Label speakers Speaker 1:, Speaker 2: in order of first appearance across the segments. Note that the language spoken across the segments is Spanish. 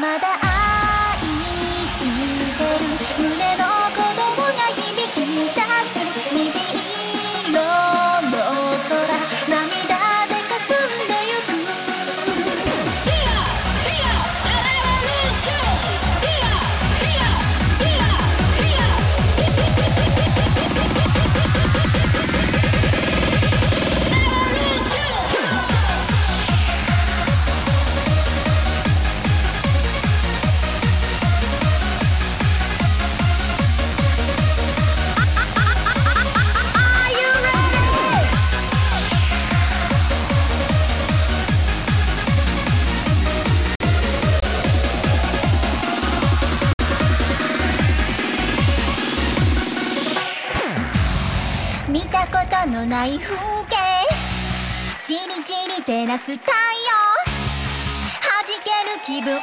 Speaker 1: まだす太陽弾ける気分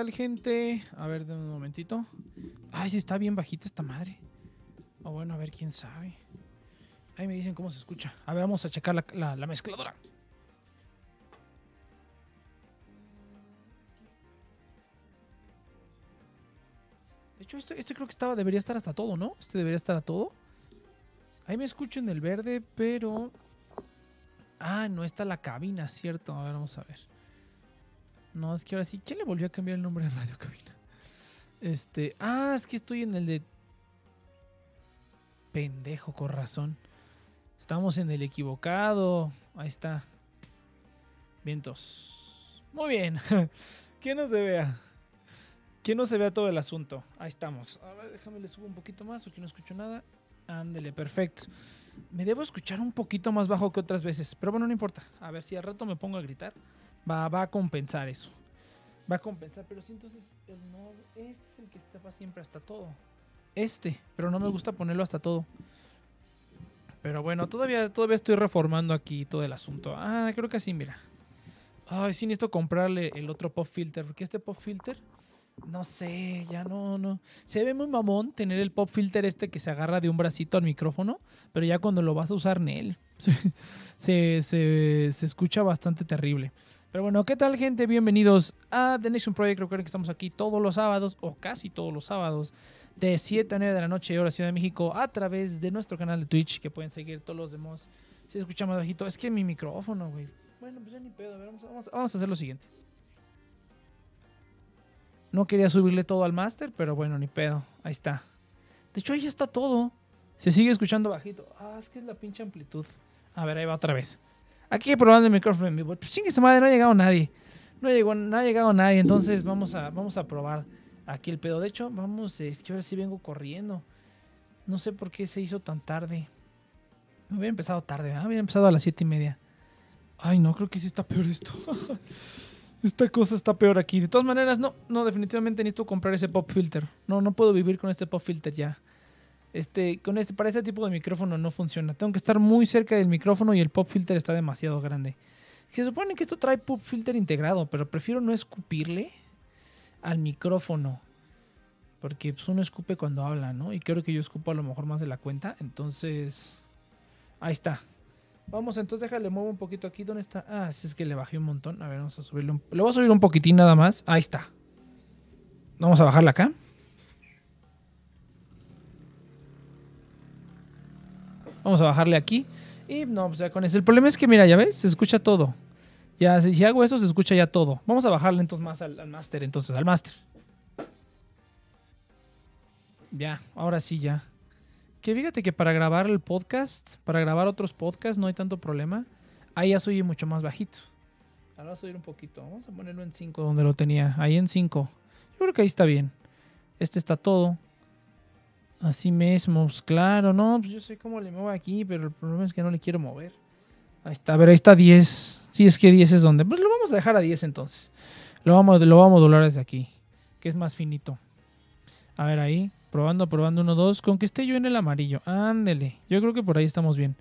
Speaker 2: tal, gente? A ver, de un momentito. Ay, sí está bien bajita esta madre. O bueno, a ver, quién sabe. Ahí me dicen cómo se escucha. A ver, vamos a checar la mezcladora. De hecho, este, este creo que estaba, debería estar hasta todo, ¿no? Este debería estar a todo. Ahí me escucho en el verde, pero... Ah, no está la cabina, cierto. A ver, vamos a ver. No, es que ahora sí. ¿Quién le volvió a cambiar el nombre de Radio Cabina? Este. Ah, es que estoy en el de. Pendejo, con razón. Estamos en el equivocado. Ahí está. Vientos. Muy bien. que no se vea. Que no se vea todo el asunto. Ahí estamos. A ver, déjame le subo un poquito más porque no escucho nada. Ándele, perfecto. Me debo escuchar un poquito más bajo que otras veces. Pero bueno, no importa. A ver si al rato me pongo a gritar va, va a compensar eso. Va a compensar, pero sí, entonces el no, este es el que estaba siempre hasta todo. Este, pero no me gusta ponerlo hasta todo. Pero bueno, todavía, todavía estoy reformando aquí todo el asunto. Ah, creo que así, mira. Ay, sí necesito comprarle el otro pop filter, porque este pop filter, no sé, ya no, no. Se ve muy mamón tener el pop filter este que se agarra de un bracito al micrófono, pero ya cuando lo vas a usar en él, se, se, se escucha bastante terrible. Pero bueno, ¿qué tal gente? Bienvenidos a The Nation Project. Recuerden que estamos aquí todos los sábados, o casi todos los sábados, de 7 a 9 de la noche, hora Ciudad de México, a través de nuestro canal de Twitch, que pueden seguir todos los demás. Si escucha más bajito, es que mi micrófono, güey. Bueno, pues ya ni pedo. A ver, vamos, vamos- vamos a hacer lo siguiente. No quería subirle todo al máster, pero bueno, ni pedo. Ahí está. De hecho, ahí ya está todo. Se sigue escuchando bajito. Ah, es que es la pinche amplitud. A ver, ahí va otra vez. Aquí probando el micrófono en vivo. Pues chingue su madre, no ha llegado nadie. No, llegó, no ha llegado nadie. Entonces vamos a, vamos a probar aquí el pedo. De hecho, vamos, es que ahora sí vengo corriendo. No sé por qué se hizo tan tarde. Hubiera empezado tarde, ¿verdad? Hubiera empezado a las siete y media. Ay, no, creo que sí está peor esto. Esta cosa está peor aquí. De todas maneras, no, no, definitivamente necesito comprar ese pop filter. No, no puedo vivir con este pop filter ya. Este, con este, para este tipo de micrófono no funciona. Tengo que estar muy cerca del micrófono y el pop filter está demasiado grande. Se supone que esto trae pop filter integrado, pero prefiero no escupirle al micrófono. Porque pues, uno escupe cuando habla, ¿no? Y creo que yo escupo a lo mejor más de la cuenta. Entonces, ahí está. Vamos, entonces déjale, muevo un poquito aquí. ¿Dónde está? Ah, sí, es que le bajé un montón. A ver, vamos a subirle un... Le voy a subir un poquitín nada más. Ahí está. Vamos a bajarla acá. Vamos a bajarle aquí. Y no, pues ya con eso. El problema es que, mira, ya ves, se escucha todo. Ya, si, hago eso, se escucha ya todo. Vamos a bajarle entonces más al, al máster, entonces, al máster. Ya, ahora sí, ya. Que fíjate que para grabar el podcast, para grabar otros podcasts, no hay tanto problema. Ahí ya soy mucho más bajito. Ahora voy a subir un poquito. Vamos a ponerlo en 5 donde lo tenía. Ahí en 5. Yo creo que ahí está bien. Este está todo. Así mismo, claro, no, pues yo sé cómo le muevo aquí, pero el problema es que no le quiero mover. Ahí está, a ver, ahí está 10. Sí, es que 10 es donde. Pues lo vamos a dejar a 10 entonces. Lo vamos, lo vamos a modular desde aquí, que es más finito. A ver ahí, probando, probando 1, 2. Con que esté yo en el amarillo. Ándele, yo creo que por ahí estamos bien.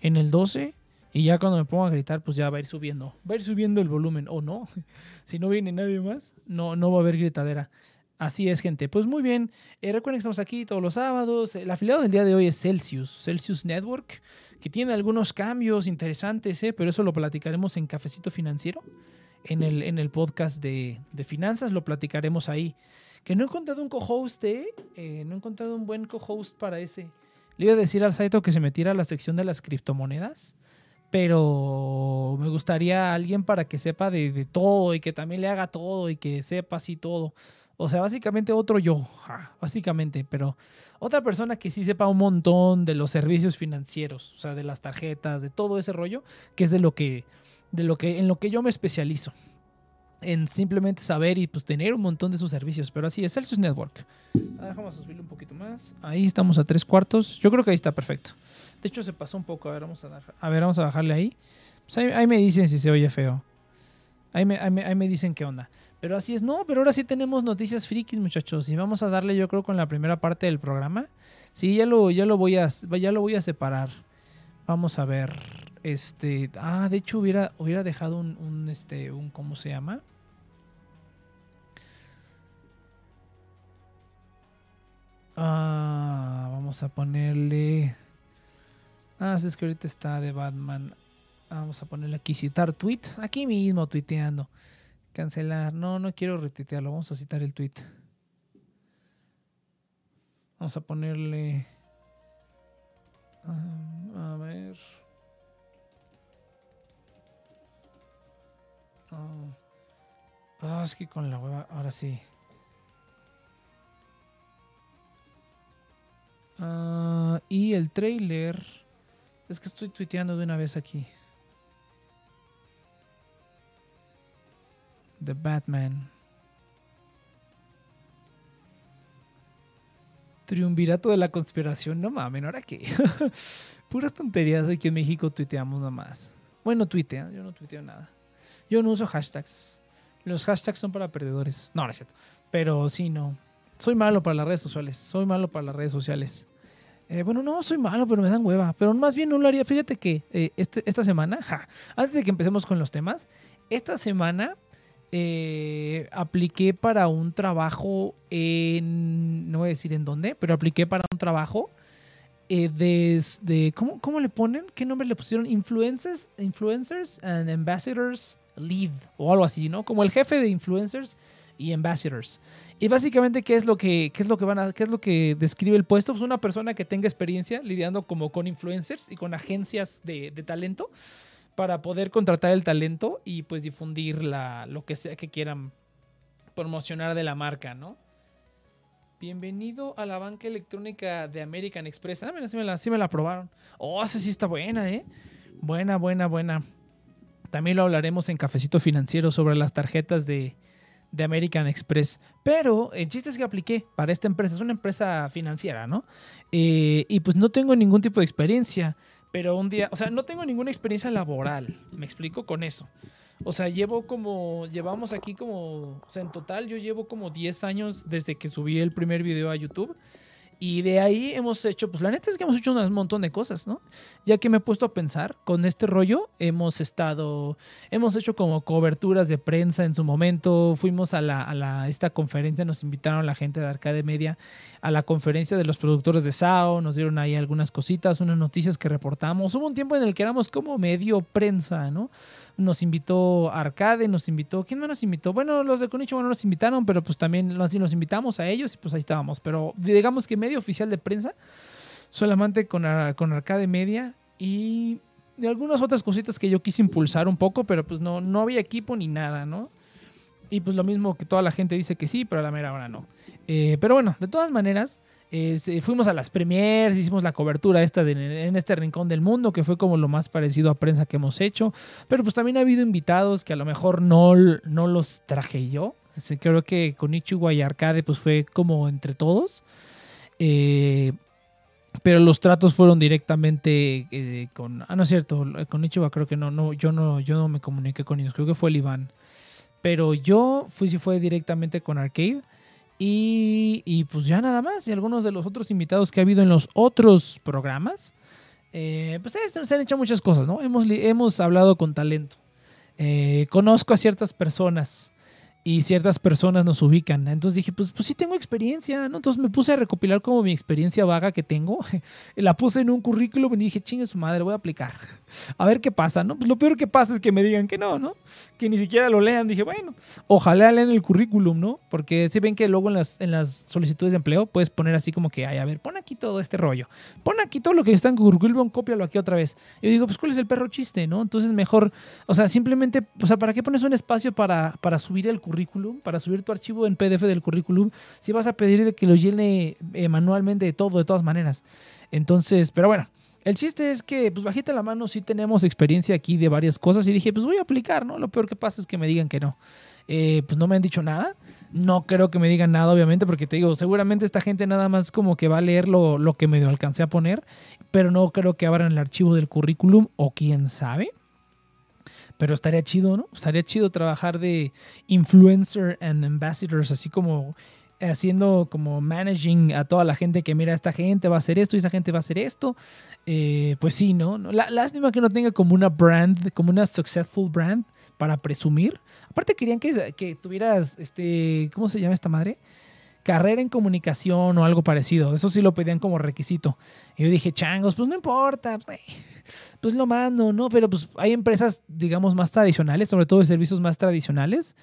Speaker 2: En el 12, y ya cuando me pongo a gritar, pues ya va a ir subiendo. Va a ir subiendo el volumen, o no. si no viene nadie más, no, no va a haber gritadera. Así es, gente. Pues muy bien. Eh, recuerden que estamos aquí todos los sábados. El afiliado del día de hoy es Celsius, Celsius Network, que tiene algunos cambios interesantes, ¿eh? pero eso lo platicaremos en Cafecito Financiero, en el, en el podcast de, de finanzas, lo platicaremos ahí. Que no he encontrado un co-host, ¿eh? Eh, No he encontrado un buen co-host para ese. Le iba a decir al Saito que se metiera a la sección de las criptomonedas, pero me gustaría alguien para que sepa de, de todo y que también le haga todo y que sepa así todo. O sea, básicamente otro yo, básicamente, pero otra persona que sí sepa un montón de los servicios financieros, o sea, de las tarjetas, de todo ese rollo, que es de lo que, de lo que, en lo que yo me especializo. En simplemente saber y pues tener un montón de sus servicios. Pero así es, Celsius Network. Ah, Vamos a subirle un poquito más. Ahí estamos a tres cuartos. Yo creo que ahí está perfecto. De hecho, se pasó un poco. A ver, vamos a, dar- a, ver, vamos a bajarle ahí. Pues ahí, me dicen si se oye feo. Ahí, me, ahí me dicen qué onda. Pero así es, no, pero ahora sí tenemos noticias frikis, muchachos. Y vamos a darle, yo creo, con la primera parte del programa. Sí, ya lo, ya lo voy a, ya lo voy a separar. Vamos a ver. Este. Ah, de hecho, hubiera, hubiera dejado un, un, este, un. ¿Cómo se llama? Ah, vamos a ponerle. Ah, es que ahorita está de Batman. Vamos a ponerle aquí citar tweet. Aquí mismo tuiteando. Cancelar. No, no quiero retuitearlo. Vamos a citar el tweet. Vamos a ponerle. ah, a ver. Ah, es que con la hueva. Ahora sí. Ah, y el trailer. Es que estoy tuiteando de una vez aquí. The Batman. Triunvirato de la conspiración. No mames, ¿ahora qué? Puras tonterías aquí en México tuiteamos nomás. Bueno, tuitea. Yo no tuiteo nada. Yo no uso hashtags. Los hashtags son para perdedores. No, no es cierto. Pero sí, no. Soy malo para las redes sociales. Soy malo para las redes sociales. Eh, bueno, no, soy malo, pero me dan hueva. Pero más bien no lo haría. Fíjate que eh, este- esta semana, antes de que empecemos con los temas, esta semana eh, apliqué para un trabajo en. No voy a decir en dónde, pero apliqué para un trabajo eh, desde. ¿cómo, ¿Cómo le ponen? ¿Qué nombre le pusieron? Influencers, Influencers and Ambassadors Lead o algo así, ¿no? Como el jefe de influencers y ambassadors. Y básicamente, ¿qué es lo que, qué es lo que van a, qué es lo que describe el puesto? Pues una persona que tenga experiencia lidiando como con influencers y con agencias de, de talento para poder contratar el talento y pues difundir la, lo que sea que quieran promocionar de la marca, ¿no? Bienvenido a la banca electrónica de American Express. Ah, mira, sí me la, sí me la aprobaron. Oh, esa sí está buena, ¿eh? Buena, buena, buena. También lo hablaremos en Cafecito Financiero sobre las tarjetas de, de American Express. Pero el chiste es que apliqué para esta empresa. Es una empresa financiera, ¿no? Eh, y pues no tengo ningún tipo de experiencia. Pero un día, o sea, no tengo ninguna experiencia laboral. Me explico con eso. O sea, llevo como, llevamos aquí como, o sea, en total yo llevo como 10 años desde que subí el primer video a YouTube. Y de ahí hemos hecho, pues la neta es que hemos hecho un montón de cosas, ¿no? Ya que me he puesto a pensar, con este rollo hemos estado, hemos hecho como coberturas de prensa en su momento, fuimos a la, a la esta conferencia, nos invitaron la gente de Arcade Media a la conferencia de los productores de SAO, nos dieron ahí algunas cositas, unas noticias que reportamos. Hubo un tiempo en el que éramos como medio prensa, ¿no? Nos invitó Arcade, nos invitó, ¿quién más nos invitó? Bueno, los de Konichiwa no nos invitaron, pero pues también nos, invitamos a ellos y pues ahí estábamos. Pero digamos que medio oficial de prensa, solamente con, con Arcade Media y de algunas otras cositas que yo quise impulsar un poco, pero pues no, no había equipo ni nada, ¿no? Y pues lo mismo que toda la gente dice que sí, pero a la mera hora no. Eh, pero bueno, de todas maneras, eh, fuimos a las premiers, hicimos la cobertura esta en este rincón del mundo, que fue como lo más parecido a prensa que hemos hecho. Pero pues también ha habido invitados que a lo mejor no, no los traje yo. Creo que con Ichiwa y Arcade pues fue como entre todos. Eh, pero los tratos fueron directamente eh, con... Ah, no es cierto, con Ichiwa creo que no, no, yo no, yo no me comuniqué con ellos, creo que fue el Iván. Pero yo fui, sí fue directamente con Arcade. Y, y pues ya nada más. Y algunos de los otros invitados que ha habido en los otros programas. eh, pues se, se han hecho muchas cosas, ¿no? Hemos, hemos hablado con talento. Eh, conozco a ciertas personas. Y ciertas personas nos ubican. Entonces dije, pues, pues sí tengo experiencia, ¿no? Entonces me puse a recopilar como mi experiencia vaga que tengo. La puse en un currículum y dije, chingue su madre, voy a aplicar. A ver qué pasa, ¿no? Pues lo peor que pasa es que me digan que no, ¿no? Que ni siquiera lo lean. Dije, bueno, ojalá lean el currículum, ¿no? Porque si ven que luego en las, en las solicitudes de empleo puedes poner así como que, ay, a ver, pon aquí todo este rollo. Pon aquí todo lo que está en currículum, cópialo aquí otra vez. Y yo digo, pues, ¿cuál es el perro chiste, no? Entonces mejor, o sea, simplemente, o sea, ¿para qué pones un espacio para, para subir el currículum? Currículum, para subir tu archivo en PDF del currículum, si vas a pedirle que lo llene eh, manualmente de todo, de todas maneras. Entonces, pero bueno, el chiste es que, pues bajita la mano, sí tenemos experiencia aquí de varias cosas y dije, pues voy a aplicar, ¿no? Lo peor que pasa es que me digan que no. Eh, pues no me han dicho nada. No creo que me digan nada, obviamente, porque te digo, seguramente esta gente nada más como que va a leer lo, lo que medio alcancé a poner, pero no creo que abran el archivo del currículum o quién sabe. Pero estaría chido, ¿no? Estaría chido trabajar de influencer and ambassadors, así como haciendo como managing a toda la gente que mira, esta gente va a hacer esto y esa gente va a hacer esto. Eh, pues sí, ¿no? La, lástima que no tenga como una brand, como una successful brand para presumir. Aparte querían que, que tuvieras, este, ¿cómo se llama esta madre? Carrera en comunicación o algo parecido. Eso sí lo pedían como requisito. Y yo dije, changos, pues no importa, pues, lo mando, ¿no? Pero pues hay empresas, digamos, más tradicionales, sobre todo de servicios más tradicionales,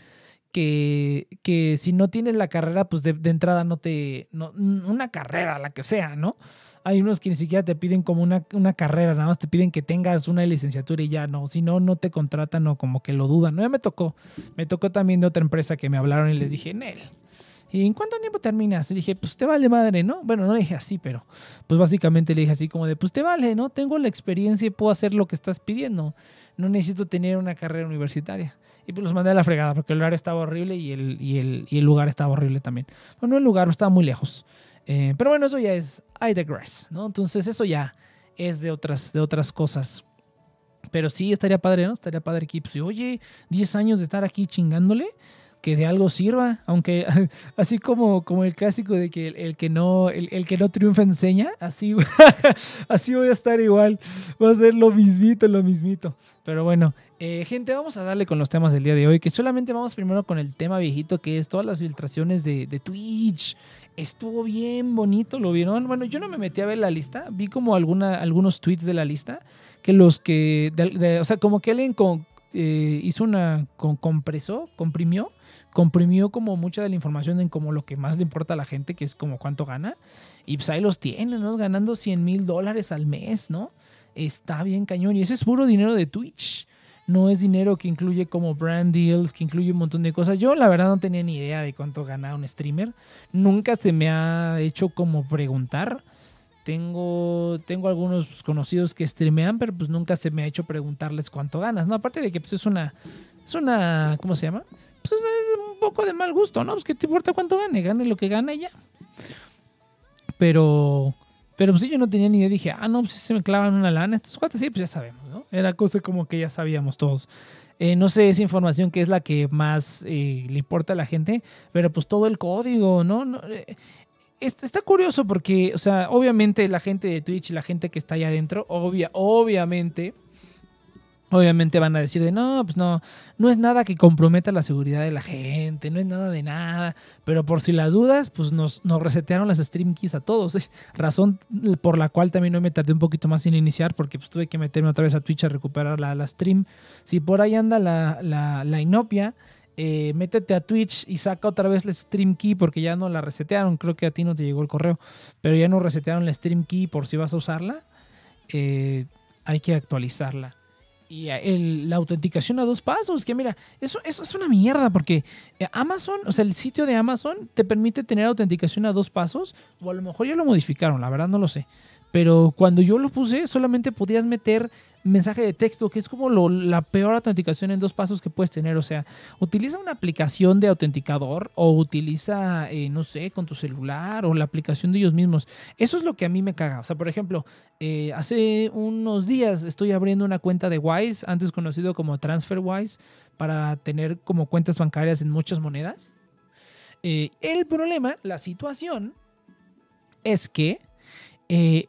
Speaker 2: que, que si no tienes la carrera, pues de, entrada no te. No, una carrera, la que sea, ¿no? Hay unos que ni siquiera te piden como una, una, carrera, nada más te piden que tengas una licenciatura y ya no. Si no, no te contratan o como que lo dudan. No, ya me tocó. Me tocó también de otra empresa que me hablaron y les dije, Nel. ¿Y en cuánto tiempo terminas? Y dije, pues te vale madre, ¿no? Bueno, no le dije así, pero pues básicamente le dije así como de, pues te vale, ¿no? Tengo la experiencia y puedo hacer lo que estás pidiendo. No necesito tener una carrera universitaria. Y pues los mandé a la fregada porque el horario estaba horrible y el, y el, y el lugar estaba horrible también. Bueno, el lugar estaba muy lejos. Eh, pero bueno, eso ya es I digress, ¿no? Entonces eso ya es de otras, de otras cosas. Pero sí, estaría padre, ¿no? Estaría padre aquí. Pues, oye, 10 años de estar aquí chingándole, que de algo sirva. Aunque así como, como el clásico de que el, que no, el, que no triunfa enseña, así, así voy a estar igual. Va a ser lo mismito, lo mismito. Pero bueno, eh, gente, vamos a darle con los temas del día de hoy, que solamente vamos primero con el tema viejito, que es todas las filtraciones de, de Twitch. Estuvo bien bonito, ¿lo vieron? Bueno, yo no me metí a ver la lista, vi como alguna, algunos tweets de la lista, que los que, o sea, como que alguien eh, hizo una, compresó, comprimió, comprimió como mucha de la información en como lo que más le importa a la gente, que es como cuánto gana, y pues ahí los tienen, ¿no? Ganando 100 mil dólares al mes, ¿no? Está bien cañón, y ese es puro dinero de Twitch no es dinero que incluye como brand deals, que incluye un montón de cosas. Yo la verdad no tenía ni idea de cuánto gana un streamer. Nunca se me ha hecho como preguntar. Tengo, tengo algunos conocidos que streamean, pero pues nunca se me ha hecho preguntarles cuánto ganas, ¿no? Aparte de que pues es una, es una, ¿cómo se llama? Pues es un poco de mal gusto, ¿no? Pues que te importa cuánto gane, gane lo que gane ya. Pero, pero pues sí, yo no tenía ni idea. Dije, ah, no, pues se me clavan una lana. Estos cuates, sí, pues ya sabemos, ¿no? Era cosa como que ya sabíamos todos. Eh, no sé esa información que es la que más eh, le importa a la gente, pero pues todo el código, ¿no? no eh, está curioso porque, o sea, obviamente la gente de Twitch, la gente que está allá adentro, obvia, obviamente Obviamente van a decir de no, pues no, no es nada que comprometa la seguridad de la gente, no es nada de nada, pero por si las dudas, pues nos, nos resetearon las stream keys a todos. Razón por la cual también no me tardé un poquito más en iniciar, porque pues tuve que meterme otra vez a Twitch a recuperar la, la stream. Si por ahí anda la, la, la inopia, eh, métete a Twitch y saca otra vez la stream key porque ya no la resetearon. Creo que a ti no te llegó el correo, pero ya no resetearon la stream key por si vas a usarla. Eh, hay que actualizarla y la autenticación a dos pasos, que mira, eso, eso es una mierda porque eh, Amazon, o sea, el sitio de Amazon te permite tener autenticación a dos pasos, o a lo mejor ya lo modificaron, la verdad no lo sé. Pero cuando yo lo puse, solamente podías meter mensaje de texto, que es como la peor autenticación en dos pasos que puedes tener. O sea, utiliza una aplicación de autenticador o utiliza, eh, no sé, con tu celular o la aplicación de ellos mismos. Eso es lo que a mí me caga. O sea, por ejemplo, eh, hace unos días estoy abriendo una cuenta de Wise, antes conocido como TransferWise, para tener como cuentas bancarias en muchas monedas. Eh, el problema, la situación, es que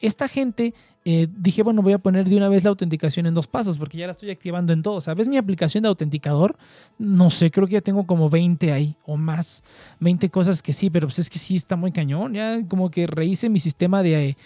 Speaker 2: esta gente eh, dije, bueno, voy a poner de una vez la autenticación en dos pasos porque ya la estoy activando en todo. ¿Sabes mi aplicación de autenticador? No sé, creo que ya tengo como 20 ahí o más. 20 cosas que sí, pero pues es que sí está muy cañón. Ya como que rehice mi sistema de...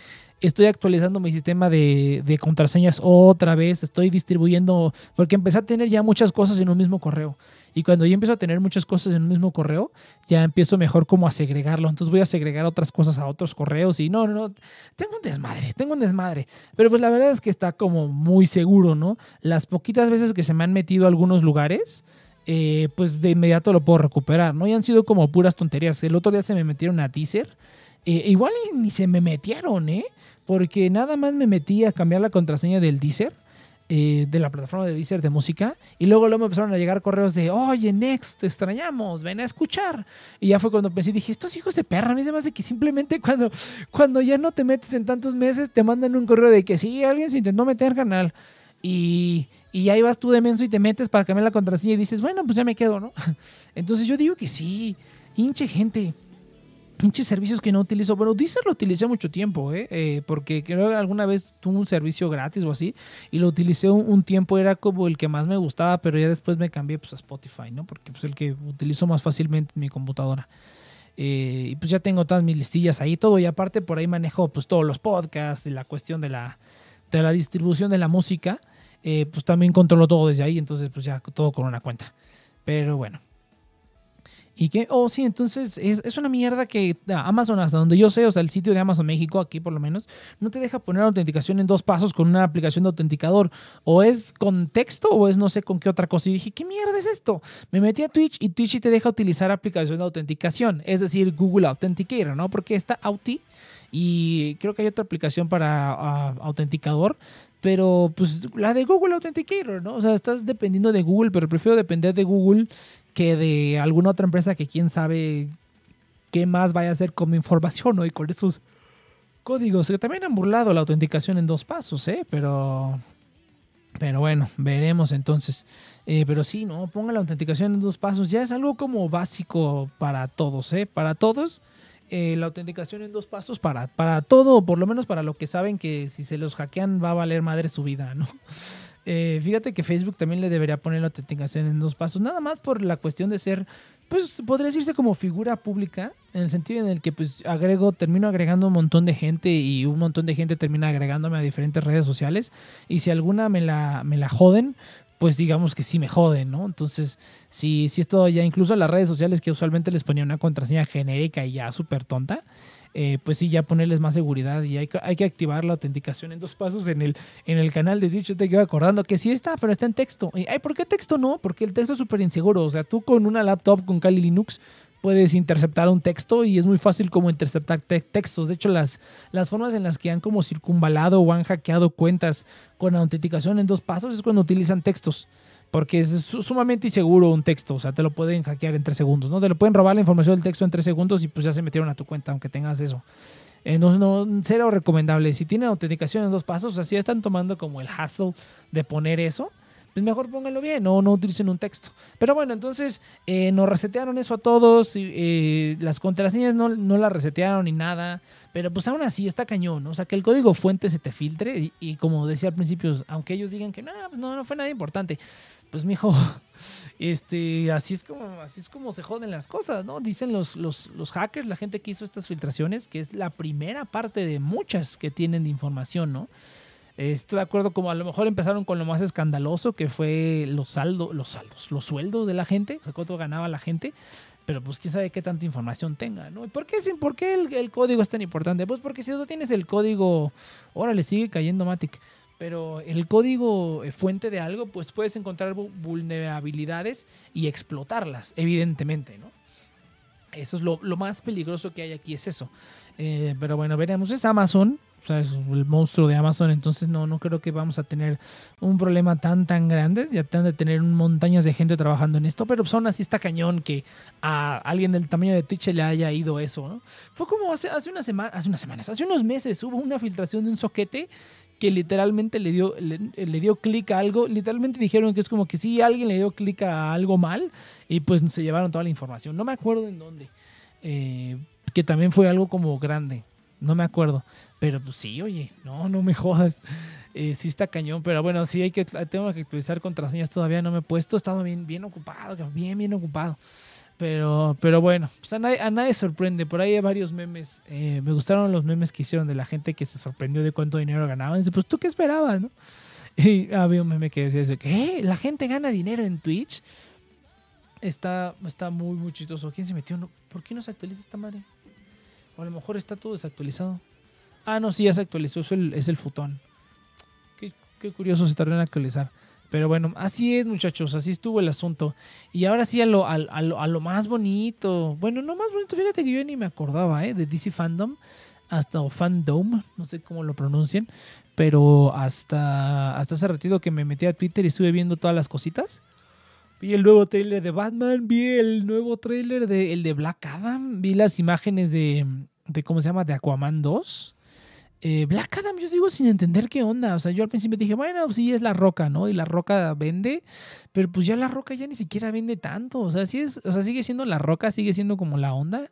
Speaker 2: estoy actualizando mi sistema de, de contraseñas otra vez. Estoy distribuyendo... Porque empecé a tener ya muchas cosas en un mismo correo. Y cuando yo empiezo a tener muchas cosas en un mismo correo, ya empiezo mejor como a segregarlo. Entonces voy a segregar otras cosas a otros correos y no, no, no. Tengo un desmadre, tengo un desmadre. Pero pues la verdad es que está como muy seguro, ¿no? Las poquitas veces que se me han metido a algunos lugares, eh, pues de inmediato lo puedo recuperar, ¿no? Y han sido como puras tonterías. El otro día se me metieron a teaser. eh, igual ni se me metieron, ¿eh? Porque nada más me metí a cambiar la contraseña del Deezer, eh, de la plataforma de Deezer de música, y luego, luego me empezaron a llegar correos de, oye, Next, te extrañamos, ven a escuchar. Y ya fue cuando pensé, dije, estos hijos de perra, a mí se me hace que simplemente cuando, cuando ya no te metes en tantos meses, te mandan un correo de que sí, alguien se intentó meter canal. Y, y ahí vas tú de menso y te metes para cambiar la contraseña y dices, bueno, pues ya me quedo, ¿no? Entonces yo digo que sí, hinche gente pinches servicios que no utilizo. Bueno, Deezer lo utilicé mucho tiempo, ¿eh? Eh, porque creo que alguna vez tuve un servicio gratis o así y lo utilicé un, tiempo, era como el que más me gustaba, pero ya después me cambié pues, a Spotify, ¿no? Porque pues el que utilizo más fácilmente en mi computadora. Eh, y pues ya tengo todas mis listillas ahí, todo, y aparte por ahí manejo pues todos los podcasts y la cuestión de la, de la distribución de la música, eh, pues también controlo todo desde ahí, entonces pues ya todo con una cuenta. Pero bueno. ¿Y qué? Oh, sí, entonces es, es, una mierda que Amazon, hasta donde yo sé, o sea, el sitio de Amazon México, aquí por lo menos, no te deja poner autenticación en dos pasos con una aplicación de autenticador. O es con texto o es no sé con qué otra cosa. Y dije, ¿qué mierda es esto? Me metí a Twitch y Twitch te deja utilizar aplicación de autenticación, es decir, Google Authenticator, ¿no? Porque está Auti y creo que hay otra aplicación para uh, autenticador, pero pues la de Google Authenticator, ¿no? O sea, estás dependiendo de Google, pero prefiero depender de Google que de alguna otra empresa que quién sabe qué más vaya a hacer con mi información, ¿no? Y con esos códigos, que también han burlado la autenticación en dos pasos, ¿eh? Pero... Pero bueno, veremos entonces. Eh, pero sí, ¿no? Ponga la autenticación en dos pasos. Ya es algo como básico para todos, ¿eh? Para todos. Eh, la autenticación en dos pasos para, para todo, por lo menos para lo que saben que si se los hackean va a valer madre su vida, ¿no? Eh, fíjate que Facebook también le debería poner la autenticación en dos pasos, nada más por la cuestión de ser, pues podría decirse como figura pública, en el sentido en el que pues agrego, termino agregando un montón de gente y un montón de gente termina agregándome a diferentes redes sociales y si alguna me la, me la joden, pues digamos que sí me joden, ¿no? Entonces, si, si es todo ya, incluso las redes sociales que usualmente les ponía una contraseña genérica y ya súper tonta, eh, pues sí, ya ponerles más seguridad y hay, que activar la autenticación en dos pasos en el, en el canal de Twitch. Yo te quedo acordando que sí está, pero está en texto. Y, ¿por qué texto no? Porque el texto es súper inseguro. O sea, tú con una laptop con Kali Linux puedes interceptar un texto y es muy fácil como interceptar te textos. De hecho, las, las formas en las que han como circunvalado o han hackeado cuentas con autenticación en dos pasos es cuando utilizan textos. Porque es sumamente inseguro un texto, o sea, te lo pueden hackear en tres segundos, ¿no? Te lo pueden robar la información del texto en tres segundos y pues ya se metieron a tu cuenta, aunque tengas eso. Eh, no, cero recomendable. Si tienen autenticación en dos pasos, o sea, si están tomando como el hassle de poner eso, pues mejor pónganlo bien, no, no utilicen un texto. Pero bueno, entonces eh, nos resetearon eso a todos, eh, las contraseñas no, no las resetearon ni nada, pero pues aún así está cañón, ¿no? o sea, que el código fuente se te filtre y, y como decía al principio, aunque ellos digan que no, pues no, no fue nada importante, pues mijo, este, así es como, así es como se joden las cosas, ¿no? Dicen los, los, los hackers, la gente que hizo estas filtraciones, que es la primera parte de muchas que tienen de información, ¿no? Estoy de acuerdo, como a lo mejor empezaron con lo más escandaloso, que fue los saldos, los saldos, los sueldos de la gente, cuánto ganaba la gente, pero pues quién sabe qué tanta información tenga, ¿no? ¿Por qué, por qué el, código es tan importante? Pues porque si tú tienes el código, ahora le sigue cayendo Matic, pero el código fuente de algo, pues puedes encontrar vulnerabilidades y explotarlas, evidentemente, ¿no? Eso es lo, lo más peligroso que hay aquí, es eso. Eh, pero bueno, veremos, es Amazon, es el monstruo de Amazon, entonces no, no creo que vamos a tener un problema tan, tan grande. Ya tendrán de tener montañas de gente trabajando en esto, pero pues aún así está cañón que a alguien del tamaño de Twitch le haya ido eso, ¿no? Fue como hace, hace, una semana, hace unas semanas, hace unos meses hubo una filtración de un soquete que literalmente le dio, le dio clic a algo. Literalmente dijeron que es como que sí, alguien le dio clic a algo mal y pues se llevaron toda la información. No me acuerdo en dónde. Eh, que también fue algo como grande. No me acuerdo. Pero pues sí, oye, no, no me jodas. Eh, sí está cañón, pero bueno, sí hay que, tengo que actualizar contraseñas todavía, no me he puesto, he estado bien, bien ocupado, bien, bien ocupado. Pero, pero bueno, pues a, nadie, a sorprende. Por ahí hay varios memes. Eh, me gustaron los memes que hicieron de la gente que se sorprendió de cuánto dinero ganaban. Dice, pues tú qué esperabas, ¿no? Y había un meme que decía eso, ¿qué? ¿La gente gana dinero en Twitch? Está, está muy, muy chistoso. ¿Quién se metió? ¿Por qué no se actualiza esta madre? O a lo mejor está todo desactualizado. Ah, no, sí, ya se actualizó. Es el, es el futón. Qué, curioso se tardó en actualizar. Pero bueno, así es, muchachos, así estuvo el asunto. Y ahora sí a lo, a, lo, a lo más bonito. Bueno, no más bonito, fíjate que yo ni me acordaba, ¿eh? De DC Fandom hasta o Fandom, no sé cómo lo pronuncien, pero hasta, hasta hace ratito que me metí a Twitter y estuve viendo todas las cositas. Vi el nuevo trailer de Batman, vi el nuevo trailer de el de Black Adam, vi las imágenes de, de ¿cómo se llama? De Aquaman 2. Eh, Black Adam, yo sigo sin entender qué onda. O sea, yo al principio dije, bueno, sí es la roca, ¿no? Y la roca vende, pero pues ya la roca ya ni siquiera vende tanto. O sea, sí es, o sea, sigue siendo la roca, sigue siendo como la onda.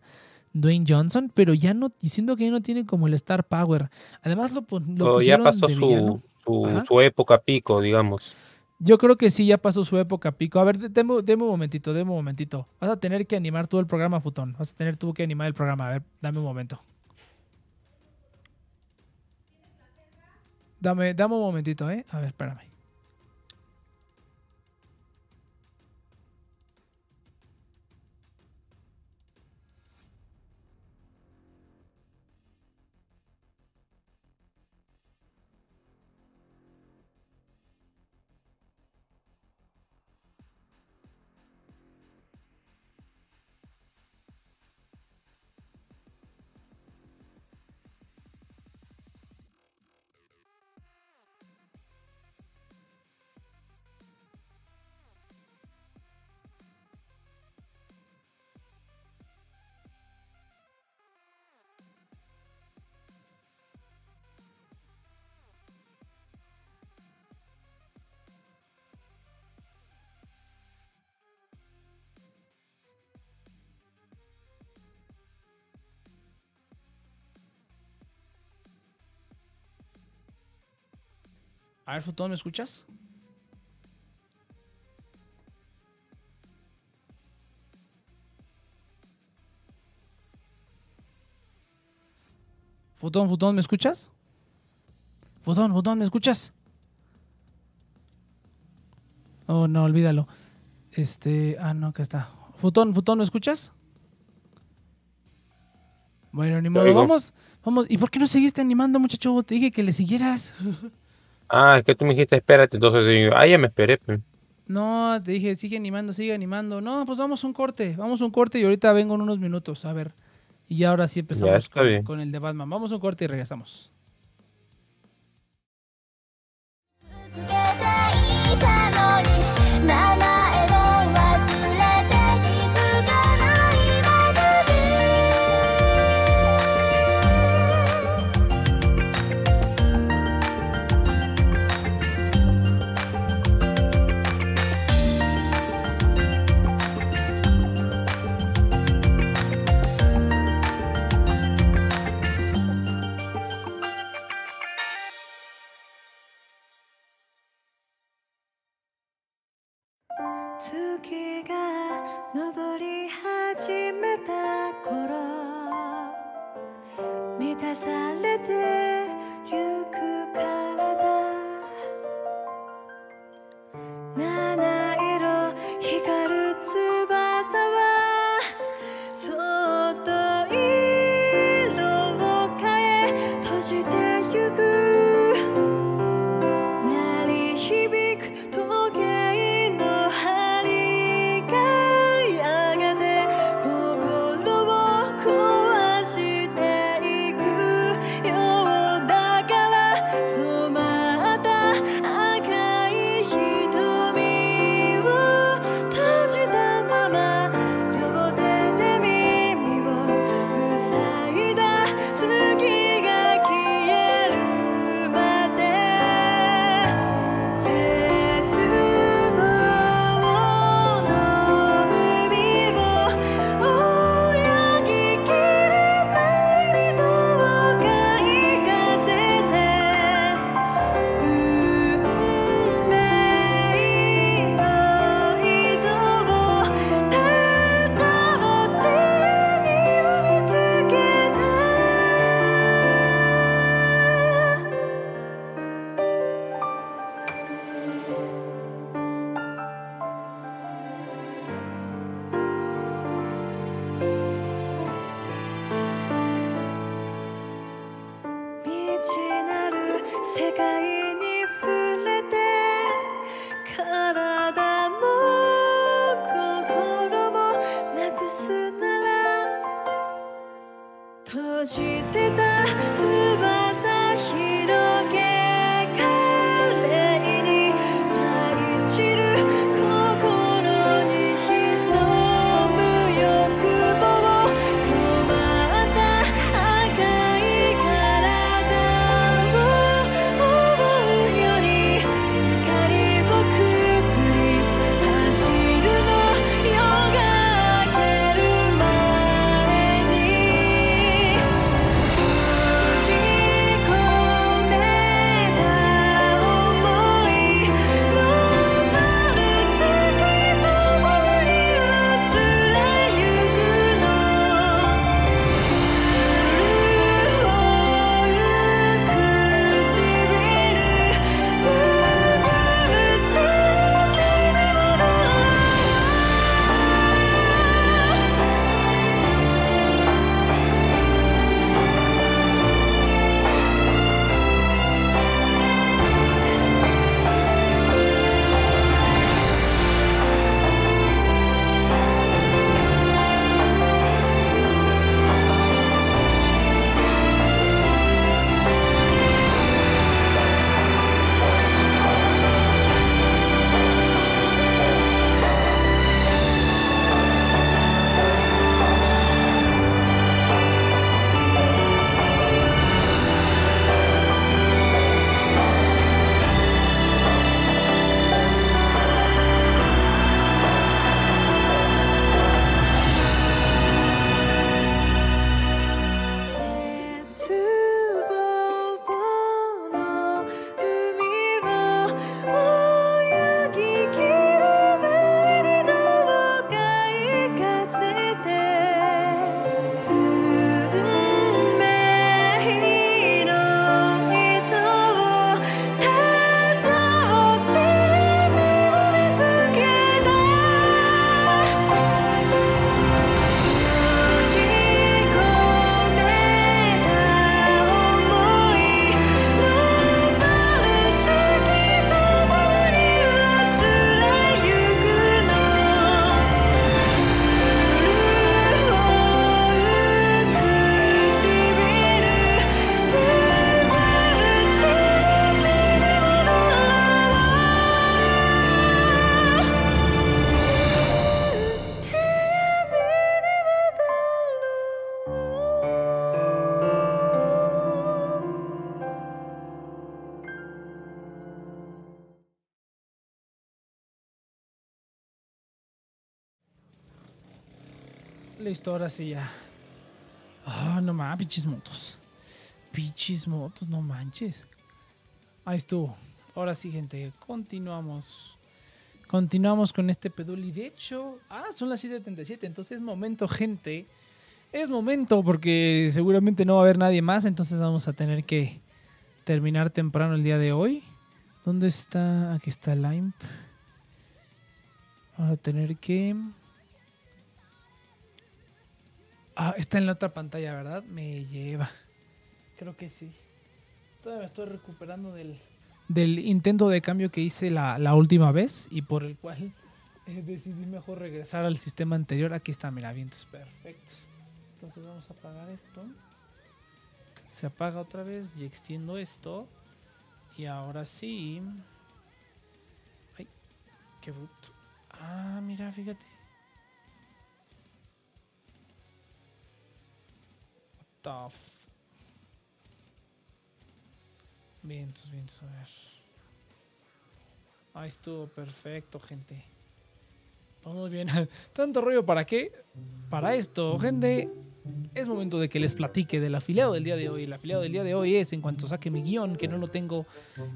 Speaker 2: Dwayne Johnson, pero ya no, diciendo que ya no tiene como el Star Power. Además lo, lo
Speaker 3: ya pasó su, su, su época pico, digamos.
Speaker 2: Yo creo que sí, ya pasó su época pico. A ver, de- deme, deme un momentito, deme un momentito. Vas a tener que animar todo el programa, Futón. Vas a tener tú que animar el programa. A ver, dame un momento. Dame, dame un momentito, ¿eh? A ver, espérame. A ver, Futón, ¿me escuchas? Futón, Futón, ¿me escuchas? Futón, Futón, ¿me escuchas? Oh, no, olvídalo. Este, ah, no, acá está. Futón, Futón, ¿me escuchas? Bueno, ni modo, vamos, vamos. ¿Y por qué no seguiste animando, muchacho? Te dije que le siguieras.
Speaker 3: Ah, es que tú me dijiste, espérate, entonces yo, ah, ya me esperé. pues.
Speaker 2: No, te dije, sigue animando, sigue animando. No, pues vamos a un corte, vamos a un corte y ahorita vengo en unos minutos, a ver. Y ahora sí empezamos con, con el de Batman. Vamos a un corte y regresamos.
Speaker 4: されて世界に触れて
Speaker 5: 体も心もなくすなら閉じてた。
Speaker 2: Ahora sí ya. Ah, no mames, pichis motos. Pichis motos, no manches. Ahí estuvo. Ahora sí, gente, continuamos. Continuamos con este peduli. De hecho, ah, son las 7.37, entonces es momento, gente. Es momento porque seguramente no va a haber nadie más, entonces vamos a tener que terminar temprano el día de hoy. ¿Dónde está? Aquí está Lime. Vamos a tener que... Ah, está en la otra pantalla, ¿verdad? Me lleva. Creo que sí. Todavía me estoy recuperando del, del intento de cambio que hice la, la última vez y por el cual eh, decidí mejor regresar al sistema anterior. Aquí está, mira, vientos perfecto. Entonces vamos a apagar esto. Se apaga otra vez y extiendo esto. Y ahora sí. Ay, qué bruto. Ah, mira, fíjate. What the f- Vientos, vientos, a ver. Ahí estuvo perfecto, gente. Vamos bien. Tanto rollo para qué? Para esto, gente. Es momento de que les platique del afiliado del día de hoy. El afiliado del día de hoy es, en cuanto saque mi guion, que no lo tengo,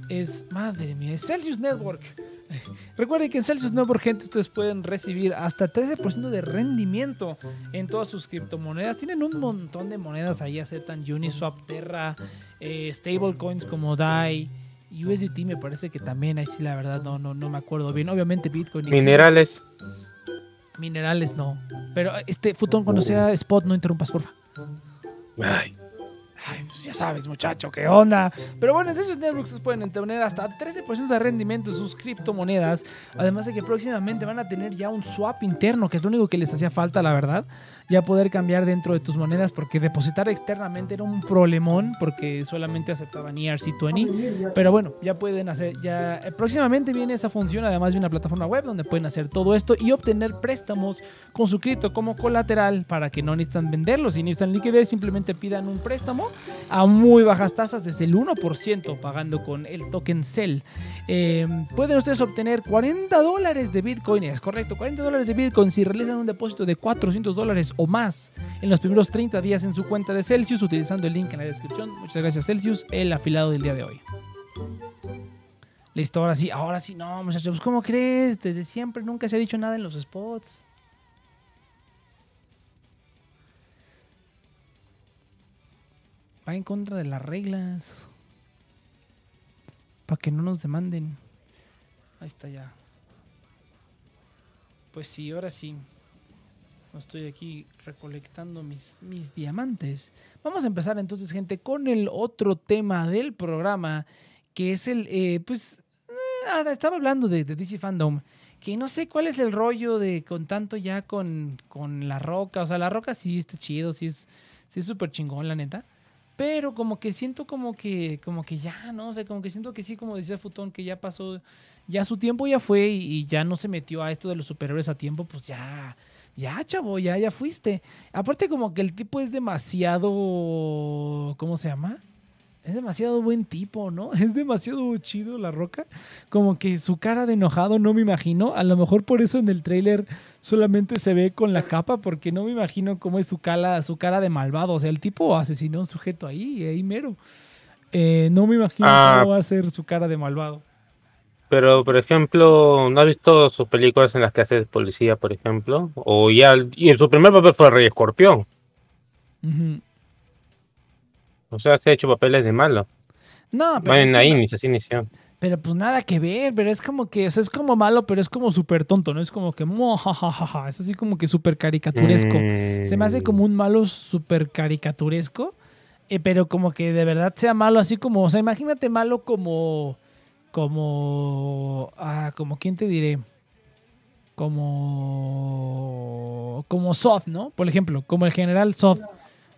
Speaker 2: es, madre mía, es Celsius Network. Recuerden que en Celsius Network, gente, ustedes pueden recibir hasta 13% de rendimiento en todas sus criptomonedas. Tienen un montón de monedas ahí, aceptan Uniswap, Terra, eh, stablecoins como DAI. USDT me parece que también, ahí sí la verdad no, no, no me acuerdo bien. Obviamente Bitcoin. y
Speaker 3: Minerales.
Speaker 2: Minerales no. Pero este Futón, cuando sea spot, no interrumpas, porfa.
Speaker 3: Ay,
Speaker 2: Ay, pues ya sabes, muchacho, qué onda. Pero bueno, en esos networks pueden tener hasta 13% de rendimiento en sus criptomonedas. Además de que próximamente van a tener ya un swap interno, que es lo único que les hacía falta, la verdad. Ya poder cambiar dentro de tus monedas, porque depositar externamente era un problemón, porque solamente aceptaban E ERC20. Pero bueno, ya pueden hacer, ya eh, próximamente viene esa función, además de una plataforma web donde pueden hacer todo esto y obtener préstamos con su cripto como colateral para que no necesitan venderlos. Si necesitan liquidez, simplemente pidan un préstamo a muy bajas tasas, desde el 1% pagando con el token CEL. Eh, pueden ustedes obtener 40 dólares de Bitcoin, es correcto, 40 dólares de Bitcoin si realizan un depósito de 400 dólares o más en los primeros 30 días en su cuenta de Celsius utilizando el link en la descripción. Muchas gracias Celsius, el afilado del día de hoy. Listo, ahora sí, ahora sí, no muchachos, ¿cómo crees? Desde siempre nunca se ha dicho nada en los spots. Va en contra de las reglas. Para que no nos demanden. Ahí está ya. Pues sí, ahora sí. Estoy aquí recolectando mis, mis diamantes. Vamos a empezar entonces, gente, con el otro tema del programa, que es el, eh, pues, ah, estaba hablando de, de DC Fandom, que no sé cuál es el rollo de con tanto ya con, con La Roca. O sea, La Roca sí está chido, sí es sí es súper chingón, la neta. Pero como que siento como que, como que ya, ¿no? O sea, como que siento que sí, como decía Futón, que ya pasó, ya su tiempo ya fue y, ya no se metió a esto de los superhéroes a tiempo, pues ya, ya, chavo, ya, ya fuiste. Aparte como que el tipo es demasiado, ¿cómo se llama? Es demasiado buen tipo, ¿no? Es demasiado chido la roca. Como que su cara de enojado no me imagino. A lo mejor por eso en el tráiler solamente se ve con la capa, porque no me imagino cómo es su cara, su cara de malvado. O sea, el tipo asesinó a un sujeto ahí, ahí mero. Eh, no me imagino
Speaker 3: Ah.
Speaker 2: cómo va a ser su cara de malvado.
Speaker 3: Pero, por ejemplo, ¿no has visto sus películas en las que hace policía, por ejemplo? O ya, y en su primer papel fue Rey Escorpión. O sea, se ha hecho papeles de malo.
Speaker 2: No, pero,
Speaker 3: Bueno, ahí
Speaker 2: no-
Speaker 3: ni se inició.
Speaker 2: pero pues nada que ver, pero es como que, o sea, es como malo, pero es como súper tonto, ¿no? Es como que, "Mo, ja, ja, ja, ja", es así como que súper caricaturesco. Se me hace como un malo súper caricaturesco, eh, pero como que de verdad sea malo, así como, o sea, imagínate malo como, como, ah, como, ¿quién te diré? Como, como Soth, ¿no? Por ejemplo, como el general Soth,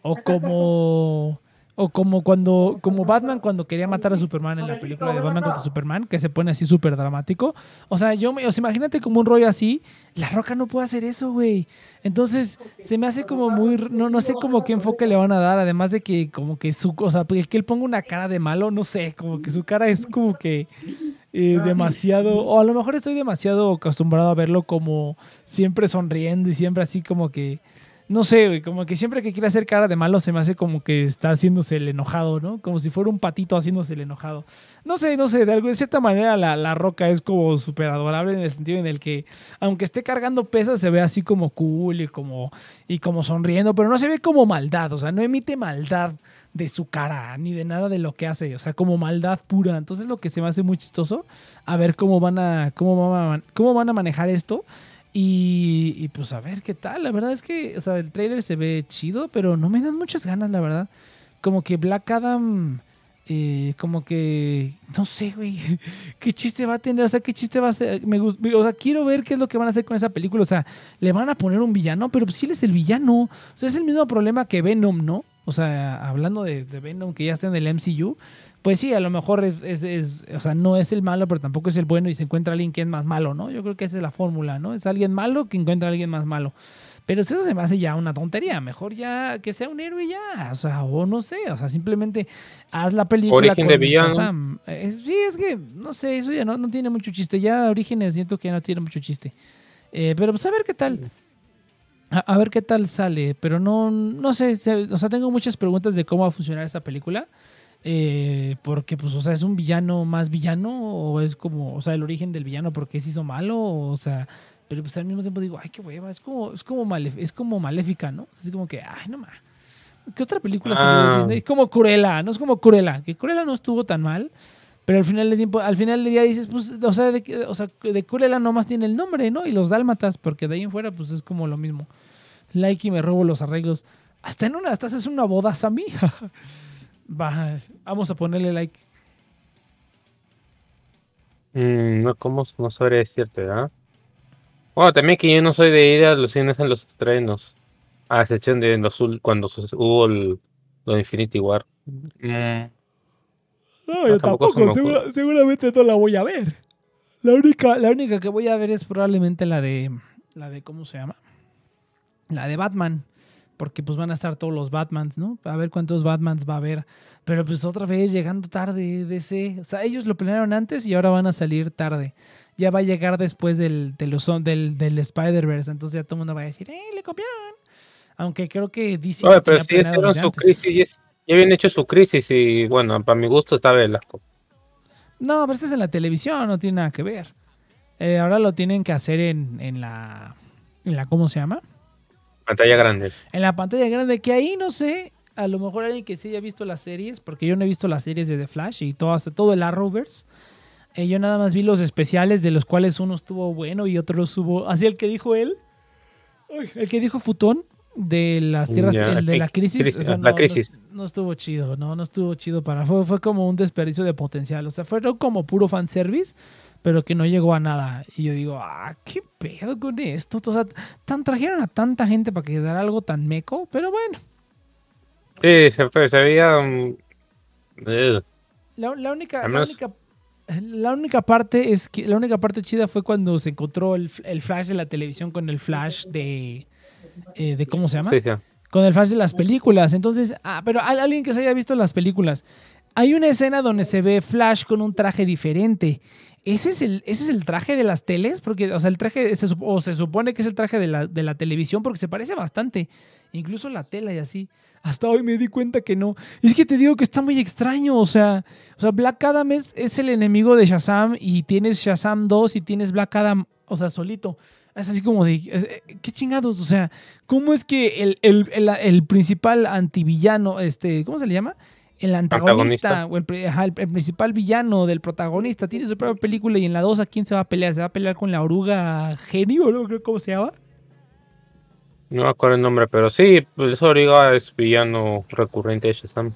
Speaker 2: o como, o como cuando, como Batman cuando quería matar a Superman en la película de Batman contra Superman, que se pone así súper dramático. O sea, yo, me- o sea, imagínate como un rollo así, La Roca no puede hacer eso, güey. Entonces, se me hace como muy, no, no sé como qué enfoque le van a dar, además de que como que su, o sea, que él ponga una cara de malo, no sé, como que su cara es como que eh, demasiado, o a lo mejor estoy demasiado acostumbrado a verlo como siempre sonriendo y siempre así como que No sé, güey, como que siempre que quiere hacer cara de malo se me hace como que está haciéndose el enojado, ¿no? Como si fuera un patito haciéndose el enojado. No sé, no sé, de, alguna, de cierta manera la, la roca es como súper adorable en el sentido en el que, aunque esté cargando pesas, se ve así como cool y como, y como sonriendo, pero no se ve como maldad, o sea, no emite maldad de su cara ni de nada de lo que hace, o sea, como maldad pura. Entonces lo que se me hace muy chistoso, a ver cómo van a, cómo van a, cómo van a manejar esto. Y, y, pues a ver qué tal. La verdad es que, o sea, el trailer se ve chido, pero no me dan muchas ganas, la verdad. Como que Black Adam, eh, como que, no sé, güey, qué chiste va a tener, o sea, qué chiste va a ser. Me, gust- o sea, quiero ver qué es lo que van a hacer con esa película. O sea, le van a poner un villano, pero pues él es el villano. O sea, es el mismo problema que Venom, ¿no? O sea, hablando de, de Venom que ya está en el MCU, pues sí, a lo mejor es, es- es- o sea, no es el malo, pero tampoco es el bueno y se encuentra alguien que es más malo, ¿no? Yo creo que esa es la fórmula, ¿no? Es alguien malo que encuentra a alguien más malo. Pero eso se me hace ya una tontería. Mejor ya que sea un héroe ya. O sea, o no sé. O sea, simplemente haz la película
Speaker 3: Origen de villano.
Speaker 2: Es, sí, es que, no sé, eso ya no, no tiene mucho chiste. Ya Orígenes siento que ya no tiene mucho chiste. Eh, pero pues a ver qué tal. A, a ver qué tal sale. Pero no, no sé. o sea, tengo muchas preguntas de cómo va a funcionar esta película. Eh, porque, pues, o sea, ¿es un villano más villano? ¿O es como, o sea, el origen del villano porque se hizo malo? O sea, pero pues al mismo tiempo digo, ay, qué hueva. Es como, es como, malef- es como maléfica, ¿no? Es como que, ay, no más. ¿Qué otra película salió de
Speaker 3: Ah.
Speaker 2: Disney? Es como Cruella, no es como Cruella. Que Cruella no estuvo tan mal. Pero al final del tiempo, al final del día dices, pues, o sea, de, o sea, de Cruella nomás tiene el nombre, ¿no? Y los dálmatas, porque de ahí en fuera, pues es como lo mismo. Like y me robo los arreglos. Hasta en una, hasta haces una boda, Sammy. Va, vamos a ponerle like.
Speaker 3: Mm, no, ¿cómo no sabría decirte, ¿verdad? Bueno, también que yo no soy de ir a los cines en los estrenos. A excepción de los ul- cuando hubo el, lo de Infinity War. Mm,
Speaker 2: No,
Speaker 3: yo tampoco, se me
Speaker 2: segura- seguramente no la voy a ver. La única, la única que voy a ver es probablemente la de. La de ¿cómo se llama? La de Batman. Porque pues van a estar todos los Batmans, ¿no? A ver cuántos Batmans va a haber. Pero pues otra vez llegando tarde DC. O sea, ellos lo planearon antes y ahora van a salir tarde. Ya va a llegar después del, del, del Spider-Verse. Entonces ya todo el mundo va a decir, ¡eh, le copiaron! Aunque creo que DC
Speaker 3: oye, pero sí hicieron su
Speaker 2: antes.
Speaker 3: crisis. Ya habían hecho su crisis y bueno, para mi gusto está Velasco.
Speaker 2: No, pero este es en la televisión, no tiene nada que ver. Eh, ahora lo tienen que hacer en, en la. En la ¿Cómo se llama? En la pantalla grande, que ahí no sé. A lo mejor alguien que sí haya visto las series, porque yo no he visto las series de The Flash y todas, todo el Arrowverse. Eh, yo nada más vi los especiales, de los cuales uno estuvo bueno y otro estuvo. Así el que dijo él. El que dijo Futón de las tierras,
Speaker 3: Ya,
Speaker 2: el de la crisis.
Speaker 3: crisis,
Speaker 2: o sea,
Speaker 3: la
Speaker 2: no-
Speaker 3: crisis.
Speaker 2: No, no estuvo chido, no, no estuvo chido para. Fue, fue como un desperdicio de potencial. O sea, fue como puro fanservice, pero que no llegó a nada. Y yo digo, ah, qué pedo con esto. O sea, tan, trajeron a tanta gente para que quedara algo tan meco, pero bueno.
Speaker 3: Sí, se, fue- se veía. mm, ugh.
Speaker 2: La, la única, la única parte es que la única parte chida fue cuando se encontró el, el flash de la televisión con el flash de, eh, de ¿cómo se llama?
Speaker 3: Sí, sí.
Speaker 2: Con el flash de las películas. Entonces, ah, pero al- alguien que se haya visto las películas. Hay una escena donde se ve Flash con un traje diferente. ¿Ese es el, ese es el traje de las teles? Porque, o sea, el traje, se, o se supone que es el traje de la, de la televisión porque se parece bastante. Incluso la tela y así. Hasta hoy me di cuenta que no. Es que te digo que está muy extraño. O sea, o sea Black Adam es, es el enemigo de Shazam y tienes Shazam 2 y tienes Black Adam, o sea, solito. Es así como de, eh, ¿qué chingados? O sea, ¿cómo es que el, el, el, el principal antivillano, este, ¿cómo se le llama? El antagonista, o el, ajá, principal villano del protagonista, tiene su propia película y en la 2 ¿a quién se va a pelear? ¿Se va a pelear con la oruga genio? ¿No creo cómo se llama?
Speaker 3: No me acuerdo el nombre, pero sí, pues Origa es villano recurrente de Shazam.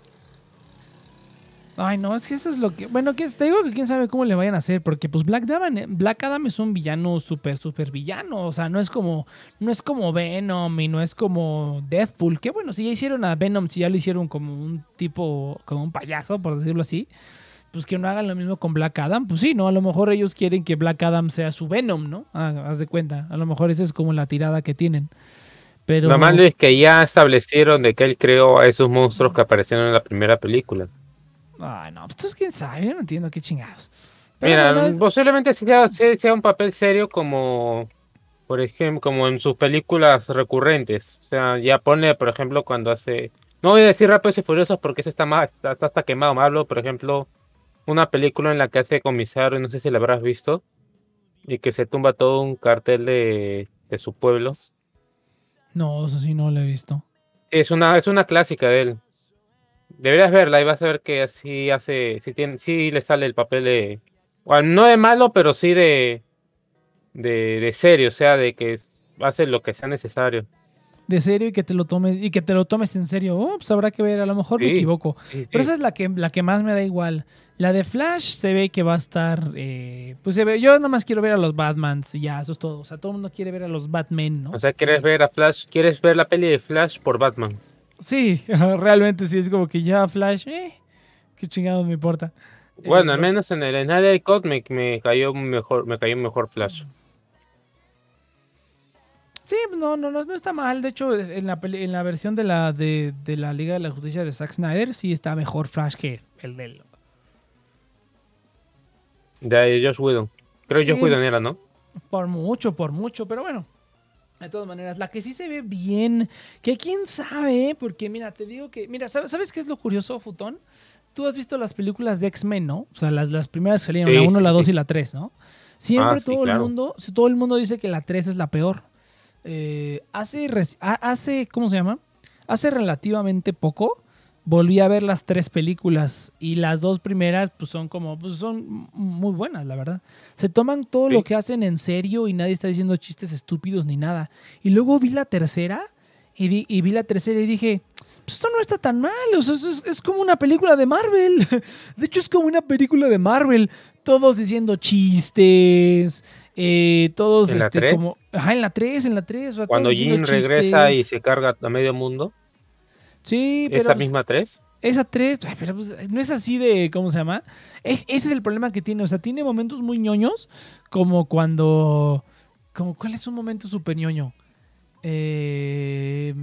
Speaker 2: Ay, no, es que eso es lo que. Bueno, que te digo que quién sabe cómo le vayan a hacer, porque pues Black Adam, Black Adam es un villano súper, súper villano. O sea, no es como. No es como Venom y no es como Deathpool. Que bueno, si ya hicieron a Venom, si ya lo hicieron como un tipo, como un payaso, por decirlo así. Pues que no hagan lo mismo con Black Adam. Pues sí, ¿no? A lo mejor ellos quieren que Black Adam sea su Venom, ¿no? Ah, haz de cuenta. A lo mejor esa es como la tirada que tienen. Pero.
Speaker 3: Lo malo es que ya establecieron de que él creó a esos monstruos que aparecieron en la primera película.
Speaker 2: Ay, no, pues quién sabe, yo no entiendo qué chingados. Pero
Speaker 3: Mira,
Speaker 2: bueno, es-
Speaker 3: posiblemente sea, un papel serio como Por ejemplo, como en sus películas recurrentes. O sea, ya pone, por ejemplo, cuando hace. No voy a decir Rápidos y Furiosos porque ese está, más, está, está hasta quemado. Me hablo, por ejemplo, una película en la que hace comisario, no sé si la habrás visto, y que se tumba todo un cartel de, de su pueblo.
Speaker 2: No, eso sí no lo he visto.
Speaker 3: Es una, es una clásica de él. Deberías verla y vas a ver que así hace, sí, tiene, sí le sale el papel de, bueno, no de malo, pero sí de, de, de serio, o sea, de que hace lo que sea necesario.
Speaker 2: De serio y que te lo tomes, y que te lo tomes en serio. Oh, pues habrá que ver, a lo mejor me equivoco.
Speaker 3: Sí,
Speaker 2: Pero esa es la que, la que más me da igual. La de Flash se ve que va a estar. eh, pues se ve, yo nada más quiero ver a los Batmans y ya, eso es todo. O sea, todo el mundo quiere ver a los Batmen, ¿no?
Speaker 3: O sea, quieres ver a Flash, quieres ver la peli de Flash por Batman.
Speaker 2: Sí, realmente sí, es como que ya Flash, eh, qué chingados me importa. Eh,
Speaker 3: Bueno, al
Speaker 2: lo-
Speaker 3: menos en el Snyder Cut me, me cayó mejor, me cayó mejor Flash.
Speaker 2: Sí, no, no, no, no está mal. De hecho, en la, peli- en la versión de la, de, de la Liga de la Justicia de Zack Snyder, sí está mejor Flash que el del.
Speaker 3: De Josh Whedon. Creo que
Speaker 2: Sí.
Speaker 3: Josh Whedon era, ¿no?
Speaker 2: Por mucho, por mucho, pero bueno. De todas maneras, la que sí se ve bien, que quién sabe, porque mira, te digo que, mira, ¿sabes, ¿sabes qué es lo curioso, Futón? Tú has visto las películas de X-Men, ¿no? O sea, las, las primeras que salieron,
Speaker 3: Sí,
Speaker 2: la 1,
Speaker 3: sí,
Speaker 2: la
Speaker 3: sí,
Speaker 2: 2
Speaker 3: sí.
Speaker 2: y la 3, ¿no? Siempre
Speaker 3: Ah,
Speaker 2: todo el mundo, todo el mundo dice que la 3 es la peor. Eh, hace, hace, ¿cómo se llama? Hace relativamente poco volví a ver las tres películas y las dos primeras pues son como, pues son muy buenas, la verdad. Se toman todo lo que hacen en serio y nadie está diciendo chistes estúpidos ni nada. Y luego vi la tercera y, di- y vi la tercera y dije, pues esto no está tan mal, o sea, es, es- como una película de Marvel. De hecho es como una película de Marvel. Todos diciendo chistes, eh, todos
Speaker 3: ¿En la
Speaker 2: este,
Speaker 3: tres?
Speaker 2: como... Ajá, en la 3, en la 3.
Speaker 3: Cuando Jim regresa y se carga a medio mundo.
Speaker 2: Sí, pero...
Speaker 3: Esa
Speaker 2: pues,
Speaker 3: misma tres.
Speaker 2: esa 3, ay, pero pues, no es así de, ¿cómo se llama? Es, ese es el problema que tiene, o sea, tiene momentos muy ñoños, como cuando, como, ¿cuál es un momento súper ñoño? Eh,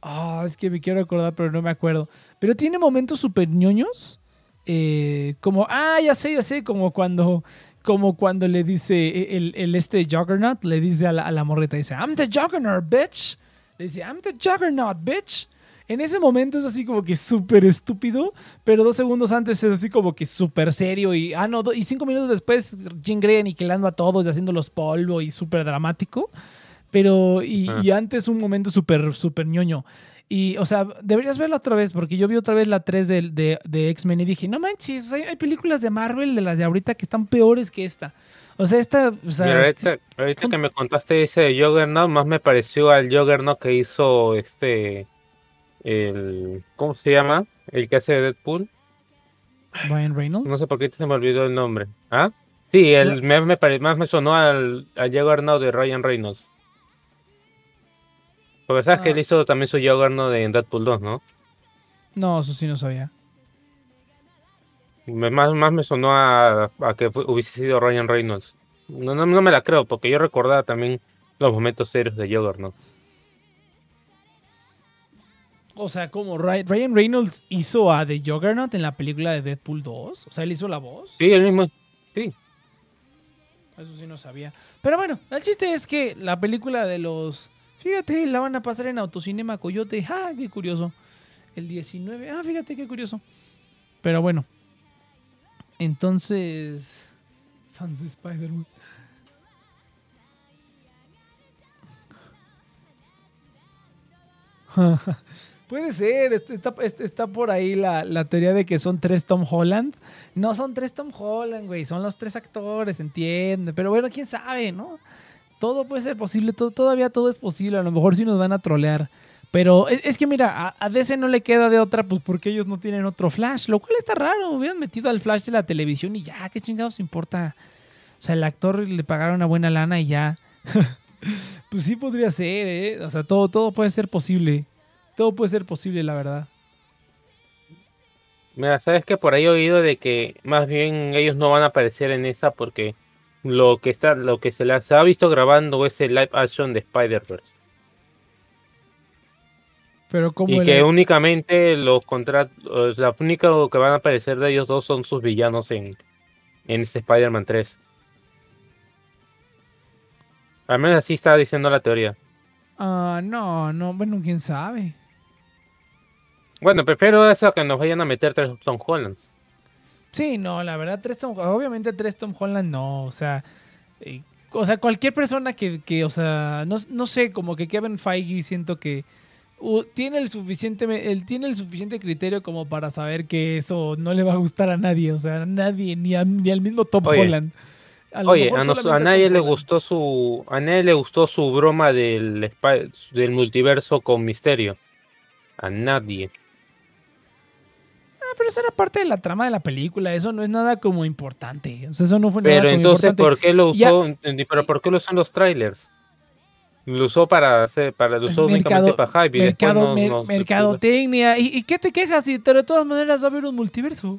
Speaker 2: ah, es que me quiero acordar, pero no me acuerdo. Pero tiene momentos súper ñoños, eh, como, ah, ya sé, ya sé, como cuando, como cuando le dice el, el este Juggernaut, le dice a la, a la morreta, dice, I'm the Juggernaut, bitch. Le dice, I'm the Juggernaut, bitch. En ese momento es así como que súper estúpido, pero dos segundos antes es así como que súper serio y, ah, no, y cinco minutos después Jean Grey aniquilando a todos y haciéndolos polvo y súper dramático, pero, y,
Speaker 3: Ah.
Speaker 2: y antes un momento súper, súper ñoño. Y, o sea, deberías verla otra vez, porque yo vi otra vez la 3 de, de, de X-Men y dije, no manches, hay, hay películas de Marvel, de las de ahorita, que están peores que esta. O sea, esta, o sea,
Speaker 3: Mira, ahorita, ahorita que me contaste ese de Juggernaut, más me pareció al Juggernaut que hizo este. El. ¿Cómo se llama? El que hace de Deadpool.
Speaker 2: Ryan Reynolds.
Speaker 3: No sé por qué se me olvidó el nombre. ¿Ah? Sí, el, me, me más me sonó al, al Juggernaut de Ryan Reynolds. Porque sabes que
Speaker 2: Ah.
Speaker 3: él hizo también su Juggernaut de Deadpool 2, ¿no?
Speaker 2: No, eso sí no sabía.
Speaker 3: Me- más, más me sonó a, a que hubiese sido Ryan Reynolds. No, no, no me la creo, porque yo recordaba también los momentos serios de Juggernaut.
Speaker 2: O sea, como Ry- Ryan Reynolds hizo a The Juggernaut en la película de Deadpool 2. O sea, él hizo la voz.
Speaker 3: Sí, el mismo. Sí.
Speaker 2: Eso sí no sabía. Pero bueno, el chiste es que la película de los... Fíjate, la van a pasar en Autocinema Coyote. ¡Ah, qué curioso! El 19. Ah, fíjate qué curioso. Pero bueno. Entonces... Fans de Spider-Man. Puede ser, est- está, est- está por ahí la, teoría de que son tres Tom Holland. No son tres Tom Holland, güey, son los tres actores, entiende. Pero bueno, quién sabe, ¿no? Todo puede ser posible, todo, todavía todo es posible. A lo mejor sí nos van a trolear. Pero es, que mira, a, DC no le queda de otra, pues porque ellos no tienen otro Flash, lo cual está raro. Hubieran metido al Flash de la televisión y ya, ¿qué chingados importa? O sea, el actor le pagaron una buena lana y ya. pues sí podría ser, ¿eh? O sea, todo puede ser posible. Todo puede ser posible, la verdad.
Speaker 3: Mira, sabes que por ahí he oído de que más bien ellos no van a aparecer en esa porque lo que está, lo que se les ha visto grabando es el live action de Spider-Verse.
Speaker 2: Pero como
Speaker 3: Y
Speaker 2: el-
Speaker 3: que únicamente los contrat la única que van a aparecer de ellos dos son sus villanos en, en este Spider-Man 3. Al menos así está diciendo la teoría.
Speaker 2: Ah, no, no, bueno, quién sabe.
Speaker 3: Bueno, prefiero eso que nos vayan a meter tres Tom Hollands.
Speaker 2: Sí, no, la verdad, tres Tom, obviamente tres Tom Holland no, o sea, eh, o sea, cualquier persona que, que o sea, no, no sé, como que Kevin Feige siento que uh, tiene el suficiente, él tiene el suficiente criterio como para saber que eso no le va a gustar a nadie, o sea, a nadie, ni, a- ni al mismo Tom
Speaker 3: Oye,
Speaker 2: Holland. A
Speaker 3: Oye, a, nos- a nadie le gustó su a nadie le gustó su broma del del multiverso con Misterio. A nadie.
Speaker 2: Ah, pero eso era parte de la trama de la película, eso no es nada como importante, o sea, eso no fue nada
Speaker 3: Pero
Speaker 2: como
Speaker 3: entonces,
Speaker 2: importante.
Speaker 3: ¿por qué lo usó? Pero ¿por qué lo usó en los trailers? Lo usó para hacer, para lo usó únicamente para hype y
Speaker 2: mercado,
Speaker 3: no-
Speaker 2: mer-
Speaker 3: no-
Speaker 2: mercadotecnia. ¿Y, ¿Y qué te quejas si de todas maneras va a haber un multiverso?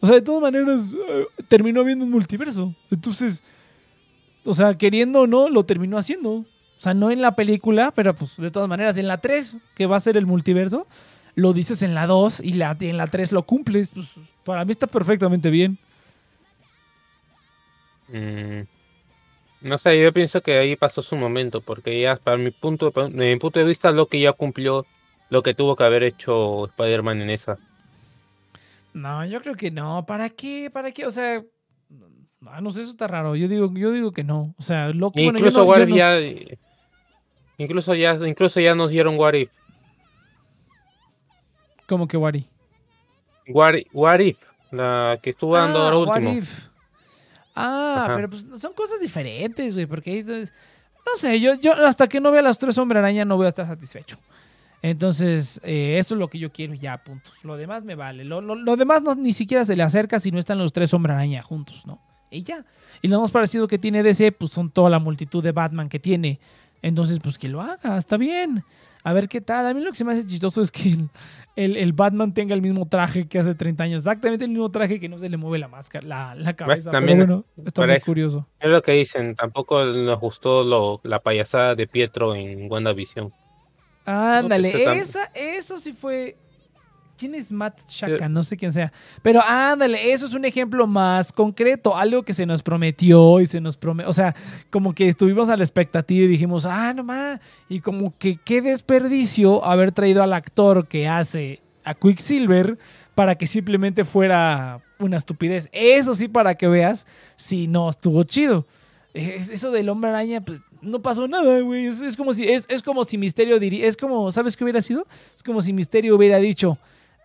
Speaker 2: O sea, de todas maneras eh, terminó habiendo un multiverso. Entonces, o sea, queriendo o no, lo terminó haciendo. O sea, no en la película, pero pues de todas maneras, en la 3, que va a ser el multiverso, lo dices en la 2 y la, en la 3 lo cumples. Pues, para mí está perfectamente bien.
Speaker 3: Mm, no sé, yo pienso que ahí pasó su momento, porque ya, para mi punto, de, mi punto de vista, Loki ya cumplió lo que tuvo que haber hecho Spider-Man en esa.
Speaker 2: No, yo creo que no. ¿Para qué? ¿Para qué? O sea, ah, no sé, eso está raro. Yo digo, yo digo que no. O sea, Loki, bueno, yo
Speaker 3: incluso
Speaker 2: no- yo no-
Speaker 3: ya, incluso ya, incluso ya nos dieron What If.
Speaker 2: Como que Wari.
Speaker 3: What, If- What If, la que estuvo dando ahora
Speaker 2: What
Speaker 3: último.
Speaker 2: If. Ah,
Speaker 3: Ajá.
Speaker 2: pero pues son cosas diferentes, güey, porque no sé, yo, yo hasta que no vea las tres Hombre Araña no voy a estar satisfecho. Entonces, eh, eso es lo que yo quiero ya, puntos. Lo demás me vale. Lo, lo- lo demás no, ni siquiera se le acerca si no están los tres Hombre Araña juntos, ¿no? Y ya. Y lo más parecido que tiene DC, pues son toda la multitud de Batman que tiene. Entonces, pues que lo haga, está bien. A ver qué tal. A mí lo que se me hace chistoso es que el, el- el Batman tenga el mismo traje que hace 30 años. Exactamente el mismo traje que no se le mueve la máscara, la, la cabeza.
Speaker 3: también
Speaker 2: pero bueno, está muy curioso.
Speaker 3: Es lo que dicen, tampoco nos gustó lo, la payasada de Pietro en WandaVision.
Speaker 2: Ándale, esa, eso sí fue. ¿Quién es Matt Shaka? No sé quién sea. Pero ándale, eso es un ejemplo más concreto. Algo que se nos prometió y se nos prometió. O sea, como que estuvimos a la expectativa y dijimos, ah, no más. Y como que qué desperdicio haber traído al actor que hace a Quicksilver para que simplemente fuera una estupidez. Eso sí, para que veas, si no estuvo chido. Es- Eso del hombre araña, pues no pasó nada, güey. Es, es como si, es, es como si Misterio diría, es como, ¿sabes qué hubiera sido? Es como si Misterio hubiera dicho,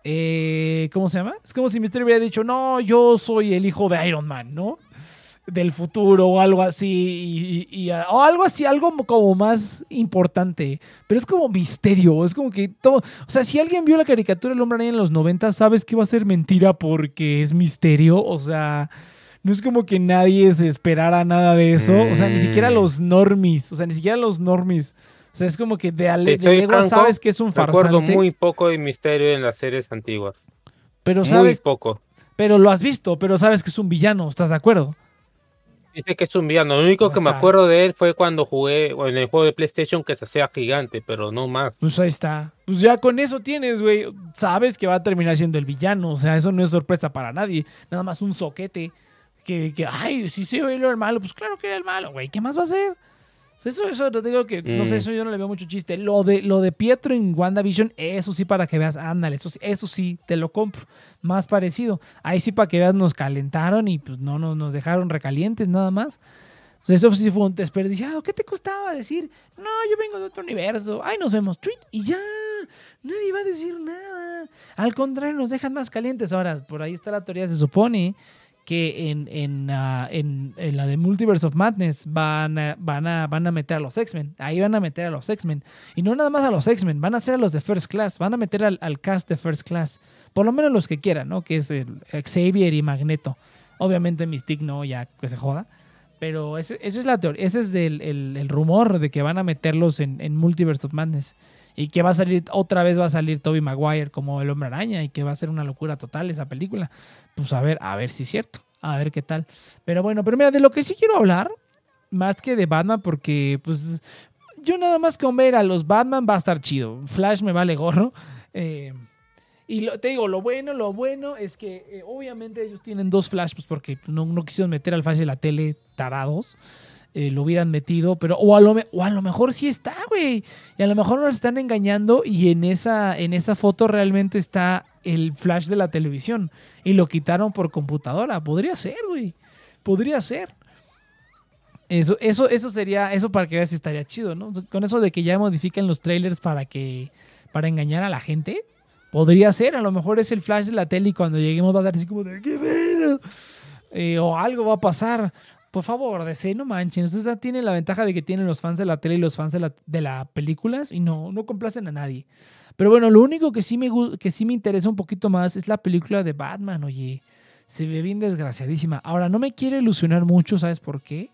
Speaker 2: eh, ¿cómo se llama? Es como si Misterio hubiera dicho, no, yo soy el hijo de Iron Man, ¿no? Del futuro o algo así, y, y- y, o algo así, algo como más importante. Pero es como misterio, es como que todo. O sea, si alguien vio la caricatura del hombre araña en los 90, sabes que va a ser mentira porque es misterio. O sea, no es como que nadie se esperara nada de eso. O sea, ni siquiera
Speaker 3: Mm.
Speaker 2: los normies. O sea, ni siquiera los normies. O sea, es como que de, ale- de sabes que es un
Speaker 3: Recuerdo
Speaker 2: farsante.
Speaker 3: muy poco de Misterio en las series antiguas.
Speaker 2: pero
Speaker 3: Muy
Speaker 2: sabes,
Speaker 3: poco.
Speaker 2: pero lo has visto, pero sabes que es un villano, ¿estás de acuerdo?
Speaker 3: Dice que es un villano. Lo único que me acuerdo de él fue cuando jugué en el juego de PlayStation que se hacía gigante, pero no más.
Speaker 2: Pues ahí está. Pues ya con eso tienes, güey. Sabes que va a terminar siendo el villano. O sea, eso no es sorpresa para nadie. Nada más un soquete. Que, que ay, si se ve el malo, pues claro que era el malo, güey. ¿Qué más va a hacer? Eso, eso te digo que, no sé,
Speaker 3: Mm.
Speaker 2: eso yo no le veo mucho chiste. Lo de, lo de Pietro en WandaVision, eso sí para que veas, ándale, eso, sí- eso sí, te lo compro. Más parecido. Ahí sí para que veas, nos calentaron y pues no nos, nos dejaron recalientes nada más. Eso sí fue un desperdiciado. ¿Qué te costaba decir? No, yo vengo de otro universo. Ay, nos vemos. Tweet y ya. Nadie va a decir nada. Al contrario, nos dejan más calientes. Ahora, por ahí está la teoría. Se supone que en, ah, en- en la de Multiverse of Madness van a, van, a, van a meter a los X-Men. Ahí van a meter a los X-Men. Y no nada más a los X-Men, van a ser a los de First Class. Van a meter al, al cast de First Class. Por lo menos los que quieran, ¿no? Que es el Xavier y Magneto. Obviamente Mystique no, ya que se joda. Pero esa es la teoría, ese es el, el rumor de que van a meterlos en, en Multiverse of Madness. Y que va a salir, otra vez va a salir Toby Maguire como el hombre araña y que va a ser una locura total esa película. Pues a ver, a ver si es cierto, a ver qué tal. Pero bueno, pero mira, de lo que sí quiero hablar, más que de Batman, porque pues yo nada más con ver a los Batman va a estar chido. Flash me vale gorro. Eh, y lo- te digo, lo bueno, lo bueno es que eh, obviamente ellos tienen dos Flash, pues porque no, no quisieron meter al Flash de la tele tarados. Eh, lo hubieran metido, pero o a, lo, o a lo mejor sí está, güey. Y a lo mejor nos están engañando y en esa, en esa foto realmente está el flash de la televisión y lo quitaron por computadora. Podría ser, güey. Podría ser. Eso, eso, eso sería, eso para que veas si estaría chido, ¿no? Con eso de que ya modifican los trailers para que, para engañar a la gente, podría ser, a lo mejor es el flash de la tele y cuando lleguemos va a ser así como de, ¿qué pedo?". Eh, o algo va a pasar. Por favor, DC, no manchen. Ustedes tienen la ventaja de que tienen los fans de la tele y los fans de la, de la películas y no, no complacen a nadie. Pero bueno, lo único que sí, me, que sí me interesa un poquito más es la película de Batman, oye. Se ve bien desgraciadísima. Ahora, no me quiero ilusionar mucho, ¿sabes por qué?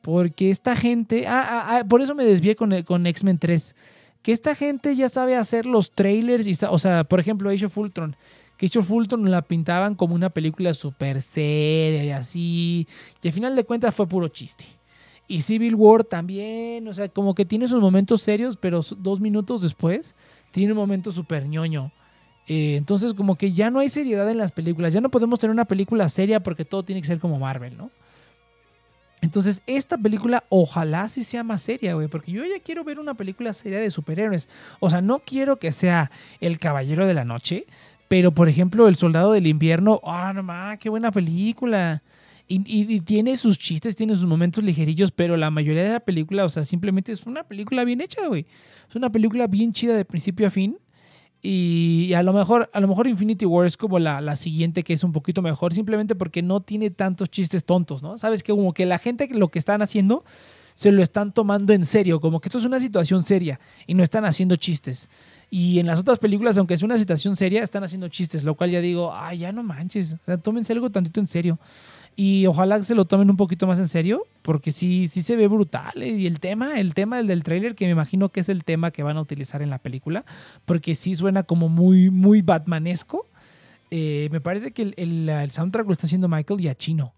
Speaker 2: Porque esta gente. Ah, ah, ah, por eso me desvié con, con X-Men 3. Que esta gente ya sabe hacer los trailers. Y, o sea, por ejemplo, Age of Ultron. Que Age of Ultron la pintaban como una película súper seria y así. Y al final de cuentas fue puro chiste. Y Civil War también. O sea, como que tiene sus momentos serios, pero dos minutos después tiene un momento súper ñoño. Eh, entonces, como que ya no hay seriedad en las películas. Ya no podemos tener una película seria porque todo tiene que ser como Marvel, ¿no? Entonces, esta película ojalá sí sea más seria, güey, porque yo ya quiero ver una película seria de superhéroes. O sea, no quiero que sea El Caballero de la Noche, pero por ejemplo, El Soldado del Invierno, ah, no más, qué buena película. Y, y- y tiene sus chistes, tiene sus momentos ligerillos, pero la mayoría de la película, o sea, simplemente es una película bien hecha, güey. Es una película bien chida de principio a fin. Y a lo mejor, a lo mejor Infinity War es como la, la siguiente que es un poquito mejor, simplemente porque no tiene tantos chistes tontos, ¿no? Sabes que como que la gente lo que están haciendo se lo están tomando en serio, como que esto es una situación seria y no están haciendo chistes. Y en las otras películas, aunque es una situación seria, están haciendo chistes, lo cual ya digo, ay, ya no manches, o sea, tómense algo tantito en serio. Y ojalá se lo tomen un poquito más en serio, porque sí, sí se ve brutal. eh, Y el tema, el tema del, del tráiler, que me imagino que es el tema que van a utilizar en la película, porque sí suena como muy, muy Batmanesco. Eh, me parece que el, el- el soundtrack lo está haciendo Michael Giacchino.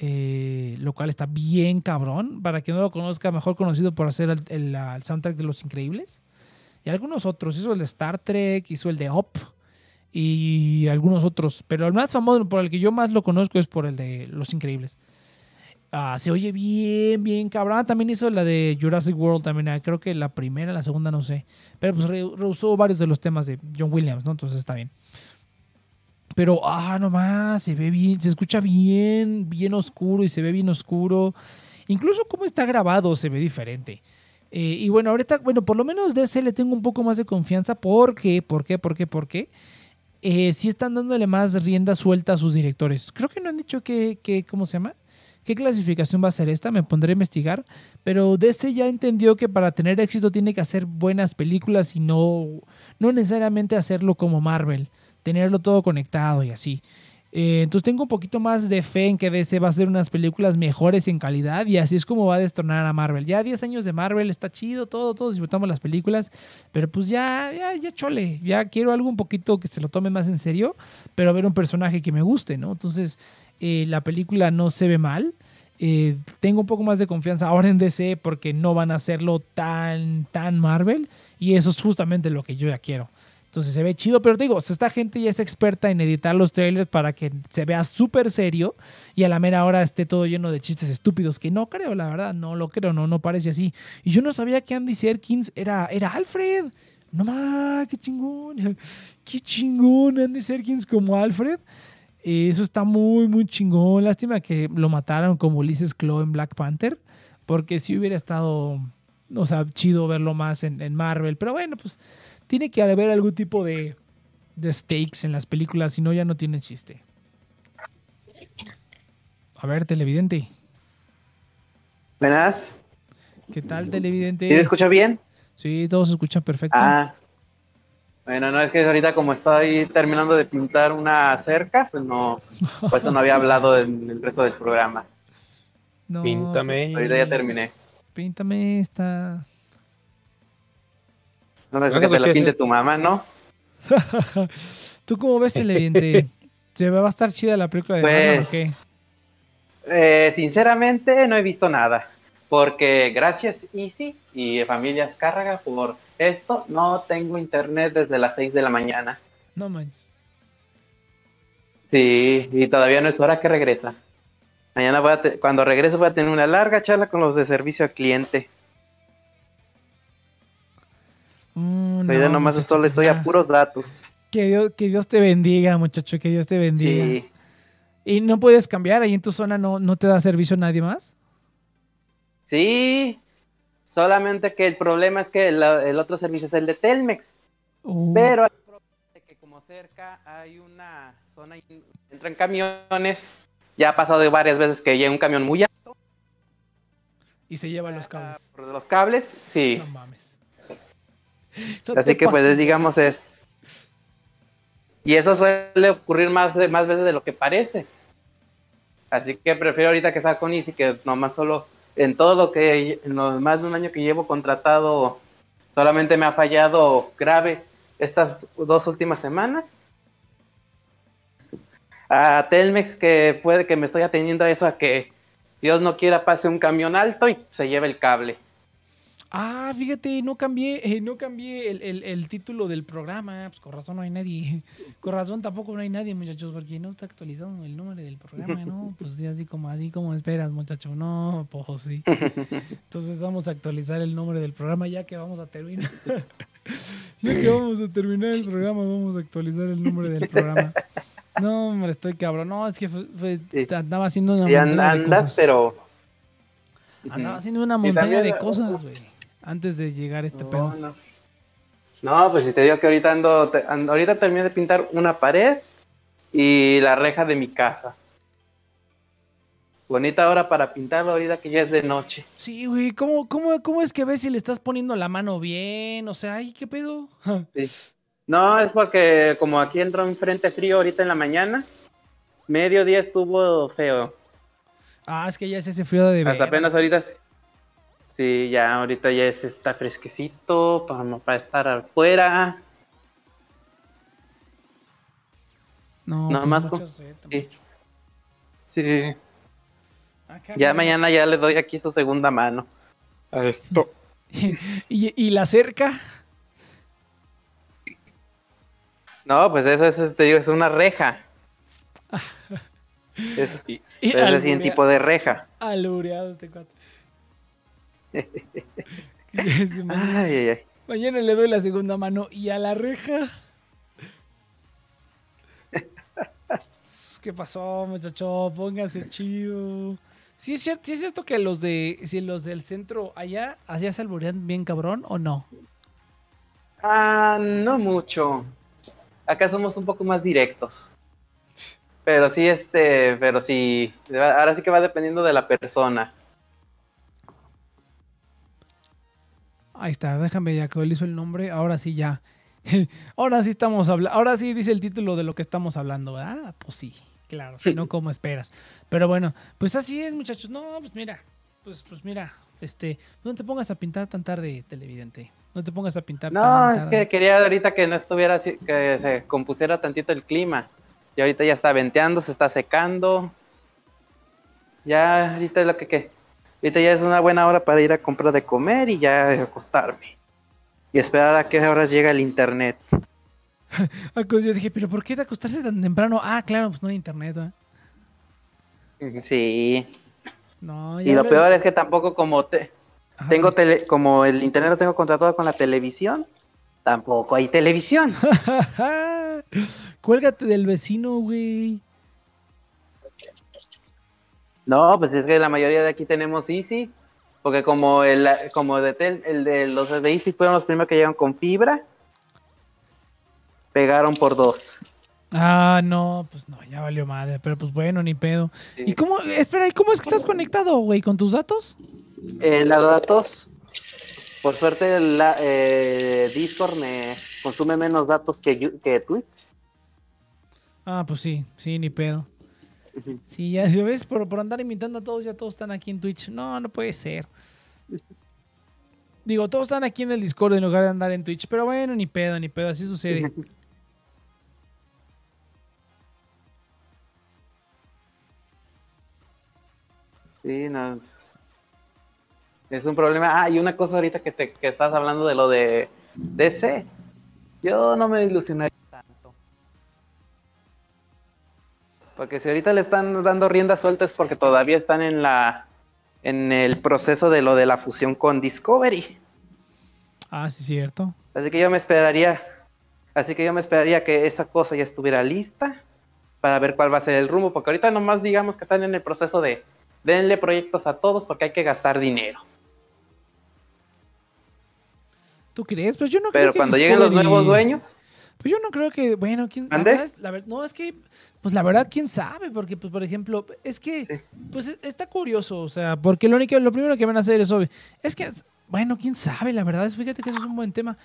Speaker 2: eh, lo cual está bien cabrón. Para quien no lo conozca, mejor conocido por hacer el, el soundtrack de Los Increíbles. Y algunos otros. Hizo el de Star Trek, hizo el de Up y algunos otros. Pero el más famoso, por el que yo más lo conozco, es por el de Los Increíbles. Ah, se oye bien, bien cabrón. Ah, También hizo la de Jurassic World, también. ah, Creo que la primera, la segunda, no sé. Pero pues re- reusó varios de los temas de John Williams, ¿no? Entonces está bien. Pero, ah, nomás, se ve bien, se escucha bien, bien oscuro y se ve bien oscuro. Incluso cómo está grabado se ve diferente. Eh, y bueno, ahorita, bueno, por lo menos ese le tengo un poco más de confianza. ¿Por qué? ¿Por qué? ¿Por qué? ¿Por qué? Eh, sí están dándole más rienda suelta a sus directores. Creo que no han dicho que, que ¿cómo se llama? ¿Qué clasificación va a ser esta? Me pondré a investigar. Pero DC ya entendió que para tener éxito tiene que hacer buenas películas y no, no necesariamente hacerlo como Marvel. Tenerlo todo conectado y así. Eh, entonces tengo un poquito más de fe en que DC va a hacer unas películas mejores en calidad y así es como va a destronar a Marvel. Ya 10 años de Marvel está chido, todo, todos disfrutamos las películas, pero pues ya, ya, ya chole, ya quiero algo un poquito que se lo tome más en serio, pero ver un personaje que me guste, ¿no? Entonces eh, la película no se ve mal. Eh, tengo un poco más de confianza ahora en DC porque no van a hacerlo tan, tan Marvel y eso es justamente lo que yo ya quiero. Entonces se ve chido, pero te digo, esta gente ya es experta en editar los trailers para que se vea súper serio y a la mera hora esté todo lleno de chistes estúpidos, que no creo, la verdad, no lo creo, no, no parece así. Y yo no sabía que Andy Serkins era, era Alfred. No más, qué chingón, qué chingón Andy Serkins como Alfred. Eso está muy, muy chingón. Lástima que lo mataron como Ulises Claw en Black Panther, porque si hubiera estado, o sea, chido verlo más en Marvel. Pero bueno, pues tiene que haber algún tipo de, de stakes en las películas, si no ya no tiene chiste. A ver, televidente.
Speaker 6: Buenas.
Speaker 2: ¿Qué tal,
Speaker 6: ¿Sí
Speaker 2: televidente?
Speaker 6: me escucha bien?
Speaker 2: Sí, todos se escuchan perfecto.
Speaker 6: Ah. Bueno, no, es que ahorita como estoy terminando de pintar una cerca, pues no, por eso no había hablado en el resto del programa.
Speaker 2: No,
Speaker 3: Píntame.
Speaker 6: Ahorita ya terminé.
Speaker 2: Píntame esta.
Speaker 6: No me
Speaker 3: No
Speaker 6: que te
Speaker 3: escuché
Speaker 6: pinte tu mamá, ¿no?
Speaker 2: ¿Tú cómo ves, televidente? ¿Se va a estar chida la película de
Speaker 6: Pues-
Speaker 2: Batman o qué?
Speaker 6: Eh, sinceramente no he visto nada. Porque gracias Easy y Familias Cárraga por esto, no tengo internet desde las 6 de la mañana.
Speaker 2: No manches.
Speaker 6: Sí, y todavía no es hora que regresa. Mañana voy a te- cuando regrese voy a tener una larga charla con los de servicio al cliente.
Speaker 2: Mm,
Speaker 6: nomás
Speaker 2: muchacho,
Speaker 6: solo
Speaker 2: pues
Speaker 6: estoy a puros datos.
Speaker 2: Que Dios, que Dios te bendiga, muchacho, que Dios te bendiga.
Speaker 6: Sí.
Speaker 2: ¿Y no puedes cambiar? ¿Ahí en tu zona no, no te da servicio nadie más?
Speaker 6: Sí. Solamente que el problema es que el, el otro servicio es el de Telmex.
Speaker 2: Uh,
Speaker 6: Pero hay problema de que como cerca hay una zona entran camiones. Ya ha pasado varias veces que llega un camión muy alto
Speaker 2: y se llevan los cables.
Speaker 6: por los cables. Sí.
Speaker 2: No mames. No
Speaker 6: Así que pues digamos es. Y eso suele ocurrir más, de- más veces de lo que parece. Así que prefiero ahorita que estar con Easy que nomás solo en todo lo que en los más de un año que llevo contratado solamente me ha fallado grave estas dos últimas semanas. A Telmex que puede que me estoy atendiendo a eso a que Dios no quiera pase un camión alto y se lleve el cable.
Speaker 2: Ah, fíjate, no cambié, eh, no cambié el, el- el título del programa. Pues con razón no hay nadie. Con razón tampoco no hay nadie, muchachos, porque no está actualizado el número del programa, ¿no? Pues sí, así como, así como esperas, muchacho. No, pues sí. Entonces vamos a actualizar el nombre del programa ya que vamos a terminar. ya que vamos a terminar el programa, vamos a actualizar el nombre del programa. No, hombre, estoy cabrón. No, es que fue- fue-
Speaker 6: Sí.
Speaker 2: andaba haciendo una
Speaker 6: an-
Speaker 2: montaña de
Speaker 6: andas,
Speaker 2: cosas.
Speaker 6: pero.
Speaker 2: Andaba haciendo una montaña de cosas, güey. Antes de llegar a este
Speaker 6: No,
Speaker 2: pedo.
Speaker 6: no. No, pues si te digo que ahorita ando, te- ando- ahorita terminé de pintar una pared y la reja de mi casa. Bonita hora para pintarlo ahorita que ya es de noche.
Speaker 2: Sí, güey, ¿cómo, cómo, ¿cómo es que ves si le estás poniendo la mano bien? O sea, ay, ¿qué pedo?
Speaker 6: Sí. No, es porque como aquí entró un frente frío ahorita en la mañana, mediodía estuvo feo.
Speaker 2: ah, es que ya se hace frío de
Speaker 6: Hasta apenas ahorita. Sí, ya ahorita ya es, está fresquecito para, para estar afuera.
Speaker 2: No,
Speaker 6: nada
Speaker 2: pues
Speaker 6: más con- sí. Sí.
Speaker 2: Acá,
Speaker 6: Ya mañana ya le doy aquí su segunda mano. A esto.
Speaker 2: ¿Y, y la cerca?
Speaker 6: No, pues eso, es, te digo, es una reja. Es,
Speaker 2: Y,
Speaker 6: es
Speaker 2: alburea-
Speaker 6: tipo de reja.
Speaker 2: Albureado este cuate. Mañana,
Speaker 6: Ay, ay, ay.
Speaker 2: mañana le doy la segunda mano. ¿Y a la reja? ¿Qué pasó, muchacho? Póngase chido. Sí es cierto, sí es cierto que los de si los del centro allá allá se alburean bien cabrón o no.
Speaker 6: Ah, no mucho. Acá somos un poco más directos. Pero sí, este, pero sí, ahora sí que va dependiendo de la persona.
Speaker 2: Ahí está, déjame ya que él hizo el nombre. Ahora sí ya. Ahora sí estamos hablando. Ahora sí dice el título de lo que estamos hablando, ¿verdad? Pues sí, claro, si no como esperas. Pero bueno, pues así es, muchachos. No, pues mira, pues, pues mira, este, no te pongas a pintar tan tarde, televidente. No te pongas a pintar
Speaker 6: No,
Speaker 2: tan
Speaker 6: es
Speaker 2: tarde.
Speaker 6: que quería ahorita que no estuviera así, que se compusiera tantito el clima. Y ahorita ya está venteando, se está secando. Ya, ahorita es lo que, que ahorita ya es una buena hora para ir a comprar de comer y ya acostarme. Y esperar a qué horas llega el internet.
Speaker 2: Ah, pues yo dije, pero ¿por qué te acostarse tan temprano? Ah, claro, pues no hay internet, ¿verdad?
Speaker 6: Sí.
Speaker 2: No,
Speaker 6: Y lo peor es que tampoco como te,
Speaker 2: Ajá.
Speaker 6: tengo tele, como el internet lo tengo contratado con la televisión, tampoco hay televisión.
Speaker 2: Cuélgate del vecino, güey.
Speaker 6: No, pues es que la mayoría de aquí tenemos Easy, porque como el como de tel- el de los de Easy fueron los primeros que llegaron con fibra, pegaron por dos.
Speaker 2: Ah, no, pues no, ya valió madre, pero pues bueno, ni pedo.
Speaker 6: Sí.
Speaker 2: ¿Y cómo, espera, ¿y cómo es que estás conectado, güey, con tus datos?
Speaker 6: Eh, los datos, por suerte la, eh, Discord me consume menos datos que, que Twitch.
Speaker 2: Ah, pues sí, sí, ni pedo. Sí, ya ves, por, por andar imitando a todos, ya todos están aquí en Twitch. No, no puede ser. Digo, todos están aquí en el Discord en lugar de andar en Twitch, pero bueno, ni pedo, ni pedo, así sucede.
Speaker 6: Sí, no. es- Es un problema. Ah, y una cosa ahorita que, te, que estás hablando de lo de DC. Yo no me ilusionaría Porque si ahorita le están dando rienda suelta es porque todavía están en la en el proceso de lo de la fusión con Discovery.
Speaker 2: Ah, sí, cierto.
Speaker 6: Así que yo me esperaría, así que yo me esperaría que esa cosa ya estuviera lista para ver cuál va a ser el rumbo, porque ahorita nomás digamos que están en el proceso de denle proyectos a todos porque hay que gastar dinero.
Speaker 2: ¿Tú crees? Pues yo no creo
Speaker 6: Pero
Speaker 2: que
Speaker 6: cuando lleguen los nuevos dueños,
Speaker 2: Pues yo no creo que, bueno, quién la no, es que, pues la verdad, quién sabe, porque, pues, por ejemplo, es que,
Speaker 6: Sí.
Speaker 2: pues es- está curioso, o sea, porque lo único, lo primero que van a hacer es obvio. Es que, bueno, quién sabe, la verdad, es, fíjate que eso es un buen tema,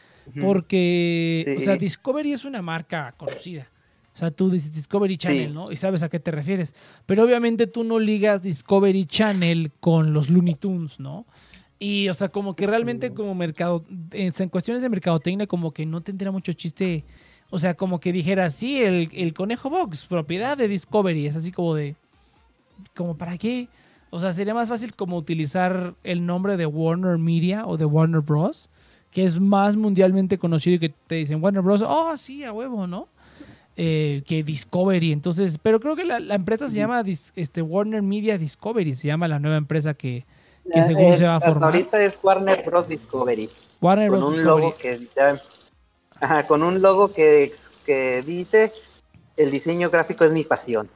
Speaker 2: porque, o sea. Discovery es una marca conocida. O sea, tú dices Discovery Channel,
Speaker 6: Sí.
Speaker 2: ¿no? Y sabes a qué te refieres. Pero obviamente tú no ligas Discovery Channel con los Looney Tunes, ¿no? Y, o sea, como que realmente como mercado, en en cuestiones de mercadotecnia, como que no tendría mucho chiste. O sea, como que dijera, sí, el, el Conejo Box, propiedad de Discovery. Es así como de, como para qué. O sea, sería más fácil como utilizar el nombre de Warner Media o de Warner Bros., que es más mundialmente conocido y que te dicen Warner Bros., oh, sí, a huevo, ¿no? Eh, que Discovery. Entonces, pero creo que la, la empresa se llama Dis- este, Warner Media Discovery, se llama la nueva empresa que, que
Speaker 6: eh,
Speaker 2: según se va a formar.
Speaker 6: ahorita es Warner Bros. Discovery.
Speaker 2: Warner
Speaker 6: con
Speaker 2: Bros.
Speaker 6: un
Speaker 2: Discovery.
Speaker 6: logo que ya- ajá, con un logo que, que dice el diseño gráfico es mi pasión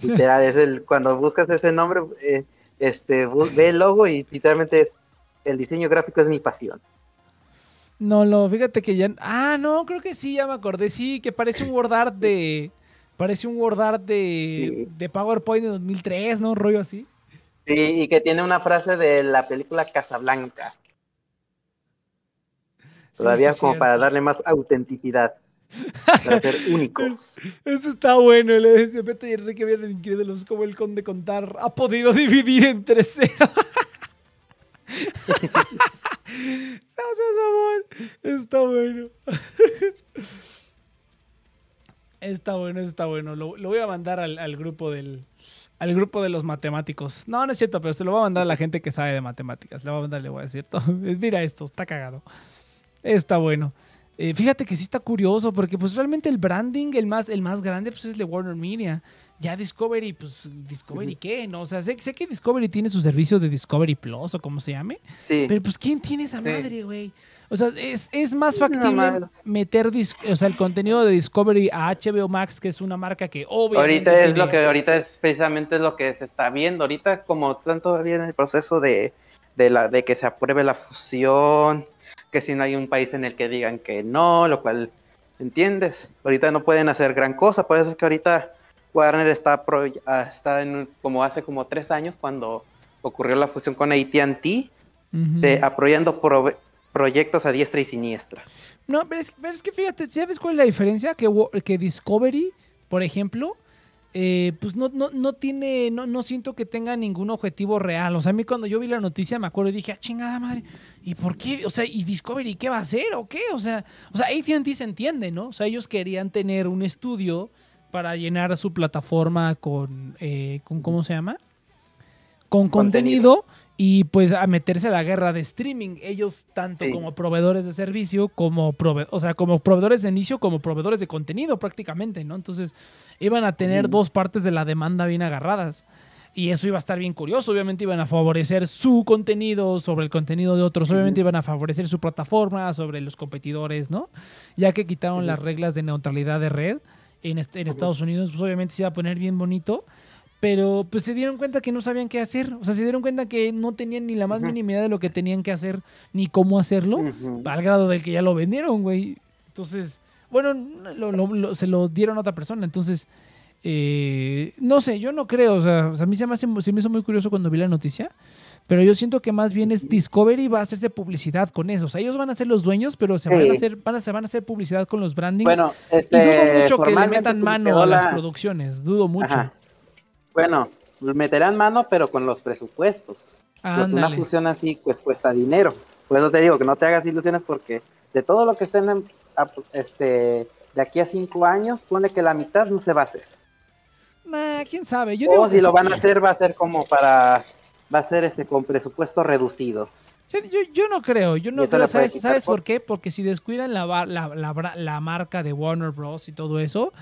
Speaker 6: literal es el cuando buscas ese nombre eh, este ve el logo y literalmente es el diseño gráfico es mi pasión
Speaker 2: No, no, fíjate que ya. Ah, no, creo que sí, ya me acordé. Sí, que parece un Word Art de. Parece un Word Art de,
Speaker 6: Sí.
Speaker 2: de PowerPoint de 2003, ¿no? Un rollo así.
Speaker 6: sí, y que tiene una frase de la película Casablanca todavía
Speaker 2: sí,
Speaker 6: como
Speaker 2: cierto.
Speaker 6: para darle más autenticidad para ser únicos
Speaker 2: Eso está bueno. Le dice Beto y Enrique vieron incrédulos como el conde contar ha podido dividir entre cero. no seas amor. Está bueno. está bueno, está bueno. Lo, lo voy a mandar al, al grupo del. Al grupo de los matemáticos. No, no es cierto, pero se lo voy a mandar a la gente que sabe de matemáticas. Le voy a mandar, le voy a decir todo. Mira esto, está cagado. Está bueno. Eh, fíjate que sí está curioso, porque pues realmente el branding, el más, el más grande, pues es el de Warner Media. Ya Discovery, pues Discovery qué, ¿no? O sea, sé, sé que Discovery tiene su servicio de Discovery Plus o como se llame,
Speaker 6: sí
Speaker 2: pero pues ¿quién tiene esa
Speaker 6: Sí.
Speaker 2: madre, güey? O sea, es, es más factible meter o sea, el contenido de Discovery a HBO Max, que es una marca que obviamente
Speaker 6: Ahorita es
Speaker 2: tiene-
Speaker 6: lo que ahorita es precisamente lo que se está viendo. Ahorita como están todavía en el proceso de, de la de que se apruebe la fusión, que si no hay un país en el que digan que no, lo cual entiendes. Ahorita no pueden hacer gran cosa, por eso es que ahorita Warner está pro- ah, está en como hace como tres años cuando ocurrió la fusión con AT&T,
Speaker 2: Ujú.
Speaker 6: de apoyando prove- proyectos a diestra y siniestra.
Speaker 2: No, pero es, pero es que fíjate, ¿sabes cuál es la diferencia? Que, que Discovery, por ejemplo, eh, pues no, no, no tiene, no, no siento que tenga ningún objetivo real. O sea, a mí cuando yo vi la noticia me acuerdo y dije, ah, chingada madre, ¿y por qué? O sea, ¿y Discovery qué va a hacer o qué? O sea, o sea, AT&T se entiende, ¿no? O sea, ellos querían tener un estudio para llenar su plataforma con, eh, con ¿cómo se llama? Con contenido,
Speaker 6: Contenido.
Speaker 2: Y pues a meterse a la guerra de streaming. Ellos tanto
Speaker 6: Sí.
Speaker 2: como proveedores de servicio, como prove o sea, como proveedores de inicio, como proveedores de contenido prácticamente, ¿no? Entonces iban a tener dos partes de la demanda bien agarradas. Y eso iba a estar bien curioso. Obviamente iban a favorecer su contenido sobre el contenido de otros. Obviamente iban a favorecer su plataforma sobre los competidores, ¿no? Ya que quitaron las reglas de neutralidad de red en, en Estados Unidos, pues obviamente se iba a poner bien bonito. Pero pues se dieron cuenta que no sabían qué hacer. O sea, se dieron cuenta que no tenían ni la más
Speaker 6: Ujú.
Speaker 2: mínima idea de lo que tenían que hacer ni cómo hacerlo. Al grado del que ya lo vendieron, güey. Entonces, bueno, lo- lo- lo- se lo dieron a otra persona. Entonces, eh, no sé, yo no creo. O sea, a mí se me, hace- se me hizo muy curioso cuando vi la noticia. Pero yo siento que más bien es Discovery va a hacerse publicidad con eso. O sea, ellos van a ser los dueños, pero se van a hacer, van a, se van a hacer publicidad con los brandings.
Speaker 6: Bueno,
Speaker 2: y
Speaker 6: este,
Speaker 2: dudo mucho que le metan mano a las
Speaker 6: la-
Speaker 2: producciones. Dudo mucho.
Speaker 6: Ajá. Bueno, meterán mano, pero con los presupuestos. Pues una fusión así pues cuesta dinero. Por eso te digo que no te hagas ilusiones porque de todo lo que estén en- a- este de aquí a cinco años, pone que la mitad no se va a hacer.
Speaker 2: Nah, quién sabe. Yo
Speaker 6: O si lo van a hacer va a ser como para va a ser este con presupuesto reducido.
Speaker 2: Yo, yo- yo no creo, yo no creo. ¿Sabes,
Speaker 6: quitar
Speaker 2: ¿sabes por qué? Porque si descuidan la, la, la la marca de Warner Bros. y todo eso,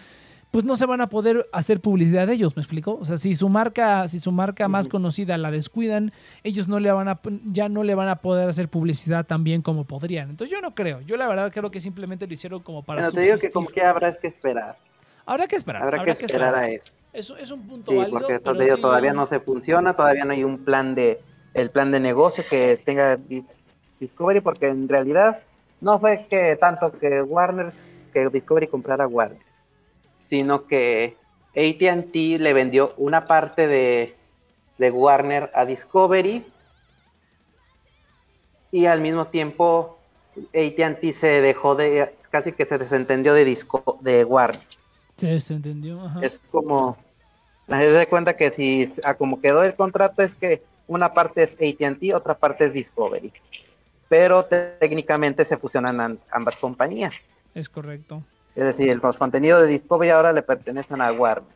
Speaker 2: pues no se van a poder hacer publicidad de ellos, ¿me explico? O sea, si su marca, si su marca más conocida la descuidan, ellos no le van a, ya no le van a poder hacer publicidad tan bien como podrían. Entonces yo no creo, yo la verdad creo que simplemente lo hicieron como para
Speaker 6: Pero te digo que como que habrá que esperar.
Speaker 2: Habrá que esperar,
Speaker 6: Habrá
Speaker 2: habrá
Speaker 6: que esperar a eso.
Speaker 2: Es, es un punto
Speaker 6: Sí,
Speaker 2: válido,
Speaker 6: porque
Speaker 2: pero
Speaker 6: digo,
Speaker 2: sí,
Speaker 6: todavía no se funciona, todavía no hay un plan de el plan de negocio que tenga Dis- Discovery, porque en realidad no fue que tanto que Warner que Discovery comprara Warner, sino que AT&T le vendió una parte de, de Warner a Discovery y al mismo tiempo AT&T se dejó de casi que se desentendió de Disco de Warner.
Speaker 2: Se entendió. ajá.
Speaker 6: Es como, la gente se da cuenta que si a como quedó el contrato es que una parte es AT&T, otra parte es Discovery. Pero técnicamente se fusionan an- ambas compañías.
Speaker 2: Es correcto.
Speaker 6: Es decir, los contenidos de Discovery ahora le pertenecen a Warner.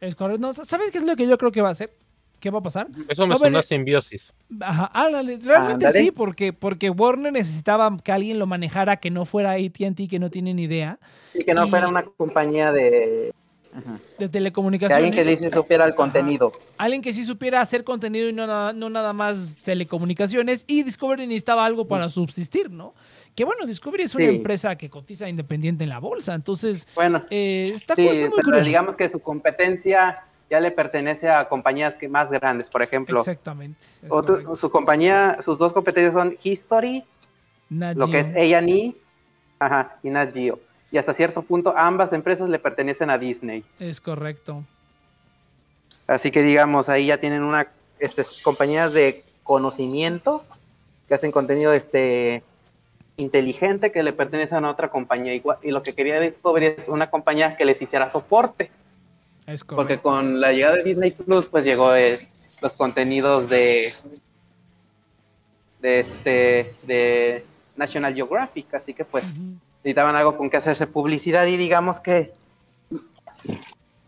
Speaker 2: Es correcto. No, ¿Sabes qué es lo que yo creo que va a hacer? ¿Qué va a pasar?
Speaker 3: Eso me
Speaker 2: No,
Speaker 3: suena a simbiosis.
Speaker 2: Ajá, ándale, realmente
Speaker 6: Ándale.
Speaker 2: sí, porque, porque Warner necesitaba que alguien lo manejara que no fuera AT&T, que no tiene ni idea
Speaker 6: Y que no
Speaker 2: Y-
Speaker 6: fuera una compañía de... Ajá.
Speaker 2: de
Speaker 6: Que
Speaker 2: telecomunicaciones.
Speaker 6: alguien que dice supiera el contenido.
Speaker 2: Alguien que sí supiera hacer contenido y no nada, no nada más telecomunicaciones. Y Discovery necesitaba algo para subsistir, ¿no? Que bueno, Discovery es una
Speaker 6: Sí.
Speaker 2: empresa que cotiza independiente en la bolsa. Entonces,
Speaker 6: Bueno,
Speaker 2: eh, está,
Speaker 6: sí,
Speaker 2: está muy
Speaker 6: pero digamos que su competencia ya le pertenece a compañías que más grandes. Por ejemplo,
Speaker 2: Exactamente.
Speaker 6: otro- su compañía, sus dos competencias son History
Speaker 2: Nat
Speaker 6: lo que es. A&E ajá, y Nat Geo. Y hasta cierto punto ambas empresas le pertenecen a Disney.
Speaker 2: Es correcto.
Speaker 6: Así que digamos, ahí ya tienen una este, compañías de conocimiento que hacen contenido este inteligente que le pertenecen a otra compañía. Igual- Y lo que quería Discovery es una compañía que les hiciera soporte.
Speaker 2: Es
Speaker 6: Porque con la llegada de Disney Plus, pues llegó eh, los contenidos de de este de National Geographic, así que pues necesitaban algo con que hacerse publicidad y digamos que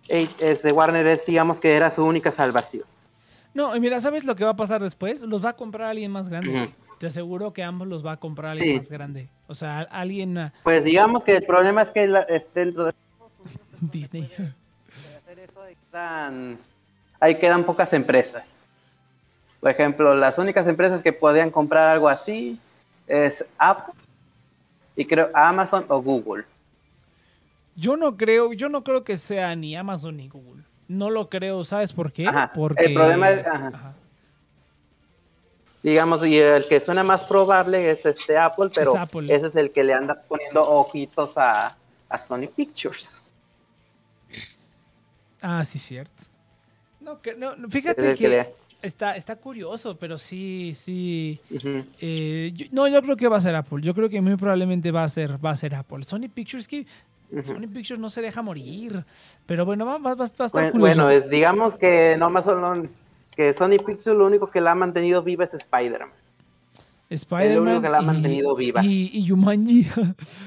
Speaker 6: este Warner es digamos que era su única salvación.
Speaker 2: No, y mira, ¿sabes lo que va a pasar después? Los va a comprar alguien más grande. Te aseguro que ambos los va a comprar alguien
Speaker 6: Sí.
Speaker 2: más grande. O sea, alguien ah,
Speaker 6: Pues digamos que el problema es que la- es dentro de
Speaker 2: Disney.
Speaker 6: hacer eso ahí quedan, ahí quedan pocas empresas. Por ejemplo, las únicas empresas que podían comprar algo así es Apple y creo Amazon o Google.
Speaker 2: Yo no creo, yo no creo que sea ni Amazon ni Google. No lo creo, ¿sabes por qué?
Speaker 6: Ajá,
Speaker 2: Porque
Speaker 6: el problema es- ajá.
Speaker 2: Ajá.
Speaker 6: Digamos, y el que suena más probable es este Apple, pero
Speaker 2: Apple.
Speaker 6: ese es el que le anda poniendo ojitos a, a Sony Pictures.
Speaker 2: Ah, sí, cierto. No, que, no,
Speaker 6: Es
Speaker 2: fíjate que, está, está curioso, pero sí, sí. Eh, yo- no, yo creo que va a ser Apple. Yo creo que muy probablemente va a ser, va a ser Apple. Sony Pictures que. Sony Pictures no se deja morir. Pero bueno, va, va- va- va a estar
Speaker 6: Bueno,
Speaker 2: curioso.
Speaker 6: bueno, es- digamos que no más solo que Sony Pictures lo único que la ha mantenido viva es Spider-Man.
Speaker 2: Spider-Man
Speaker 6: que la ha mantenido viva.
Speaker 2: Y, y Jumanji.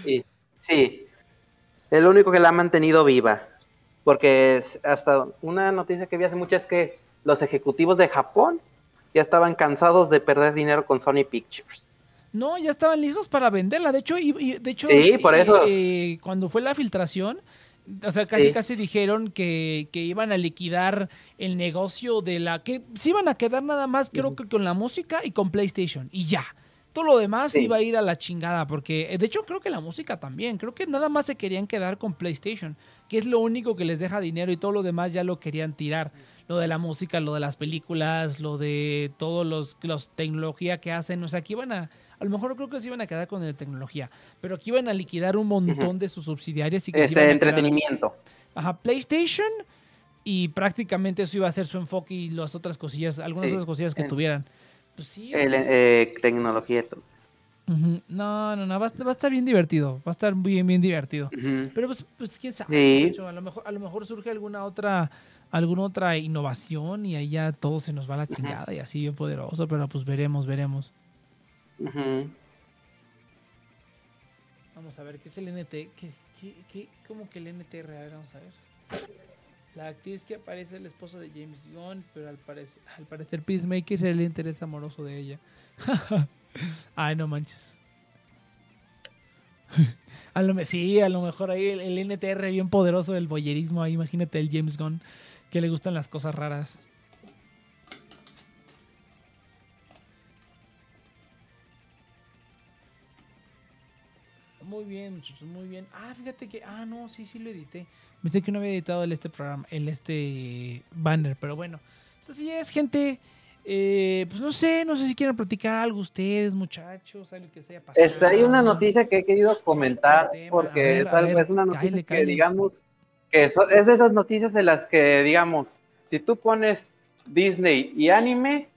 Speaker 6: Sí, sí. Es lo único que la ha mantenido viva. Porque es- hasta una noticia que vi hace mucho es que los ejecutivos de Japón ya estaban cansados de perder dinero con Sony Pictures.
Speaker 2: No, ya estaban listos para venderla. De hecho, y, y- de hecho
Speaker 6: Sí, por
Speaker 2: eh,
Speaker 6: eso.
Speaker 2: eh, cuando fue la filtración, o sea, casi
Speaker 6: Sí.
Speaker 2: casi dijeron que, que iban a liquidar el negocio de la... que se iban a quedar nada más, creo que con la música y con PlayStation. Y ya. Todo lo demás
Speaker 6: Sí.
Speaker 2: iba a ir a la chingada, porque eh, de hecho creo que la música también, creo que nada más se querían quedar con PlayStation, que es lo único que les deja dinero y todo lo demás ya lo querían tirar. Lo de la música, lo de las películas, lo de todos los, los tecnología que hacen, o sea, que iban a, a lo mejor creo que se iban a quedar con el tecnología, pero que iban a liquidar un montón de sus subsidiarias y que se iban
Speaker 6: Este
Speaker 2: a quedar-
Speaker 6: entretenimiento.
Speaker 2: Ajá, PlayStation y prácticamente eso iba a ser su enfoque y las otras cosillas, algunas
Speaker 6: Sí.
Speaker 2: otras cosillas que
Speaker 6: El-
Speaker 2: tuvieran. Pues sí.
Speaker 6: El, eh, tecnología.
Speaker 2: No, no, no, va a, estar, va a estar bien divertido, va a estar bien, bien divertido. Pero pues, pues quién sabe,
Speaker 6: Sí.
Speaker 2: a lo mejor, a lo mejor surge alguna otra, alguna otra innovación y ahí ya todo se nos va a la chingada y así bien poderoso, pero pues veremos, veremos. Vamos a ver, ¿qué es el NT? ¿Qué, qué, qué- cómo que el? A ver, vamos a ver. La actriz que aparece es la esposa de James Gunn, pero al parecer, al parecer Peacemaker es el interés amoroso de ella. Ay, no manches. A lo, sí, a lo mejor ahí el, el NTR bien poderoso del boyerismo. Ahí imagínate el James Gunn, que le gustan las cosas raras. Muy bien, muchachos, muy bien. Ah, fíjate que. Ah, no, sí, sí lo edité. Pensé que no había editado el este programa, el este banner, pero bueno. Pues así es, gente. Eh, pues no sé, no sé si quieren platicar algo ustedes, muchachos, algo que se haya pasado.
Speaker 6: Este, hay una noticia que he querido comentar porque
Speaker 2: ver,
Speaker 6: es, algo-
Speaker 2: ver,
Speaker 6: es una noticia que digamos que es de esas noticias en las que digamos si tú pones Disney y anime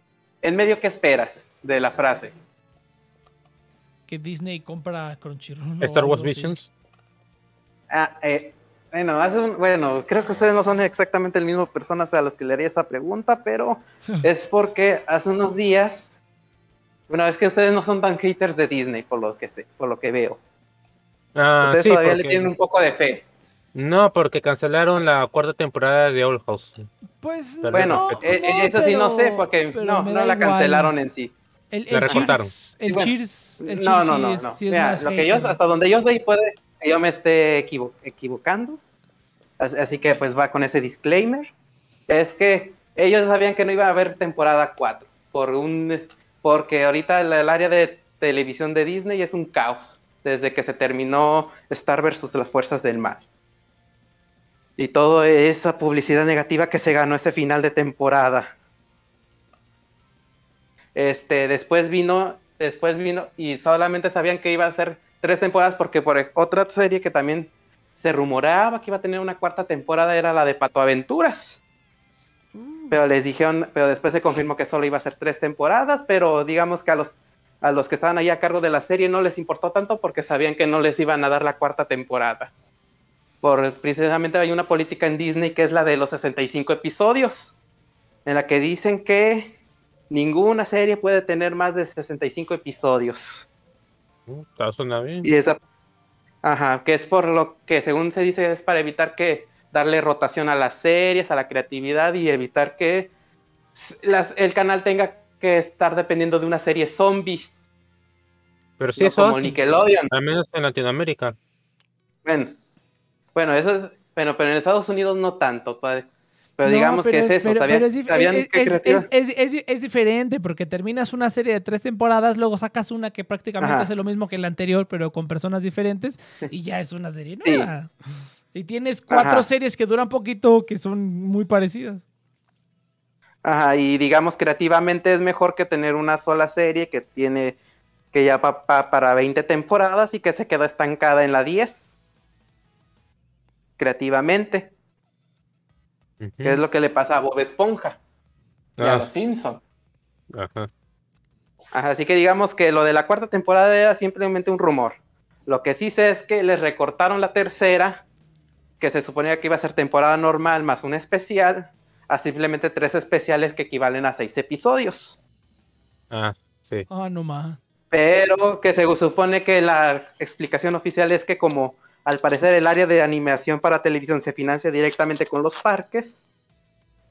Speaker 6: en medio qué esperas de la frase
Speaker 2: Que Disney compra Crunchyroll.
Speaker 3: Star Wars. Visions.
Speaker 6: Ah, eh, bueno, hace un- bueno, creo que ustedes no son exactamente el mismo personas a los que le haría esta pregunta, pero es porque hace unos días, bueno, es que ustedes no son tan haters de Disney por lo que sé, por lo que veo.
Speaker 3: Ah,
Speaker 6: ustedes
Speaker 3: sí,
Speaker 6: todavía
Speaker 3: porque-
Speaker 6: le tienen un poco de fe.
Speaker 3: No, porque cancelaron la cuarta temporada de Old House.
Speaker 2: Pues
Speaker 3: Pero
Speaker 6: Bueno,
Speaker 2: no,
Speaker 6: eh,
Speaker 2: no,
Speaker 6: eso sí no sé, porque no, no la
Speaker 2: igual.
Speaker 6: cancelaron en sí.
Speaker 2: El, el
Speaker 3: recortaron.
Speaker 2: Cheers, el
Speaker 6: bueno.
Speaker 2: Cheers, el
Speaker 6: No,
Speaker 2: Cheers
Speaker 6: no,
Speaker 2: sí
Speaker 6: no,
Speaker 2: es,
Speaker 6: no.
Speaker 2: sí es
Speaker 6: Mira,
Speaker 2: más
Speaker 6: lo que yo, hasta donde yo sé, puede que yo me esté equivo- equivocando. Así, así que pues va con ese disclaimer. Es que ellos sabían que no iba a haber temporada 4. Por un, porque ahorita el, el área de televisión de Disney es un caos. Desde que se terminó Star versus las fuerzas del mal. Y toda esa publicidad negativa que se ganó ese final de temporada. Este, después vino, después vino y solamente sabían que iba a ser tres temporadas porque por e- otra serie que también se rumoreaba que iba a tener una cuarta temporada era la de Pato Aventuras. Pero les dijeron, pero después se confirmó que solo iba a ser tres temporadas, pero digamos que a los a los que estaban ahí a cargo de la serie no les importó tanto porque sabían que no les iban a dar la cuarta temporada. Por precisamente hay una política en Disney que es la de los 65 episodios, en la que dicen que ninguna serie puede tener más de 65 episodios.
Speaker 3: Mm, Está suena bien.
Speaker 6: Y esa, ajá, que es por lo que según se dice es para evitar que darle rotación a las series, a la creatividad y evitar que las- el canal tenga que estar dependiendo de una serie zombie,
Speaker 3: Pero sí,
Speaker 6: no
Speaker 3: eso
Speaker 6: como Nickelodeon.
Speaker 3: al menos en Latinoamérica.
Speaker 6: Bueno, bueno, eso es, bueno, pero en Estados Unidos no tanto, padre. Pero
Speaker 2: No,
Speaker 6: digamos
Speaker 2: pero
Speaker 6: que es, eso,
Speaker 2: pero-
Speaker 6: sabían,
Speaker 2: pero es
Speaker 6: sabían
Speaker 2: diferente porque terminas una serie de tres temporadas, luego sacas una que prácticamente
Speaker 6: Ajá.
Speaker 2: hace lo mismo que la anterior, pero con personas diferentes, y ya es una serie
Speaker 6: Sí.
Speaker 2: nueva. Y tienes cuatro
Speaker 6: Ajá.
Speaker 2: series que duran poquito que son muy parecidas.
Speaker 6: Ajá, y digamos creativamente es mejor que tener una sola serie que tiene que ya pa- para 20 temporadas y que se queda estancada en la 10. Creativamente,
Speaker 3: Ujú.
Speaker 6: que es lo que le pasa a Bob Esponja y a
Speaker 3: Ah,
Speaker 6: los Simpson.
Speaker 3: ajá.
Speaker 6: Ajá, así que digamos que lo de la cuarta temporada era simplemente un rumor. Lo que sí sé es que les recortaron la tercera, que se suponía que iba a ser temporada normal más un especial, a simplemente tres especiales que equivalen a seis episodios.
Speaker 3: Ah, sí.
Speaker 2: Ah, no más.
Speaker 6: Pero que se supone que la explicación oficial es que como al parecer el área de animación para televisión se financia directamente con los parques,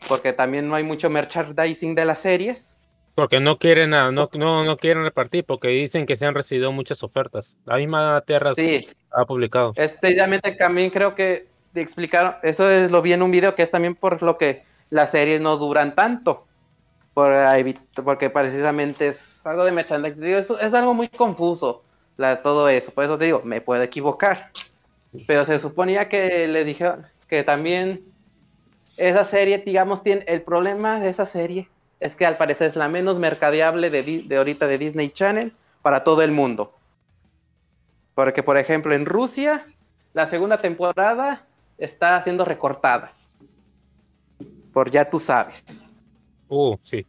Speaker 6: porque también no hay mucho merchandising de las series.
Speaker 3: Porque no quieren, a- no, no, no quieren repartir, porque dicen que se han recibido muchas ofertas. La misma Tierra
Speaker 6: Sí,
Speaker 3: ha publicado.
Speaker 6: este también creo que te explicaron, eso es, lo vi en un video que es también por lo que las series no duran tanto. Por, porque precisamente es algo de merchandising. Eso es algo muy confuso, la, todo eso. Por eso te digo, me puedo equivocar. Pero se suponía que les dijeron que también esa serie, digamos, tiene el problema de esa serie es que al parecer es la menos mercadeable de ahorita de Disney Channel para todo el mundo. Porque, por ejemplo, en Rusia, la segunda temporada está siendo recortada. Por ya tú sabes.
Speaker 3: Uh, sí.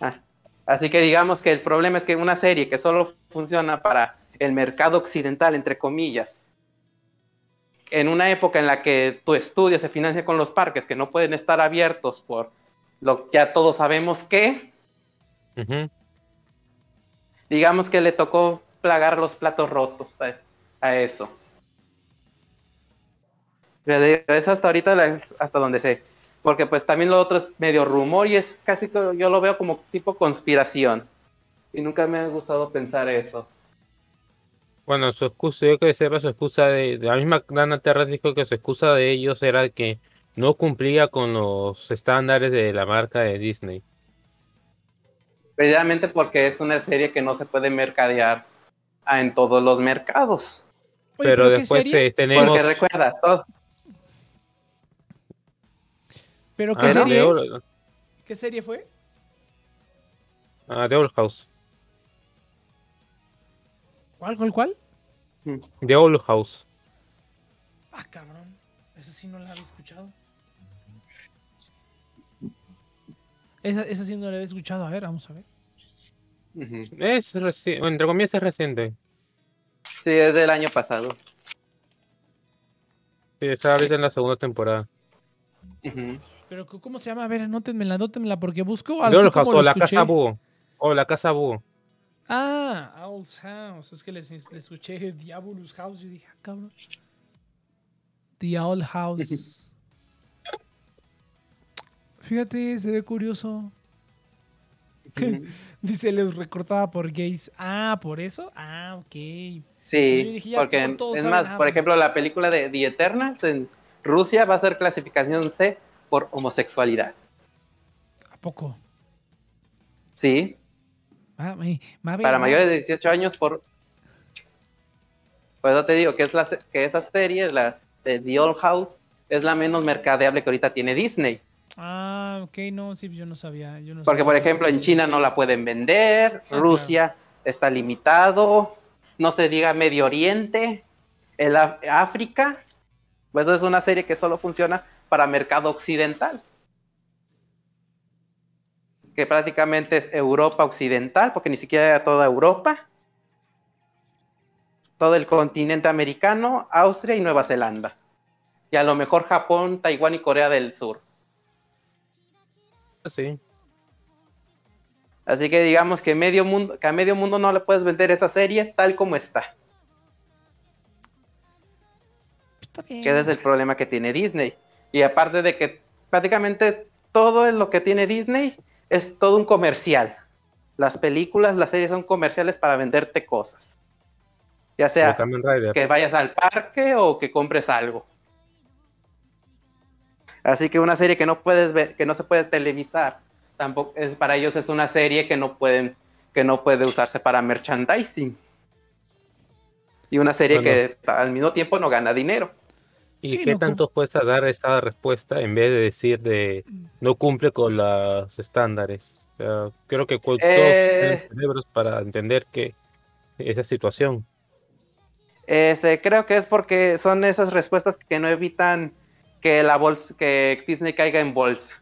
Speaker 6: Ah, así que digamos que el problema es que una serie que solo funciona para el mercado occidental, entre comillas, en una época en la que tu estudio se financia con los parques que no pueden estar abiertos por lo que ya todos sabemos que, digamos que le tocó plagar los platos rotos a, a eso. Pero Es hasta ahorita la- hasta donde sé. Porque pues también lo otro es medio rumor y es casi que yo lo veo como tipo conspiración. Y nunca me ha gustado pensar eso.
Speaker 3: Bueno, su excusa, yo que sepa, su excusa de, de la misma Dana Terras dijo que su excusa de ellos era que no cumplía con los estándares de la marca de Disney.
Speaker 6: Precisamente porque es una serie que no se puede mercadear en todos los mercados.
Speaker 2: Oye,
Speaker 3: pero
Speaker 2: ¿qué
Speaker 3: después
Speaker 2: serie?
Speaker 3: eh, tenemos
Speaker 6: Porque recuerda, todo,
Speaker 2: ¿Pero qué
Speaker 3: ah,
Speaker 2: serie es?
Speaker 3: Old-
Speaker 2: ¿Qué serie fue?
Speaker 3: ah, The Old House.
Speaker 2: ¿Cuál, cuál, cuál?
Speaker 3: The Old House.
Speaker 2: Ah, cabrón. Esa sí no la había escuchado. Esa, esa sí no la había escuchado. A ver, vamos a ver.
Speaker 3: Es reciente, entre comillas es reciente.
Speaker 6: sí, es del año pasado.
Speaker 3: Sí, está ahorita en la segunda temporada.
Speaker 2: Pero ¿cómo se llama? A ver, anótenmela, anótenmela, porque busco
Speaker 3: The
Speaker 2: así
Speaker 3: Old
Speaker 2: como
Speaker 3: House o la
Speaker 2: escuché.
Speaker 3: casa búho. O la casa búho.
Speaker 2: Ah, Owl's House. Es que les, les escuché Diabolus House. Yo dije, ah, cabrón. The Owl House. Fíjate, se ve curioso. Dice, les recortaba por gays. Ah, ¿por eso? Ah, ok.
Speaker 6: Sí,
Speaker 2: dije,
Speaker 6: porque es más,
Speaker 2: nada.
Speaker 6: por ejemplo, la película de The Eternals en Rusia va a ser clasificación C por homosexualidad.
Speaker 2: ¿A poco?
Speaker 6: Sí,
Speaker 2: Ah,
Speaker 6: para mayores de 18 años por... Por eso te digo que, es la, que esa serie, la de The Old House, es la menos mercadeable que ahorita tiene Disney.
Speaker 2: Ah, ok, no, sí, yo no sabía. Yo no
Speaker 6: Porque,
Speaker 2: sabía.
Speaker 6: por ejemplo, en China no la pueden vender,
Speaker 2: Ah,
Speaker 6: Rusia está limitado, no se diga Medio Oriente, el África, pues eso es una serie que solo funciona para mercado occidental. Que prácticamente es Europa occidental, porque ni siquiera era toda Europa. Todo el continente americano, Austria y Nueva Zelanda. Y a lo mejor Japón, Taiwán y Corea del Sur.
Speaker 3: Sí.
Speaker 6: Así que digamos que, medio mundo, que a medio mundo no le puedes vender esa serie tal como está.
Speaker 2: Está bien.
Speaker 6: Que ese es el problema que tiene Disney. Y aparte de que prácticamente todo es lo que tiene Disney es todo un comercial. Las películas, las series son comerciales para venderte cosas. Ya sea que vayas al parque o que compres algo. Así que una serie que no puedes ver, que no se puede televisar, tampoco es para ellos es una serie que no pueden, que no puede usarse para merchandising. Y una serie
Speaker 3: Bueno.
Speaker 6: que al mismo tiempo no gana dinero.
Speaker 3: ¿Y
Speaker 2: Sí,
Speaker 3: qué
Speaker 2: no,
Speaker 3: tanto cuesta dar esta respuesta en vez de decir de no cumple con los estándares? Creo que todos
Speaker 6: Eh.
Speaker 3: tienen cerebros para entender que esa situación.
Speaker 6: Este, creo que es porque son esas respuestas que no evitan que la bolsa, que Disney caiga en bolsa.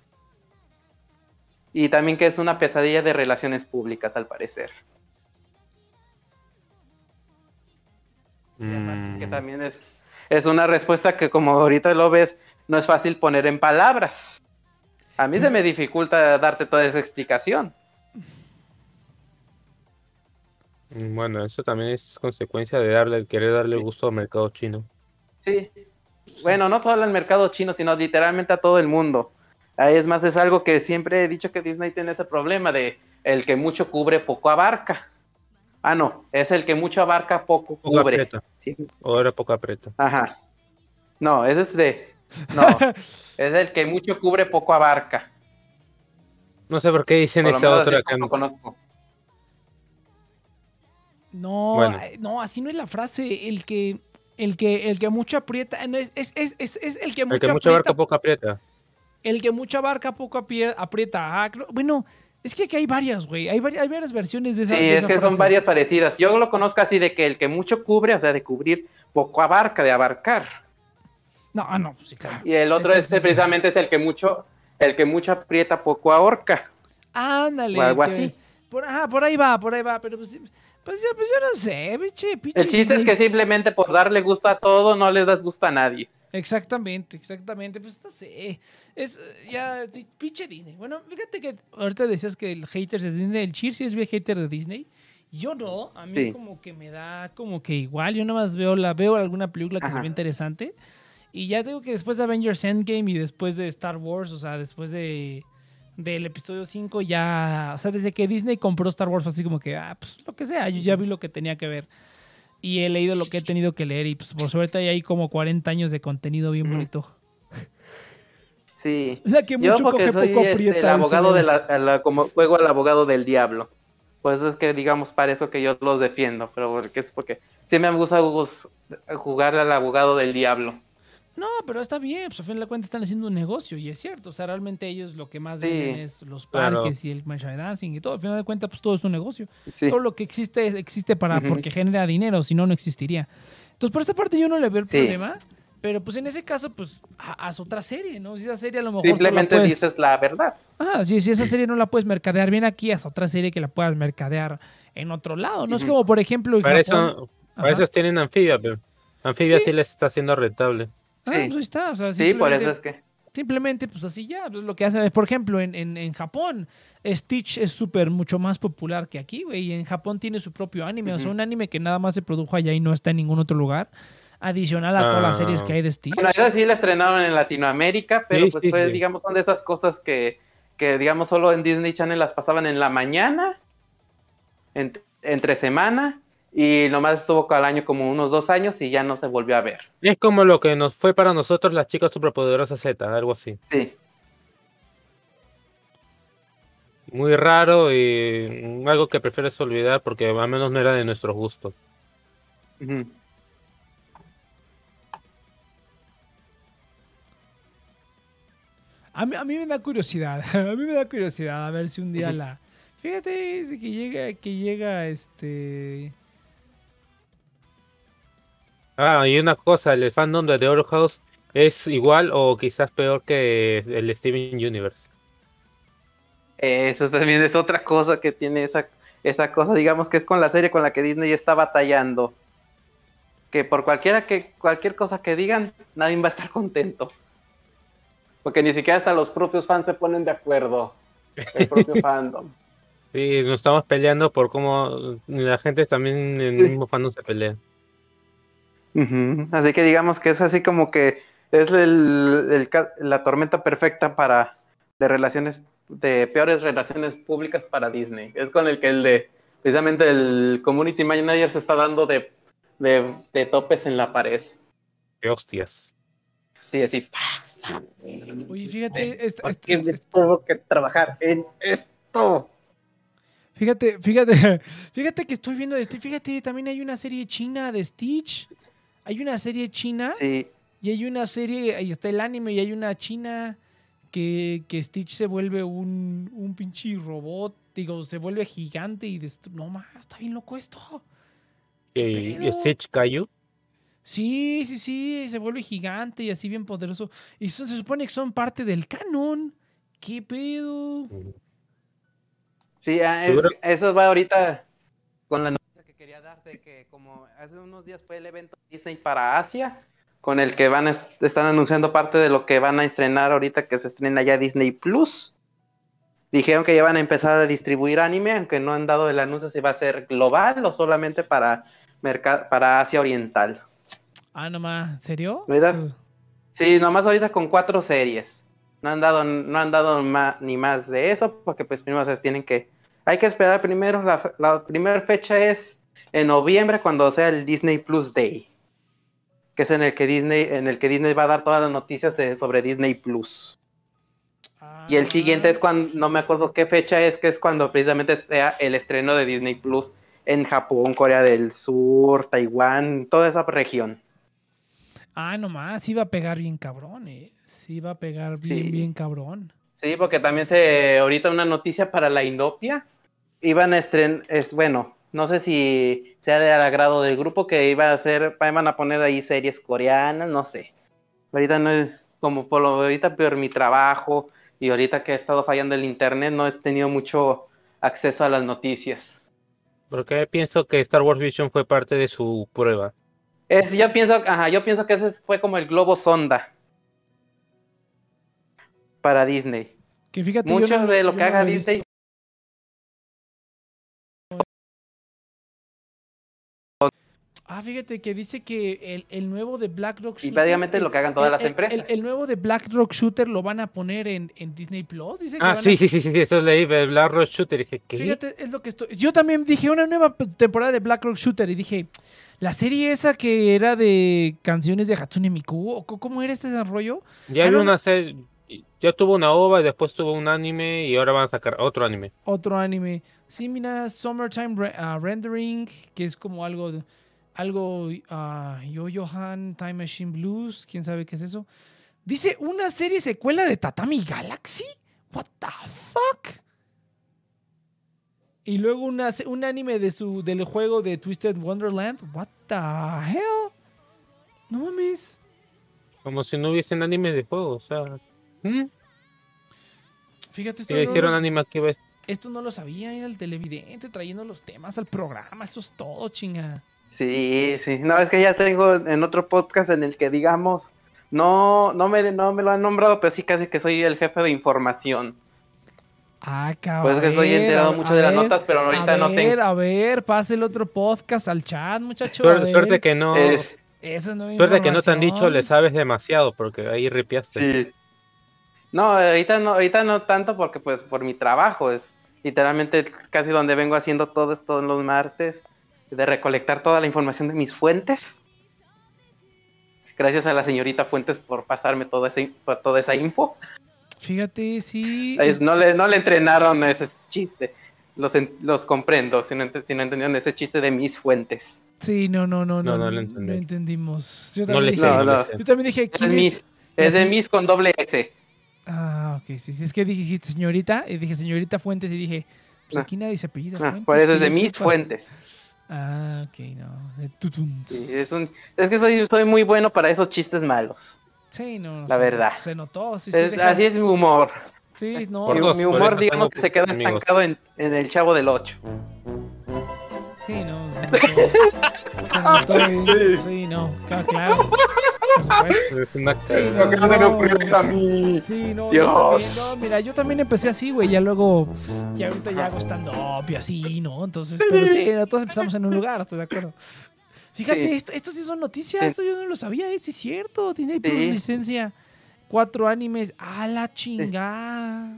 Speaker 6: Y también que es una pesadilla de relaciones públicas, al parecer.
Speaker 3: Mm,
Speaker 6: que también es, es una respuesta que como ahorita lo ves, no es fácil poner en palabras. A mí se me dificulta darte toda esa explicación.
Speaker 3: mm, Bueno, eso también es consecuencia de darle, querer darle gusto al mercado chino.
Speaker 6: Sí. Bueno, no todo el mercado chino, sino literalmente a todo el mundo. Ahí es más, es algo que siempre he dicho que Disney tiene ese problema de el que mucho cubre, poco abarca. Ah, no, es el que mucho abarca, poco
Speaker 3: Poco
Speaker 6: cubre.
Speaker 3: aprieta.
Speaker 6: Sí.
Speaker 3: O era poco aprieta.
Speaker 6: Ajá. No, ese es de... No, es el que mucho cubre, poco abarca.
Speaker 3: No sé por qué dicen
Speaker 6: Por
Speaker 3: acá.
Speaker 6: como conozco.
Speaker 2: No,
Speaker 3: Bueno.
Speaker 2: no, así no es la frase. El que, el que, el que mucho aprieta, no, es, es, es, es, es el que
Speaker 3: El
Speaker 2: mucho
Speaker 3: que mucho
Speaker 2: aprieta.
Speaker 3: abarca, poco aprieta.
Speaker 2: El que mucho abarca, poco apie- aprieta. Ah, creo- bueno, es que aquí hay varias, güey. Hay, hay varias versiones de esa
Speaker 6: Sí,
Speaker 2: de
Speaker 6: es que son varias parecidas. Yo lo conozco así de que el que mucho cubre, o sea, de cubrir, poco abarca, de abarcar.
Speaker 2: No, ah, no, pues sí, claro.
Speaker 6: Y el otro
Speaker 2: Entonces,
Speaker 6: este precisamente es el que mucho, el que mucho aprieta, poco ahorca.
Speaker 2: Ándale.
Speaker 6: O algo
Speaker 2: que-
Speaker 6: así.
Speaker 2: Por, ajá, por ahí va, por ahí va. Pero pues, pues, yo, pues yo no sé, pinche, pinche
Speaker 6: El chiste es que simplemente por darle gusto a todo, no les das gusto a nadie.
Speaker 2: Exactamente, exactamente. Pues no sé. Es ya, pinche Disney. Bueno, fíjate que ahorita decías que el hater de Disney, el Cheer sí es bien hater de Disney. Yo no, a mí
Speaker 6: Sí.
Speaker 2: como que me da como que igual. Yo nada más veo la veo alguna película que se
Speaker 6: Ajá.
Speaker 2: ve interesante. Y ya digo que después de Avengers Endgame y después de Star Wars, o sea, después de del episodio 5 ya, o sea, desde que Disney compró Star Wars fue así como que, ah, pues lo que sea, yo ya vi lo que tenía que ver. Y he leído lo que he tenido que leer y pues por suerte hay ahí como 40 años de contenido bien
Speaker 6: Ujú.
Speaker 2: bonito.
Speaker 6: Sí.
Speaker 2: La que
Speaker 6: Yo
Speaker 2: mucho
Speaker 6: porque
Speaker 2: coge
Speaker 6: soy
Speaker 2: poco
Speaker 6: este, el
Speaker 2: eso
Speaker 6: abogado de la, la- como juego al abogado del diablo. Pues es que digamos para eso que yo los defiendo, pero porque es porque sí me gusta gus- jugar al abogado del diablo.
Speaker 2: No, pero está bien, pues a fin de cuentas están haciendo un negocio y es cierto, o sea, realmente ellos lo que más
Speaker 6: Sí.
Speaker 2: venden es los
Speaker 3: Claro.
Speaker 2: parques y el merchandising y todo, al final de cuentas pues todo es un negocio.
Speaker 6: Sí.
Speaker 2: Todo lo que existe existe para porque genera dinero, si no no existiría. Entonces, por esta parte yo no le veo el
Speaker 6: Sí.
Speaker 2: problema, pero pues en ese caso pues ha- haz otra serie, ¿no? Si esa serie a lo mejor
Speaker 6: Simplemente
Speaker 2: puedes-
Speaker 6: dices la verdad.
Speaker 2: Ah, sí, si esa serie no la puedes mercadear bien aquí, haz otra serie que la puedas mercadear en otro lado. No es como, por ejemplo,
Speaker 3: Para
Speaker 2: Japón.
Speaker 3: eso, para
Speaker 2: Ajá.
Speaker 3: eso tienen anfibia, pero anfibia
Speaker 2: Sí.
Speaker 3: sí. les está haciendo rentable.
Speaker 2: Ah,
Speaker 6: Sí.
Speaker 2: pues ahí está. O sea,
Speaker 6: Sí, por eso
Speaker 2: simplemente-
Speaker 6: es que.
Speaker 2: Simplemente, pues así ya, pues lo que hace, por ejemplo, en, en, en Japón, Stitch es súper mucho más popular que aquí, güey, y en Japón tiene su propio anime, o sea, un anime que nada más se produjo allá y no está en ningún otro lugar, adicional a todas las
Speaker 3: Ah.
Speaker 2: series que hay de Stitch.
Speaker 6: Bueno, esa sí la estrenaron en Latinoamérica, pero
Speaker 3: Sí,
Speaker 6: pues
Speaker 3: sí,
Speaker 6: fue,
Speaker 3: sí.
Speaker 6: digamos, son de esas cosas que, que, digamos, solo en Disney Channel las pasaban en la mañana, en- entre semana, y nomás estuvo al año como unos dos años y ya no se volvió a ver.
Speaker 3: Es como lo que nos fue para nosotros las chicas superpoderosas Z, algo así.
Speaker 6: Sí.
Speaker 3: Muy raro y algo que prefieres olvidar porque al menos no era de nuestro gusto.
Speaker 6: Ujú.
Speaker 2: A mí, a mí me da curiosidad, a mí me da curiosidad a ver si un día la... Fíjate, que llega, que llega este...
Speaker 3: Ah, y una cosa, el fandom de The Horror House es igual o quizás peor que el Steven Universe.
Speaker 6: Eso también es otra cosa que tiene esa, esa cosa, digamos que es con la serie con la que Disney está batallando. Que por cualquiera que, cualquier cosa que digan, nadie va a estar contento. Porque ni siquiera hasta los propios fans se ponen de acuerdo. El propio fandom.
Speaker 3: Sí, nos estamos peleando por cómo la gente también en el mismo fandom se pelea.
Speaker 6: Ujú, Así que digamos que es así como que es el- el la tormenta perfecta para de relaciones de peores relaciones públicas para Disney. Es con el que el de precisamente el community manager se está dando de, de, de topes en la pared.
Speaker 3: Qué hostias.
Speaker 6: Sí, así.
Speaker 2: Oye, fíjate, esta-
Speaker 6: ¿Por
Speaker 2: esta-
Speaker 6: que trabajar en esto?
Speaker 2: Fíjate, fíjate, fíjate que estoy viendo de Stitch. Fíjate, también hay una serie china de Stitch. Hay una serie china
Speaker 6: Sí,
Speaker 2: y hay una serie, ahí está el anime y hay una china que, que Stitch se vuelve un, un pinche robot. Digo, se vuelve gigante y No más, está bien loco esto.
Speaker 3: Y? Stitch Caillou.
Speaker 2: Sí, sí, sí, se vuelve gigante y así bien poderoso. Y son- se supone que son parte del canon. ¿Qué pedo?
Speaker 6: sí, ah, es- eso va ahorita con la quería dar de que como hace unos días fue el evento Disney para Asia, con el que van están anunciando parte de lo que van a estrenar ahorita que se estrena ya Disney Plus. Dijeron que ya van a empezar a distribuir anime, aunque no han dado el anuncio si va a ser global o solamente para merca- para Asia Oriental.
Speaker 2: Ah, nomás, ¿en serio?
Speaker 6: Sí, nomás ahorita con cuatro series. No han dado, no han dado ma- ni más de eso, porque pues primero se tienen que. Hay que esperar primero. La, la primera fecha es en noviembre, cuando sea el Disney Plus Day. Que es en el que Disney, en el que Disney va a dar todas las noticias de- sobre Disney Plus. Y el siguiente es cuando, no me acuerdo qué fecha es, que es cuando precisamente sea el estreno de Disney Plus en Japón, Corea del Sur, Taiwán, toda esa región.
Speaker 2: Ah, nomás, va a pegar bien cabrón, eh. Sí va a pegar bien,
Speaker 6: Sí.
Speaker 2: bien cabrón.
Speaker 6: Sí, porque también se ahorita una noticia para la Indopia. Iban a estrenar, es bueno, no sé si sea de al agrado del grupo que iba a hacer, iban a poner ahí series coreanas, no sé. Ahorita no es como por lo ahorita por mi trabajo y ahorita que he estado fallando el internet no he tenido mucho acceso a las noticias.
Speaker 3: Porque pienso que Star Wars Vision fue parte de su prueba.
Speaker 6: Es, yo pienso, ajá, yo pienso que ese fue como el globo sonda para Disney.
Speaker 2: Que fíjate, yo
Speaker 6: Mucho
Speaker 2: no-
Speaker 6: de lo
Speaker 2: yo
Speaker 6: que
Speaker 2: no
Speaker 6: haga. Disney
Speaker 2: Ah, fíjate que dice que el, el nuevo de Black Rock
Speaker 6: Y prácticamente
Speaker 2: el-
Speaker 6: lo que hagan todas
Speaker 2: el-
Speaker 6: las empresas.
Speaker 2: El, el nuevo de Black Rock Shooter lo van a poner en, en Disney Plus. Dice que
Speaker 3: Ah,
Speaker 2: a-
Speaker 3: sí, sí, sí, sí, sí, eso leí, el Black Rock Shooter. y Dije, ¿qué?
Speaker 2: Fíjate, es lo que estoy. Yo también dije una nueva temporada de Black Rock Shooter y dije, la serie esa que era de canciones de Hatsune Miku, ¿o co- ¿cómo era este desarrollo?
Speaker 3: Ya
Speaker 2: Ah,
Speaker 3: vi
Speaker 2: no,
Speaker 3: una serie, ya tuvo una ova y después tuvo un anime y ahora van a sacar otro anime.
Speaker 2: Otro anime. Sí, mira, Summertime Re- ah, Rendering, que es como algo, de- algo ah, Yo-Yohan Time Machine Blues, quién sabe qué es eso. Dice una serie secuela de Tatami Galaxy. What the fuck? Y luego una, un anime de su, del juego de Twisted Wonderland. What the hell? No mames.
Speaker 3: Como si no hubiesen anime de juego, o sea. ¿mm?
Speaker 2: Fíjate, esto, no,
Speaker 3: hicieron
Speaker 2: lo,
Speaker 3: anime aquí ves.
Speaker 2: esto no lo sabía. Era el televidente trayendo los temas al programa. Eso es todo, chinga.
Speaker 6: Sí, sí. No, es que ya tengo en otro podcast en el que digamos, no, no me, no me lo han nombrado, pero sí casi que soy el jefe de información.
Speaker 2: Ah, cabrón.
Speaker 6: Pues es que estoy enterado mucho de las notas, pero ahorita
Speaker 2: a
Speaker 6: no
Speaker 2: ver,
Speaker 6: tengo.
Speaker 2: A ver, pase el otro podcast al chat, muchacho. a
Speaker 3: Suerte,
Speaker 2: ver.
Speaker 3: suerte que no.
Speaker 6: Es-
Speaker 2: Esa es
Speaker 3: Suerte que no te han dicho le sabes demasiado, porque ahí ripiaste.
Speaker 6: sí. No, ahorita no, ahorita no tanto porque pues por mi trabajo es literalmente casi donde vengo haciendo todo esto en los martes, de recolectar toda la información de mis fuentes. Gracias a la señorita Fuentes por pasarme toda esa, por toda esa info.
Speaker 2: Fíjate, sí.
Speaker 6: Es- no, le, no le entrenaron ese chiste. Los, en- los comprendo, si no, ent- si no entendieron ese chiste de mis fuentes.
Speaker 2: Sí, no, no, no, no.
Speaker 3: No, no lo
Speaker 2: no
Speaker 3: entendí.
Speaker 2: entendimos. Yo
Speaker 3: No
Speaker 2: también
Speaker 3: le
Speaker 2: dije,
Speaker 3: sé,
Speaker 6: No,
Speaker 3: no
Speaker 6: no.
Speaker 2: Yo también dije,
Speaker 6: Es
Speaker 2: ¿quién
Speaker 6: mis,
Speaker 2: es?
Speaker 6: es de mis con doble S.
Speaker 2: Ah, ok, sí, sí. Es que dijiste señorita, y dije señorita Fuentes y dije, pues
Speaker 6: Ah.
Speaker 2: aquí nadie se apellida
Speaker 6: Ah,
Speaker 2: Fuentes.
Speaker 6: por eso es de mis
Speaker 2: sepa.
Speaker 6: fuentes.
Speaker 2: Ah, ok, no.
Speaker 6: Sí, es, un, es que soy, soy muy bueno para esos chistes malos.
Speaker 2: Sí, no.
Speaker 6: La
Speaker 2: se-
Speaker 6: verdad.
Speaker 2: Se notó. Sí, sí,
Speaker 6: Es-
Speaker 2: deja-
Speaker 6: así es mi humor.
Speaker 2: Sí, no.
Speaker 6: Mi,
Speaker 3: dos,
Speaker 6: mi humor, digamos que se quedó
Speaker 3: amigos.
Speaker 6: estancado en, en el chavo del 8.
Speaker 2: Sí, no. Se notó, se notó. Sí, no. ca- Claro. Por supuesto.
Speaker 3: Es una
Speaker 2: Sí, no.
Speaker 6: Lo que no se me ocurrió a mí.
Speaker 2: Sí, no, yo
Speaker 6: Dios.
Speaker 2: también, no, mira, yo también empecé así, güey, ya luego, ya ahorita ya hago stand-up y así, ¿no? Entonces, pero sí, todos empezamos en un lugar, estoy de acuerdo. Fíjate,
Speaker 6: Sí.
Speaker 2: esto, esto sí son noticias,
Speaker 6: Sí.
Speaker 2: esto yo no lo sabía, eh, sí es cierto, Disney Plus
Speaker 6: Sí.
Speaker 2: licencia, cuatro animes, a la chingada.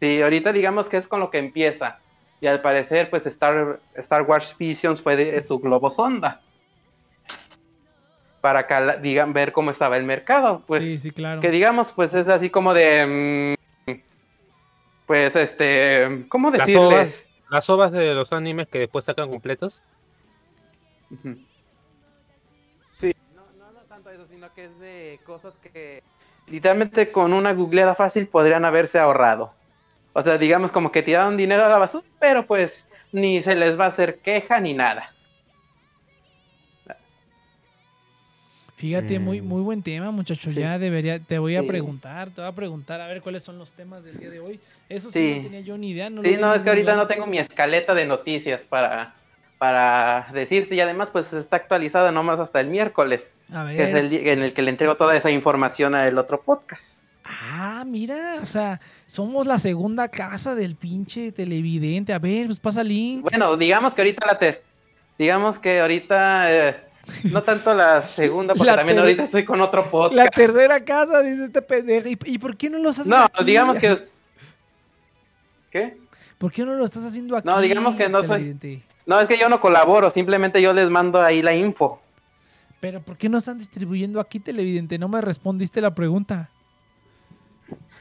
Speaker 6: Sí, ahorita digamos que es con lo que empieza. Y al parecer, pues Star, Star Wars Visions fue de su globo sonda. Para cala- digan, ver cómo estaba el mercado. Pues
Speaker 2: sí, sí, claro.
Speaker 6: que digamos, pues es así como de. mm, pues este. ¿Cómo
Speaker 3: Las
Speaker 6: decirles?
Speaker 3: las ovas de los animes que después sacan completos.
Speaker 6: Sí, no, no, no tanto eso, sino que es de cosas que literalmente con una googleada fácil podrían haberse ahorrado. O sea, digamos como que tiraron dinero a la basura, pero pues ni se les va a hacer queja ni nada.
Speaker 2: Fíjate, muy,
Speaker 3: Mm.
Speaker 2: muy buen tema, muchacho.
Speaker 6: Sí.
Speaker 2: Ya debería, te voy a
Speaker 6: Sí.
Speaker 2: preguntar, te voy a preguntar a ver cuáles son los temas del día de hoy. Eso sí,
Speaker 6: Sí.
Speaker 2: no tenía yo ni idea. No
Speaker 6: sí, no, es que ahorita no tengo mi escaleta de noticias para, para decirte y además pues está actualizada nomás hasta el miércoles,
Speaker 2: A ver.
Speaker 6: que es el día en el que le entrego toda esa información al otro podcast.
Speaker 2: Ah, mira, o sea, somos la segunda casa del pinche televidente. A ver, pues pasa link.
Speaker 6: Bueno, digamos que ahorita la ter digamos que ahorita eh, no tanto la segunda, porque
Speaker 2: La
Speaker 6: también ahorita estoy con otro podcast.
Speaker 2: La tercera casa, dice este pendejo. ¿Y, y por qué no los haces
Speaker 6: No,
Speaker 2: aquí?
Speaker 6: digamos que es- ¿Qué?
Speaker 2: ¿Por qué no lo estás haciendo aquí?
Speaker 6: No, digamos que no soy-? No, es que yo no colaboro, simplemente yo les mando ahí la info.
Speaker 2: Pero ¿por qué no están distribuyendo aquí, televidente? No me respondiste la pregunta.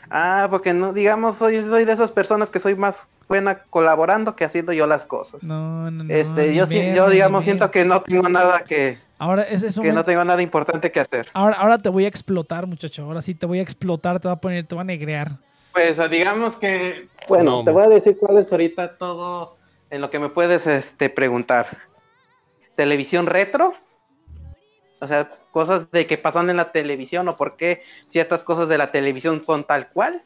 Speaker 6: Ah, porque no, digamos, soy, soy de esas personas que soy más buena colaborando que haciendo yo las cosas.
Speaker 2: No, no, no.
Speaker 6: este, yo, yo digamos siento que no tengo nada que,
Speaker 2: Ahora, es, es
Speaker 6: que
Speaker 2: momento-
Speaker 6: no tengo nada importante que hacer.
Speaker 2: ahora, ahora te voy a explotar, muchacho. Ahora sí te voy a explotar, te voy a poner, te voy a negrear.
Speaker 6: Pues digamos que, bueno,
Speaker 3: No,
Speaker 6: te voy a decir cuál es ahorita todo en lo que me puedes este, preguntar. Televisión retro, o sea, cosas de que pasan en la televisión o por qué ciertas cosas de la televisión son tal cual.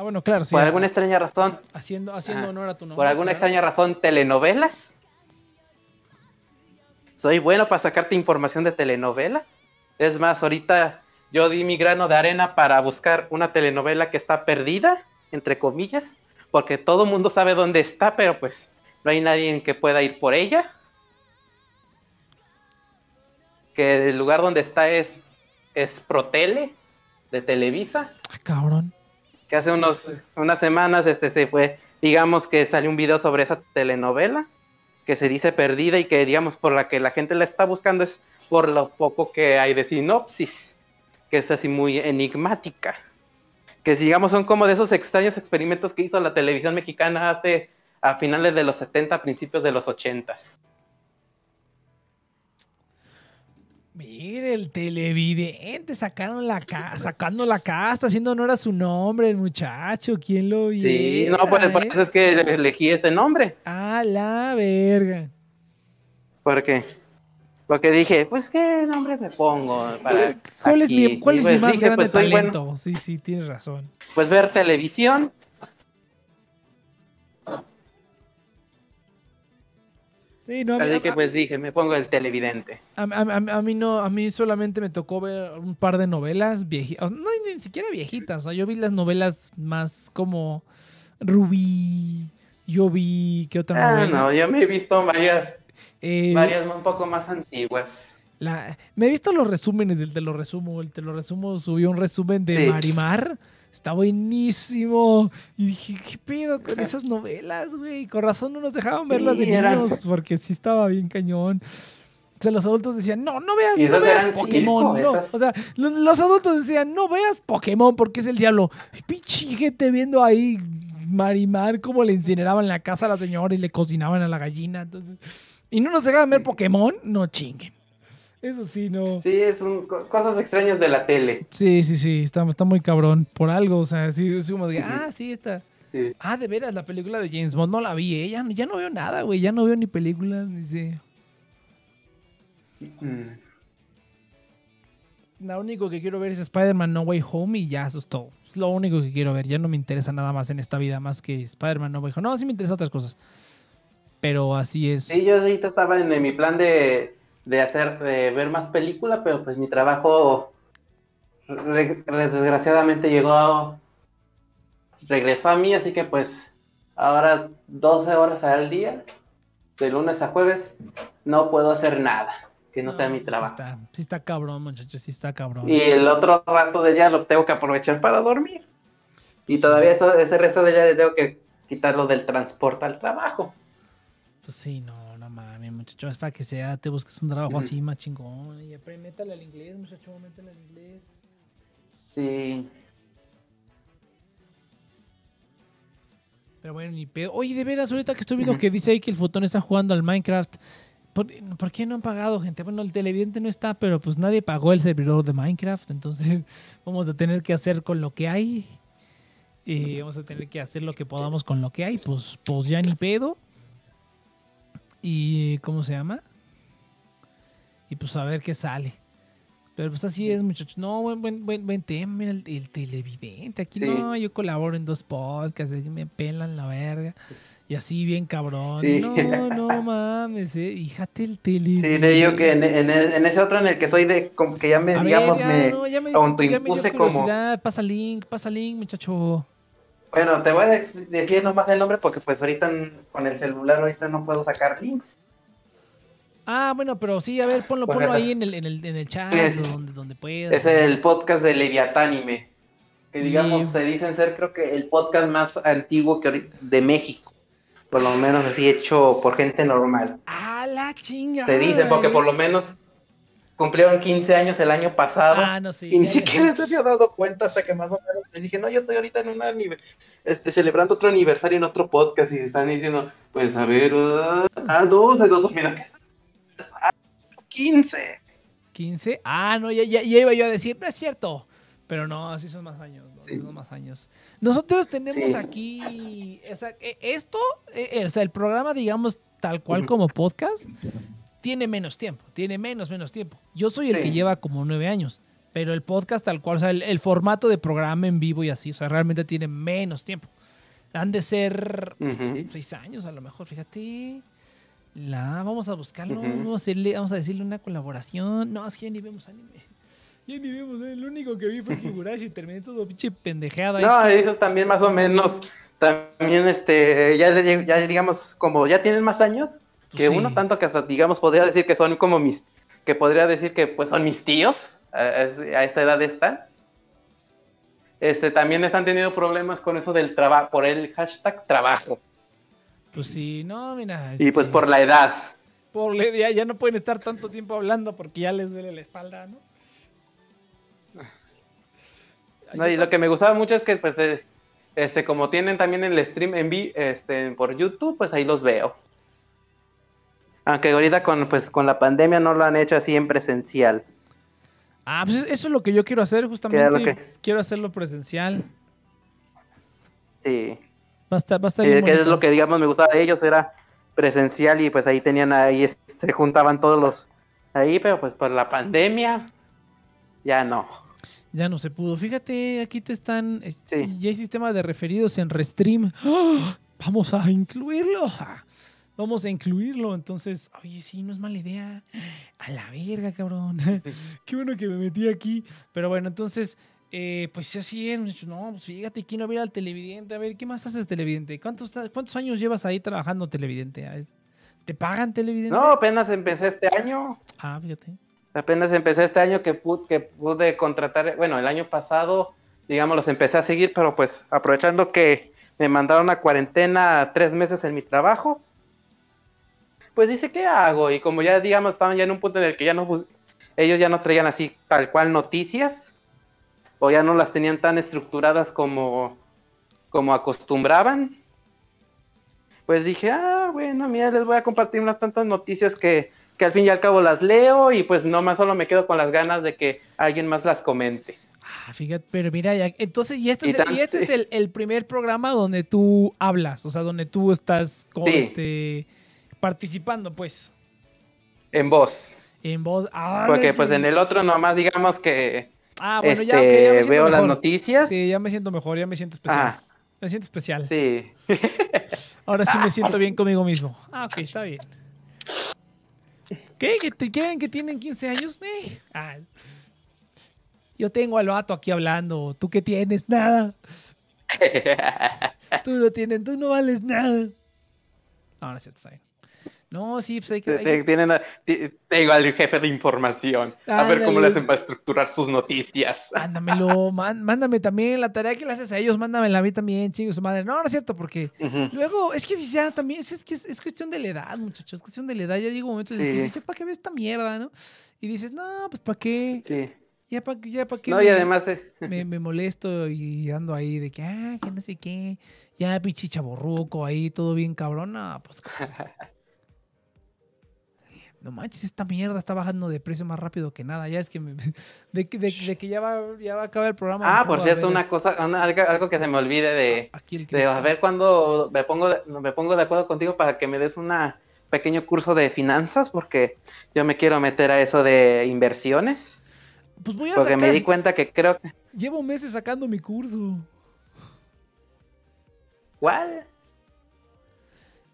Speaker 2: Ah, bueno, claro.
Speaker 6: Por alguna extraña razón.
Speaker 2: Haciendo, haciendo
Speaker 6: ah,
Speaker 2: honor a tu nombre.
Speaker 6: Por alguna extraña razón, telenovelas. Soy bueno para sacarte información de telenovelas. Es más, ahorita yo di mi grano de arena para buscar una telenovela que está perdida, entre comillas, porque todo el mundo sabe dónde está, pero pues no hay nadie que pueda ir por ella. Que el lugar donde está es, es Protele, de Televisa.
Speaker 2: Ah, cabrón
Speaker 6: que hace unos, unas semanas este, se fue, digamos que salió un video sobre esa telenovela, que se dice perdida y que digamos por la que la gente la está buscando es por lo poco que hay de sinopsis, que es así muy enigmática. Que digamos son como de esos extraños experimentos que hizo la televisión mexicana hace a finales de los 70, principios de los 80.
Speaker 2: Mire, el televidente sacaron la ca- sacando la casta, haciendo honor a su nombre, el muchacho. ¿Quién lo vio?
Speaker 6: Sí, no, por, por eso es que elegí ese nombre.
Speaker 2: A la verga.
Speaker 6: ¿Por qué? Porque dije, pues, ¿qué nombre me pongo? para
Speaker 2: ¿Cuál es mi, cuál es
Speaker 6: pues
Speaker 2: mi más
Speaker 6: dije,
Speaker 2: grande
Speaker 6: pues, bueno,
Speaker 2: talento? Sí, sí, tienes razón.
Speaker 6: pues ver televisión.
Speaker 2: Sí, no, mí,
Speaker 6: Así que pues dije, me pongo el televidente.
Speaker 2: a- a- mí no, a mí solamente me tocó ver un par de novelas viejitas, no ni siquiera viejitas, o sea, yo vi las novelas más como Rubí, yo vi, ¿qué otra
Speaker 6: Ah,
Speaker 2: novela?
Speaker 6: no, yo me he visto varias,
Speaker 2: Eh,
Speaker 6: varias un poco más antiguas.
Speaker 2: La, me he visto los resúmenes del Te lo resumo. El Te lo resumo subió un resumen de
Speaker 6: Sí.
Speaker 2: Marimar. Está buenísimo. Y dije, ¿qué pedo con esas novelas, güey? Con razón no nos dejaban verlas de
Speaker 6: Sí, eran-
Speaker 2: niños porque sí estaba bien cañón. O sea, los adultos decían, no, no veas, no veas Pokémon.
Speaker 6: circo,
Speaker 2: no.
Speaker 6: esas.
Speaker 2: O sea, los, los adultos decían, no veas Pokémon porque es el diablo. Pinche gente viendo ahí Marimar cómo le incineraban la casa a la señora y le cocinaban a la gallina. Entonces, y no nos dejaban ver Pokémon, no chinguen. Eso sí, no.
Speaker 6: Sí, es un, cosas extrañas de la tele.
Speaker 2: Sí, sí, sí, está, está muy cabrón. Por algo, o sea, sí, es como de, ah, sí, está.
Speaker 6: Sí.
Speaker 2: Ah, de veras, la película de James Bond no la vi, ¿eh? Ya, no- ya no veo nada, güey, ya no veo ni películas, ni sé.
Speaker 6: Mm.
Speaker 2: Lo único que quiero ver es Spider-Man No Way Home y ya, eso es todo. Es lo único que quiero ver. Ya no me interesa nada más en esta vida más que Spider-Man No Way Home. No, sí me interesan otras cosas. Pero así es.
Speaker 6: Sí, yo ahorita estaba en mi plan de, de hacer, de ver más película, pero pues mi trabajo re- re- desgraciadamente llegó a, regresó a mí, así que pues ahora 12 horas al día, de lunes a jueves, no puedo hacer nada que no, sea mi
Speaker 2: sí
Speaker 6: trabajo.
Speaker 2: está, sí está cabrón, muchachos, sí está cabrón.
Speaker 6: Y el otro rato de día lo tengo que aprovechar para dormir. Y
Speaker 2: Sí.
Speaker 6: todavía eso- ese resto de día le tengo que quitarlo del transporte al trabajo.
Speaker 2: Pues sí, no, muchacho. Es para que sea, te busques un trabajo así, más chingón. Y aprende, métale al inglés, muchacho, métale al inglés.
Speaker 6: Sí.
Speaker 2: Pero bueno, ni pedo. Oye, de veras, ahorita que estoy viendo que dice ahí que el fotón está jugando al Minecraft. ¿Por, por qué no han pagado, gente? Bueno, el televidente no está, pero pues nadie pagó el servidor de Minecraft. Entonces vamos a tener que hacer con lo que hay. Y vamos a tener que hacer lo que podamos con lo que hay. Pues, pues ya ni pedo. Y ¿cómo se llama? Y pues a ver qué sale. Pero pues así es, muchachos. No, buen, buen, buen, buen tema. Mira, el, el televidente. Aquí
Speaker 6: Sí.
Speaker 2: no, yo colaboro en dos podcasts. me pelan la verga. Y así bien cabrón.
Speaker 6: Sí.
Speaker 2: No, no mames, eh. Fíjate el
Speaker 6: Sí,
Speaker 2: televidente.
Speaker 6: te digo que en, en- en ese otro en el que soy de, como que ya me,
Speaker 2: A ver,
Speaker 6: digamos,
Speaker 2: ya,
Speaker 6: me,
Speaker 2: no, ya me,
Speaker 6: autoimpuse
Speaker 2: ya me dio
Speaker 6: como-.
Speaker 2: Pasa link, pasa link, muchacho.
Speaker 6: Bueno, te voy a decir nomás el nombre porque pues ahorita con el celular ahorita no puedo sacar links.
Speaker 2: Ah, bueno, pero sí, a ver, ponlo, ponlo ahí en el, en el, en el chat,
Speaker 6: Sí, es-
Speaker 2: donde, donde puedas.
Speaker 6: Es el podcast de Leviatánime. Que digamos,
Speaker 2: Lev-
Speaker 6: se dicen ser creo que el podcast más antiguo que ahorita- de México. Por lo menos así hecho por gente normal.
Speaker 2: Ah, la chinga.
Speaker 6: Se dice porque por lo menos cumplieron 15 años el año pasado.
Speaker 2: Ah, no sé.
Speaker 6: Y ni siquiera se había dado cuenta hasta que más o menos les dije, no, yo estoy ahorita en un anive- este, celebrando otro aniversario en otro podcast y están diciendo, pues a ver, ah, ah, 12, 12, mira que ah, 15.
Speaker 2: 15. Ah, no, ya, ya, ya iba yo a decir, no es cierto. Pero no, así son más años. ¿no?
Speaker 6: Sí.
Speaker 2: Son más años. Nosotros tenemos
Speaker 6: Sí.
Speaker 2: aquí. o sea, e- esto, eh, eh, o sea, el programa, digamos, tal cual como podcast, tiene menos tiempo. Tiene menos, menos tiempo. Yo soy el
Speaker 6: Sí.
Speaker 2: que lleva como nueve años. Pero el podcast, tal cual, o sea, el, el formato de programa en vivo y así, o sea, realmente tiene menos tiempo. Han de ser seis años a lo mejor, fíjate. La, vamos a buscarlo, vamos, a hacerle, vamos a decirle una colaboración. No, es que ya ni vemos anime. Ya ni vemos, ¿eh? el único que vi fue Higurashi y terminé todo pinche pendejeada.
Speaker 6: No, esos también más o menos, también este, ya, ya digamos, como ya tienen más años que
Speaker 2: Pues Sí.
Speaker 6: uno, tanto que hasta digamos podría decir que son como mis que podría decir que pues son mis tíos, a, a esta edad están. Este, también están teniendo problemas con eso del trabajo, por el hashtag trabajo.
Speaker 2: Pues sí, no, mira.
Speaker 6: Y pues
Speaker 2: este,
Speaker 6: por la edad.
Speaker 2: por la- ya, ya no pueden estar tanto tiempo hablando porque ya les duele la espalda, ¿no?
Speaker 6: No, y lo que me gustaba mucho es que, pues, eh, este, como tienen también el stream en vi, este, por YouTube, pues ahí los veo. Aunque ahorita con, pues, con la pandemia no lo han hecho así en presencial.
Speaker 2: Ah, pues eso es lo que yo quiero hacer justamente.
Speaker 6: que-
Speaker 2: Quiero hacerlo presencial.
Speaker 6: Sí.
Speaker 2: Va a estar, va a estar bien
Speaker 6: que es lo que, digamos, me gustaba de ellos, era presencial y pues ahí tenían, ahí este, se juntaban todos los, ahí, pero pues por la pandemia, ya no.
Speaker 2: Ya no se pudo. Fíjate, aquí te están. es-
Speaker 6: Sí.
Speaker 2: Ya hay sistema de referidos en Restream. ¡Ah! Vamos a incluirlo. ¡Ah! Vamos a incluirlo. Entonces, oye, sí, no es mala idea. A la verga, cabrón. Qué bueno que me metí aquí. Pero bueno, entonces, eh, pues así es. No, pues fíjate, quiero ver al televidente. A ver, ¿qué más haces, televidente? ¿Cuántos, ¿Cuántos años llevas ahí trabajando, televidente? A ver, ¿Te pagan, televidente?
Speaker 6: No, apenas empecé este año.
Speaker 2: Ah, fíjate.
Speaker 6: Apenas empecé este año que pude, que pude contratar, bueno, el año pasado, digamos, los empecé a seguir, pero pues aprovechando que me mandaron a cuarentena tres meses en mi trabajo, pues dice, ¿qué hago? Y como ya, digamos, estaban ya en un punto en el que ya no, ellos ya no traían así tal cual noticias, o ya no las tenían tan estructuradas como, como acostumbraban, pues dije, ah, bueno, mira, les voy a compartir unas tantas noticias que, que al fin y al cabo las leo y pues no más solo me quedo con las ganas de que alguien más las comente.
Speaker 2: Ah, fíjate, pero mira, ya, entonces, y este
Speaker 6: Y
Speaker 2: es, el, y este es el, el primer programa donde tú hablas, o sea, donde tú estás con,
Speaker 6: Sí.
Speaker 2: este, participando, pues,
Speaker 6: En voz.
Speaker 2: en voz. Ah,
Speaker 6: Porque pues en el otro nomás digamos que
Speaker 2: Ah, bueno,
Speaker 6: este,
Speaker 2: ya, me siento
Speaker 6: veo las noticias.
Speaker 2: Sí, ya me siento mejor, ya me siento especial.
Speaker 6: Ah,
Speaker 2: Me siento especial.
Speaker 6: sí.
Speaker 2: Ahora sí me siento bien conmigo mismo. Ah, ok, está bien. ¿Qué? ¿Que te quieren que tienen 15 años? Eh, ah. Yo tengo al vato aquí hablando. ¿Tú qué tienes? Nada. Tú no tienes, tú no vales nada. Es cierto, está bien. No, sí, pues hay que... Hay
Speaker 6: te-
Speaker 2: que-
Speaker 6: tienen a- tengo al jefe de información. A ver cómo le hacen para estructurar sus noticias.
Speaker 2: Mándamelo, man- mándame también la tarea que le haces a ellos, mándamela a mí también, chingo su madre. No, no es cierto, porque luego, es que ya también, es, es que es, es cuestión de la edad, muchachos, es cuestión de la edad. Ya llega un momento en que dices, ¿para qué ves esta mierda, no? Y dices, no, pues ¿para qué?
Speaker 6: Sí.
Speaker 2: Ya para ya pa qué
Speaker 6: No,
Speaker 2: me,
Speaker 6: y además de-
Speaker 2: me, me molesto y ando ahí de que, ah, que no sé qué. Ya pinche chaborruco ahí, todo bien cabrón. No, pues... No manches, esta mierda está bajando de precio más rápido que nada. Ya es que me- de, que- de- de que ya va, ya va a acabar el programa.
Speaker 6: Ah, por cierto, una cosa, una- algo, que se me olvide de,
Speaker 2: aquí el
Speaker 6: de a ver cuándo me pongo de, me pongo de acuerdo contigo para que me des un pequeño curso de finanzas, porque yo me quiero meter a eso de inversiones,
Speaker 2: Pues voy a
Speaker 6: porque me di cuenta que creo que...
Speaker 2: Llevo meses sacando mi curso.
Speaker 6: ¿Cuál?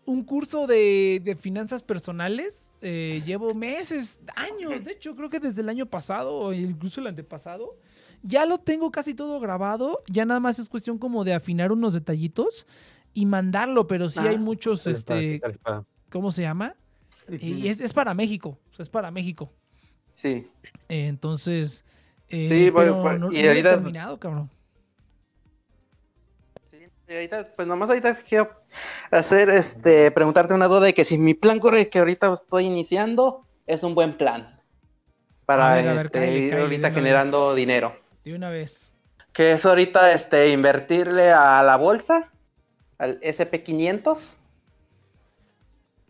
Speaker 2: Un curso de, de finanzas personales. eh, llevo meses, años. De hecho, creo que desde el año pasado o incluso el antepasado. Ya lo tengo casi todo grabado. Ya nada más es cuestión como de afinar unos detallitos y mandarlo. Pero sí
Speaker 6: Ah,
Speaker 2: hay muchos, este. ¿cómo se llama? Y es, es para México. o sea, es para México.
Speaker 6: Sí.
Speaker 2: Eh, entonces, eh,
Speaker 6: Sí, bueno,
Speaker 2: pero
Speaker 6: pues,
Speaker 2: no,
Speaker 6: y
Speaker 2: no lo he
Speaker 6: ahorita-
Speaker 2: terminado, cabrón.
Speaker 6: Sí, y ahorita, pues nomás ahorita quiero hacer, este, preguntarte una duda de que si mi plan corre que ahorita estoy iniciando es un buen plan para
Speaker 2: A ver, a ver,
Speaker 6: este, ir ahorita generando dinero.
Speaker 2: De una vez.
Speaker 6: Que es ahorita este, invertirle a la bolsa, al SP500,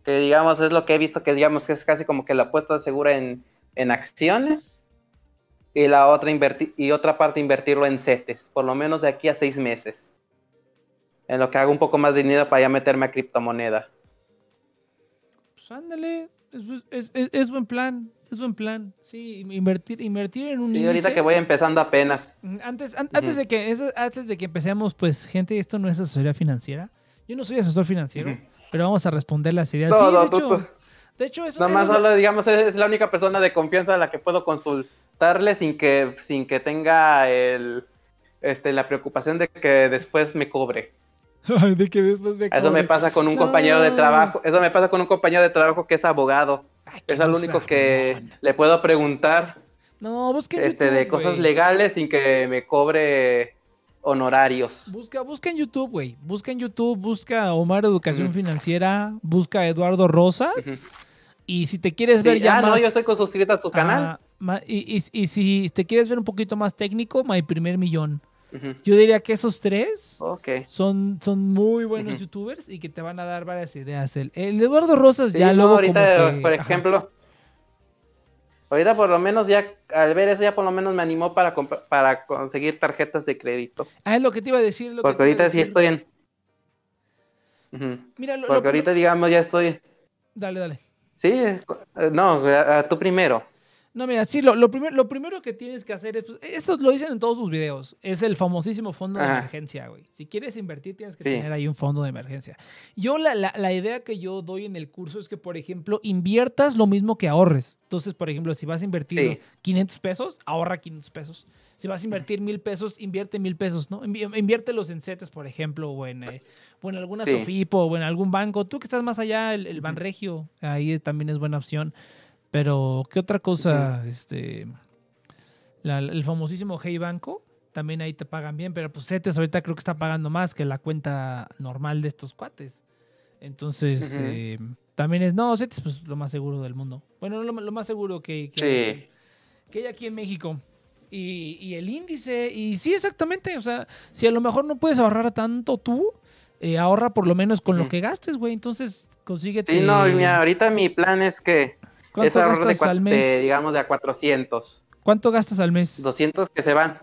Speaker 6: que digamos es lo que he visto que digamos que es casi como que la apuesta segura en, en acciones y la otra invertir y otra parte invertirlo en CETES, por lo menos de aquí a seis meses. En lo que hago un poco más de dinero para ya meterme a criptomoneda.
Speaker 2: Pues ándale, es, es- buen plan, es buen plan. Sí, invertir, invertir en un
Speaker 6: Sí, ahorita que voy empezando apenas.
Speaker 2: Mm, Antes, an- antes,
Speaker 6: Ujú.
Speaker 2: de que, eso- antes de que empecemos, pues, gente, esto no es asesoría financiera. Yo no soy asesor financiero, pero vamos a responder las ideas.
Speaker 6: No,
Speaker 2: sí,
Speaker 6: no,
Speaker 2: de,
Speaker 6: tú-
Speaker 2: hecho,
Speaker 6: tú-
Speaker 2: de hecho, eso,
Speaker 6: Nomás
Speaker 2: eso-
Speaker 6: solo, digamos, es, es la única persona de confianza a la que puedo consultarle sin que, sin que tenga el, este, la preocupación de que después me cobre.
Speaker 2: Ay, de que después me
Speaker 6: Eso me pasa con un compañero de trabajo. Eso me pasa con un compañero de trabajo que es abogado.
Speaker 2: Ay,
Speaker 6: Es lo
Speaker 2: no
Speaker 6: único que le puedo preguntar
Speaker 2: No, busca en
Speaker 6: este,
Speaker 2: YouTube,
Speaker 6: de cosas legales sin que me cobre honorarios.
Speaker 2: Busca, busca en YouTube, güey. Busca en YouTube, busca Omar Educación. Financiera, busca Eduardo Rosas. Y si te quieres
Speaker 6: Sí,
Speaker 2: ver ya
Speaker 6: ah,
Speaker 2: más...
Speaker 6: no, yo estoy con suscrito a tu canal.
Speaker 2: Ah, y, y- y si te quieres ver un poquito más técnico, My Primer Millón. Yo diría que esos tres son, son muy buenos youtubers y que te van a dar varias ideas. El, el Eduardo Rosas
Speaker 6: Sí,
Speaker 2: ya
Speaker 6: no,
Speaker 2: luego
Speaker 6: ahorita,
Speaker 2: como que-
Speaker 6: por
Speaker 2: ajá.
Speaker 6: ejemplo, ahorita por lo menos ya, al ver eso ya por lo menos me animó para, para conseguir tarjetas de crédito.
Speaker 2: Ah, es lo que te iba a decir. lo que
Speaker 6: Porque
Speaker 2: a
Speaker 6: ahorita sí estoy en...
Speaker 2: Mira, lo- lo-
Speaker 6: Porque ahorita, digamos, ya estoy...
Speaker 2: Dale, dale.
Speaker 6: Sí, eh, no, a- a tú primero.
Speaker 2: No, mira, sí, lo, lo, primer- lo primero que tienes que hacer es, pues, eso lo dicen en todos sus videos, es el famosísimo fondo de
Speaker 6: Ajá.
Speaker 2: emergencia, güey. Si quieres invertir, tienes que
Speaker 6: Sí.
Speaker 2: tener ahí un fondo de emergencia. Yo la, la- la idea que yo doy en el curso es que, por ejemplo, inviertas lo mismo que ahorres. Entonces, por ejemplo, si vas a invertir
Speaker 6: Sí.
Speaker 2: 500 pesos, ahorra 500 pesos. Si vas a invertir mil pesos, invierte mil pesos, ¿no? Invi- Inviértelos en CETES, por ejemplo, o en, eh, o en alguna
Speaker 6: Sí.
Speaker 2: Sofipo, o en algún banco. Tú que estás más allá, el, el Banregio, ahí también es buena opción. Pero, ¿qué otra cosa? Este, la- el famosísimo Hey Banco, también ahí te pagan bien, pero pues CETES ahorita creo que está pagando más que la cuenta normal de estos cuates. Entonces, eh, también es, no, CETES pues lo más seguro del mundo. Bueno, lo, lo más seguro que, que,
Speaker 6: Sí.
Speaker 2: que hay aquí en México. Y, y el índice, y sí, exactamente, o sea, si a lo mejor no puedes ahorrar tanto tú, eh, ahorra por lo menos con lo que gastes, güey. Entonces, consíguete...
Speaker 6: Sí, no, mira, ahorita mi plan es que
Speaker 2: ¿Cuánto
Speaker 6: ahorrar de,
Speaker 2: gastas
Speaker 6: cua-
Speaker 2: al
Speaker 6: de,
Speaker 2: mes?
Speaker 6: digamos, de a 400.
Speaker 2: ¿Cuánto gastas al mes?
Speaker 6: 200 que se van.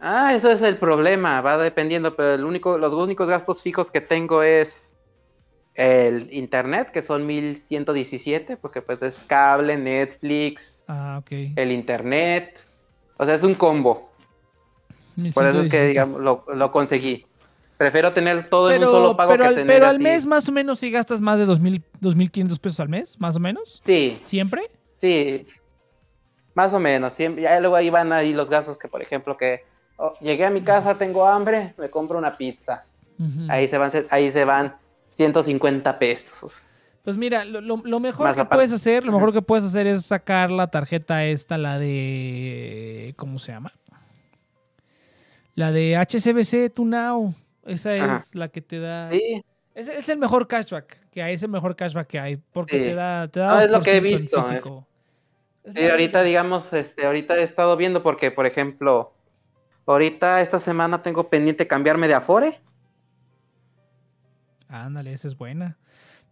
Speaker 6: Ah, eso es el problema, va dependiendo, pero el único, los únicos gastos fijos que tengo es el internet, que son 1117, porque pues es cable, Netflix,
Speaker 2: Ah, ok.
Speaker 6: el internet, o sea, es un combo. Por eso es que,
Speaker 2: 1117.
Speaker 6: digamos, lo, lo conseguí. Prefiero tener todo en un solo pago
Speaker 2: pero
Speaker 6: que
Speaker 2: al,
Speaker 6: tener
Speaker 2: pero al mes más o menos si gastas más de 2.000, 2.500 pesos al mes, más o menos.
Speaker 6: Sí,
Speaker 2: ¿Siempre?
Speaker 6: sí, más o menos. Siempre, ya luego ahí van ahí los gastos que, por ejemplo, que oh, llegué a mi casa, tengo hambre, me compro una pizza. Ahí se van, ahí se van 150 pesos.
Speaker 2: Pues mira, lo, mejor
Speaker 6: Más
Speaker 2: que
Speaker 6: aparte.
Speaker 2: puedes hacer, lo mejor que puedes hacer es sacar la tarjeta esta, la de... ¿Cómo se llama? La de HCBC Tunao. Esa es
Speaker 6: Ajá.
Speaker 2: la que te da...
Speaker 6: Sí,
Speaker 2: Es, es el mejor cashback que hay, es el mejor cashback que hay, porque
Speaker 6: Sí.
Speaker 2: te da, te da
Speaker 6: No, es lo que he
Speaker 2: 2% en
Speaker 6: visto, es- sí, ahorita digamos, este, ahorita he estado viendo porque, por ejemplo, ahorita esta semana tengo pendiente cambiarme de Afore.
Speaker 2: Ándale, esa es buena.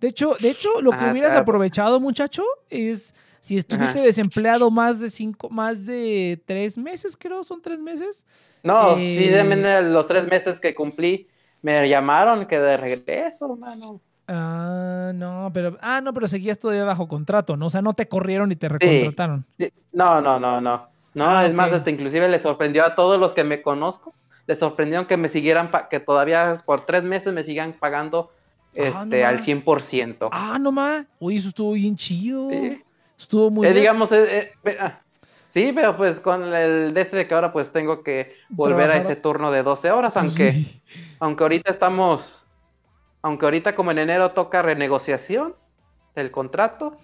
Speaker 2: De hecho, de hecho, lo que
Speaker 6: Ah,
Speaker 2: hubieras
Speaker 6: claro.
Speaker 2: aprovechado, muchacho, es si estuviste
Speaker 6: Ajá.
Speaker 2: desempleado más de cinco, más de tres meses, creo, son tres meses.
Speaker 6: No,
Speaker 2: Eh,
Speaker 6: sí, eh, los tres meses que cumplí me llamaron que de regreso, hermano.
Speaker 2: Ah, no, pero, ah, no, pero seguías todavía bajo contrato, ¿no? O sea, no te corrieron y te recontrataron.
Speaker 6: Sí, No, no, no, no. No,
Speaker 2: Ah,
Speaker 6: es más, este, inclusive le sorprendió a todos los que me conozco, les sorprendió que me siguieran, que todavía por tres meses me sigan pagando
Speaker 2: Ah,
Speaker 6: este,
Speaker 2: no
Speaker 6: al
Speaker 2: ma.
Speaker 6: 100%.
Speaker 2: Ah, no más. Uy, eso estuvo bien chido.
Speaker 6: Sí.
Speaker 2: Estuvo muy
Speaker 6: Eh,
Speaker 2: bien.
Speaker 6: digamos, eh, eh, ah, sí, pero pues con el de este de que ahora pues tengo que volver a
Speaker 2: Trabajar-
Speaker 6: ese turno de 12 horas, aunque,
Speaker 2: Sí.
Speaker 6: aunque ahorita estamos, aunque ahorita como en enero toca renegociación del contrato,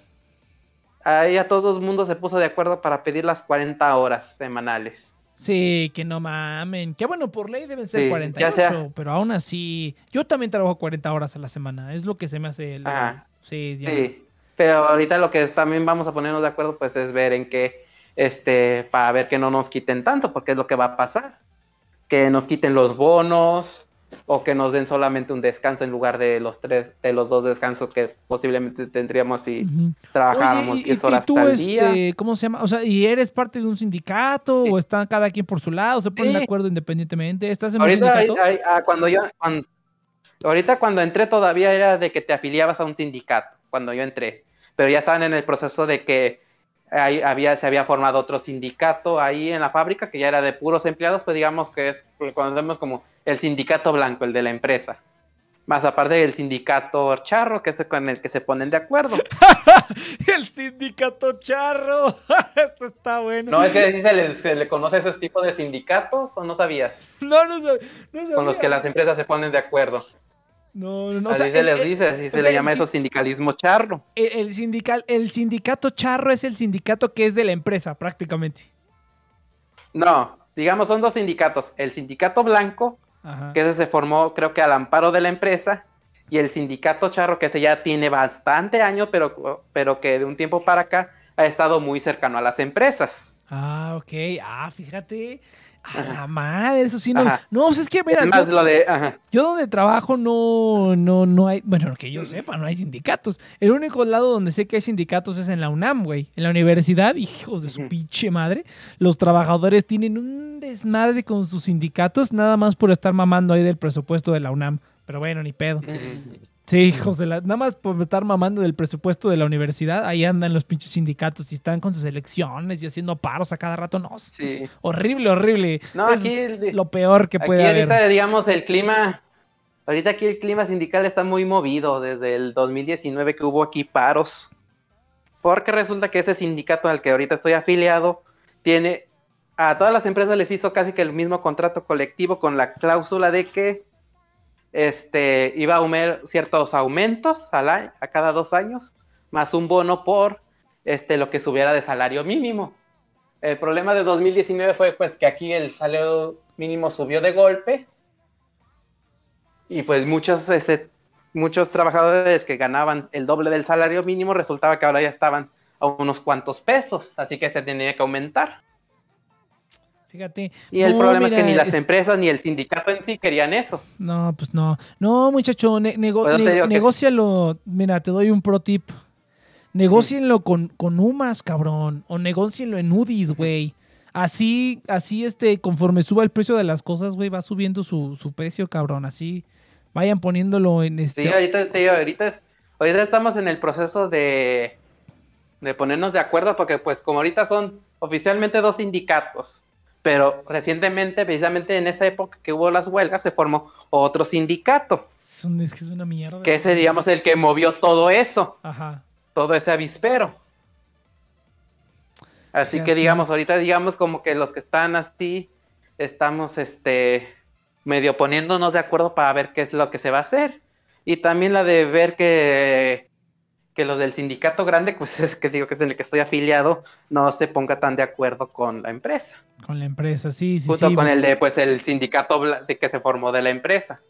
Speaker 6: ahí a todo el mundo se puso de acuerdo para pedir las 40 horas semanales.
Speaker 2: Sí, que no mamen. Que bueno, por ley deben ser
Speaker 6: Sí,
Speaker 2: 48,
Speaker 6: ya sea-
Speaker 2: pero aún así. Yo también trabajo 40 horas a la semana. Es lo que se me hace. el-
Speaker 6: Ajá.
Speaker 2: Sí, ya.
Speaker 6: Sí, pero ahorita lo que también vamos a ponernos de acuerdo pues es ver en qué, este, para ver que no nos quiten tanto, porque es lo que va a pasar. Que nos quiten los bonos o que nos den solamente un descanso en lugar de los tres, de los dos descansos que posiblemente tendríamos si
Speaker 2: Ujú.
Speaker 6: trabajáramos
Speaker 2: Oye, y-
Speaker 6: 10
Speaker 2: y- y
Speaker 6: horas
Speaker 2: tú,
Speaker 6: al
Speaker 2: este,
Speaker 6: día.
Speaker 2: ¿cómo se llama? O sea, ¿y eres parte de un sindicato
Speaker 6: Sí.
Speaker 2: o están cada quien por su lado? ¿Se ponen de
Speaker 6: Sí.
Speaker 2: acuerdo independientemente? ¿Estás en un
Speaker 6: Ahorita,
Speaker 2: sindicato?
Speaker 6: ahí- ah, cuando yo, cuando- ahorita cuando entré todavía era de que te afiliabas a un sindicato, cuando yo entré, pero ya estaban en el proceso de que ahí había, se había formado otro sindicato ahí en la fábrica que ya era de puros empleados, pues digamos que es, lo conocemos como el sindicato blanco, el de la empresa. Más aparte del sindicato charro, que es con el que se ponen de acuerdo.
Speaker 2: El sindicato charro. Esto está bueno.
Speaker 6: ¿No es que así se le, se le conoce ese tipo de sindicatos o no sabías?
Speaker 2: No, no, sab- no
Speaker 6: Con los
Speaker 2: sabía.
Speaker 6: que las empresas se ponen de acuerdo.
Speaker 2: No, no, o
Speaker 6: así
Speaker 2: sea,
Speaker 6: se les
Speaker 2: el-
Speaker 6: dice, así se
Speaker 2: sea,
Speaker 6: le llama eso sindicalismo charro.
Speaker 2: El, el sindical, el sindicato charro es el sindicato que es de la empresa, prácticamente.
Speaker 6: No, digamos son dos sindicatos. El sindicato blanco,
Speaker 2: Ajá.
Speaker 6: que ese se formó creo que al amparo de la empresa, y el sindicato charro, que ese ya tiene bastante años, pero, pero que de un tiempo para acá ha estado muy cercano a las empresas.
Speaker 2: Ah, ok. Ah, fíjate. A la madre, eso sí no.
Speaker 6: Ajá.
Speaker 2: No, pues es que, mira, yo,
Speaker 6: lo de... ajá.
Speaker 2: yo donde trabajo no, no, no hay, bueno, que yo sepa, no hay sindicatos. El único lado donde sé que hay sindicatos es en la UNAM, güey. En la universidad, hijos de su
Speaker 6: Ujú.
Speaker 2: pinche madre, los trabajadores tienen un desmadre con sus sindicatos, nada más por estar mamando ahí del presupuesto de la UNAM. Pero bueno, ni pedo. Sí, hijos de la. Nada más por estar mamando del presupuesto de la universidad, ahí andan los pinches sindicatos y están con sus elecciones y haciendo paros a cada rato. No,
Speaker 6: Sí.
Speaker 2: es horrible, horrible.
Speaker 6: No,
Speaker 2: es
Speaker 6: aquí el-
Speaker 2: lo peor que
Speaker 6: Aquí
Speaker 2: puede
Speaker 6: ahorita,
Speaker 2: haber.
Speaker 6: digamos, el clima, ahorita aquí el clima sindical está muy movido desde el 2019 que hubo aquí paros. Porque resulta que ese sindicato al que ahorita estoy afiliado tiene, a todas las empresas les hizo casi que el mismo contrato colectivo con la cláusula de que este, iba a haber ciertos aumentos a cada dos años, más un bono por este, lo que subiera de salario mínimo. El problema de 2019 fue pues que aquí el salario mínimo subió de golpe y pues muchos, este, muchos trabajadores que ganaban el doble del salario mínimo resultaba que ahora ya estaban a unos cuantos pesos, así que se tenía que aumentar.
Speaker 2: Fíjate.
Speaker 6: Y el
Speaker 2: No,
Speaker 6: problema es que ni las
Speaker 2: es-
Speaker 6: empresas ni el sindicato en sí querían eso.
Speaker 2: No, pues no. No, muchacho, ne- nego- ne-
Speaker 6: que-
Speaker 2: negócialo. Mira, te doy un pro tip. Negócienlo con, con UMAS, cabrón. O negócienlo en UDIs, güey. Así, así, este, conforme suba el precio de las cosas, güey, va subiendo su, su precio, cabrón. Así, vayan poniéndolo en este.
Speaker 6: Sí, ahorita, te digo, ahorita, es- ahorita estamos en el proceso de, de ponernos de acuerdo porque pues como ahorita son oficialmente dos sindicatos, pero recientemente, precisamente en esa época que hubo las huelgas, se formó otro sindicato,
Speaker 2: Es, un- es que es una mierda.
Speaker 6: que ese, digamos, el que movió todo eso,
Speaker 2: Ajá.
Speaker 6: todo ese avispero. Así que digamos, ahorita digamos como que los que están así, estamos este medio poniéndonos de acuerdo para ver qué es lo que se va a hacer. Y también la de ver que, que los del sindicato grande, pues es que digo que es en el que estoy afiliado, no se ponga tan de acuerdo con la empresa.
Speaker 2: Con la empresa, sí, sí,
Speaker 6: Junto
Speaker 2: sí.
Speaker 6: con el de pues el sindicato de que se formó de la empresa.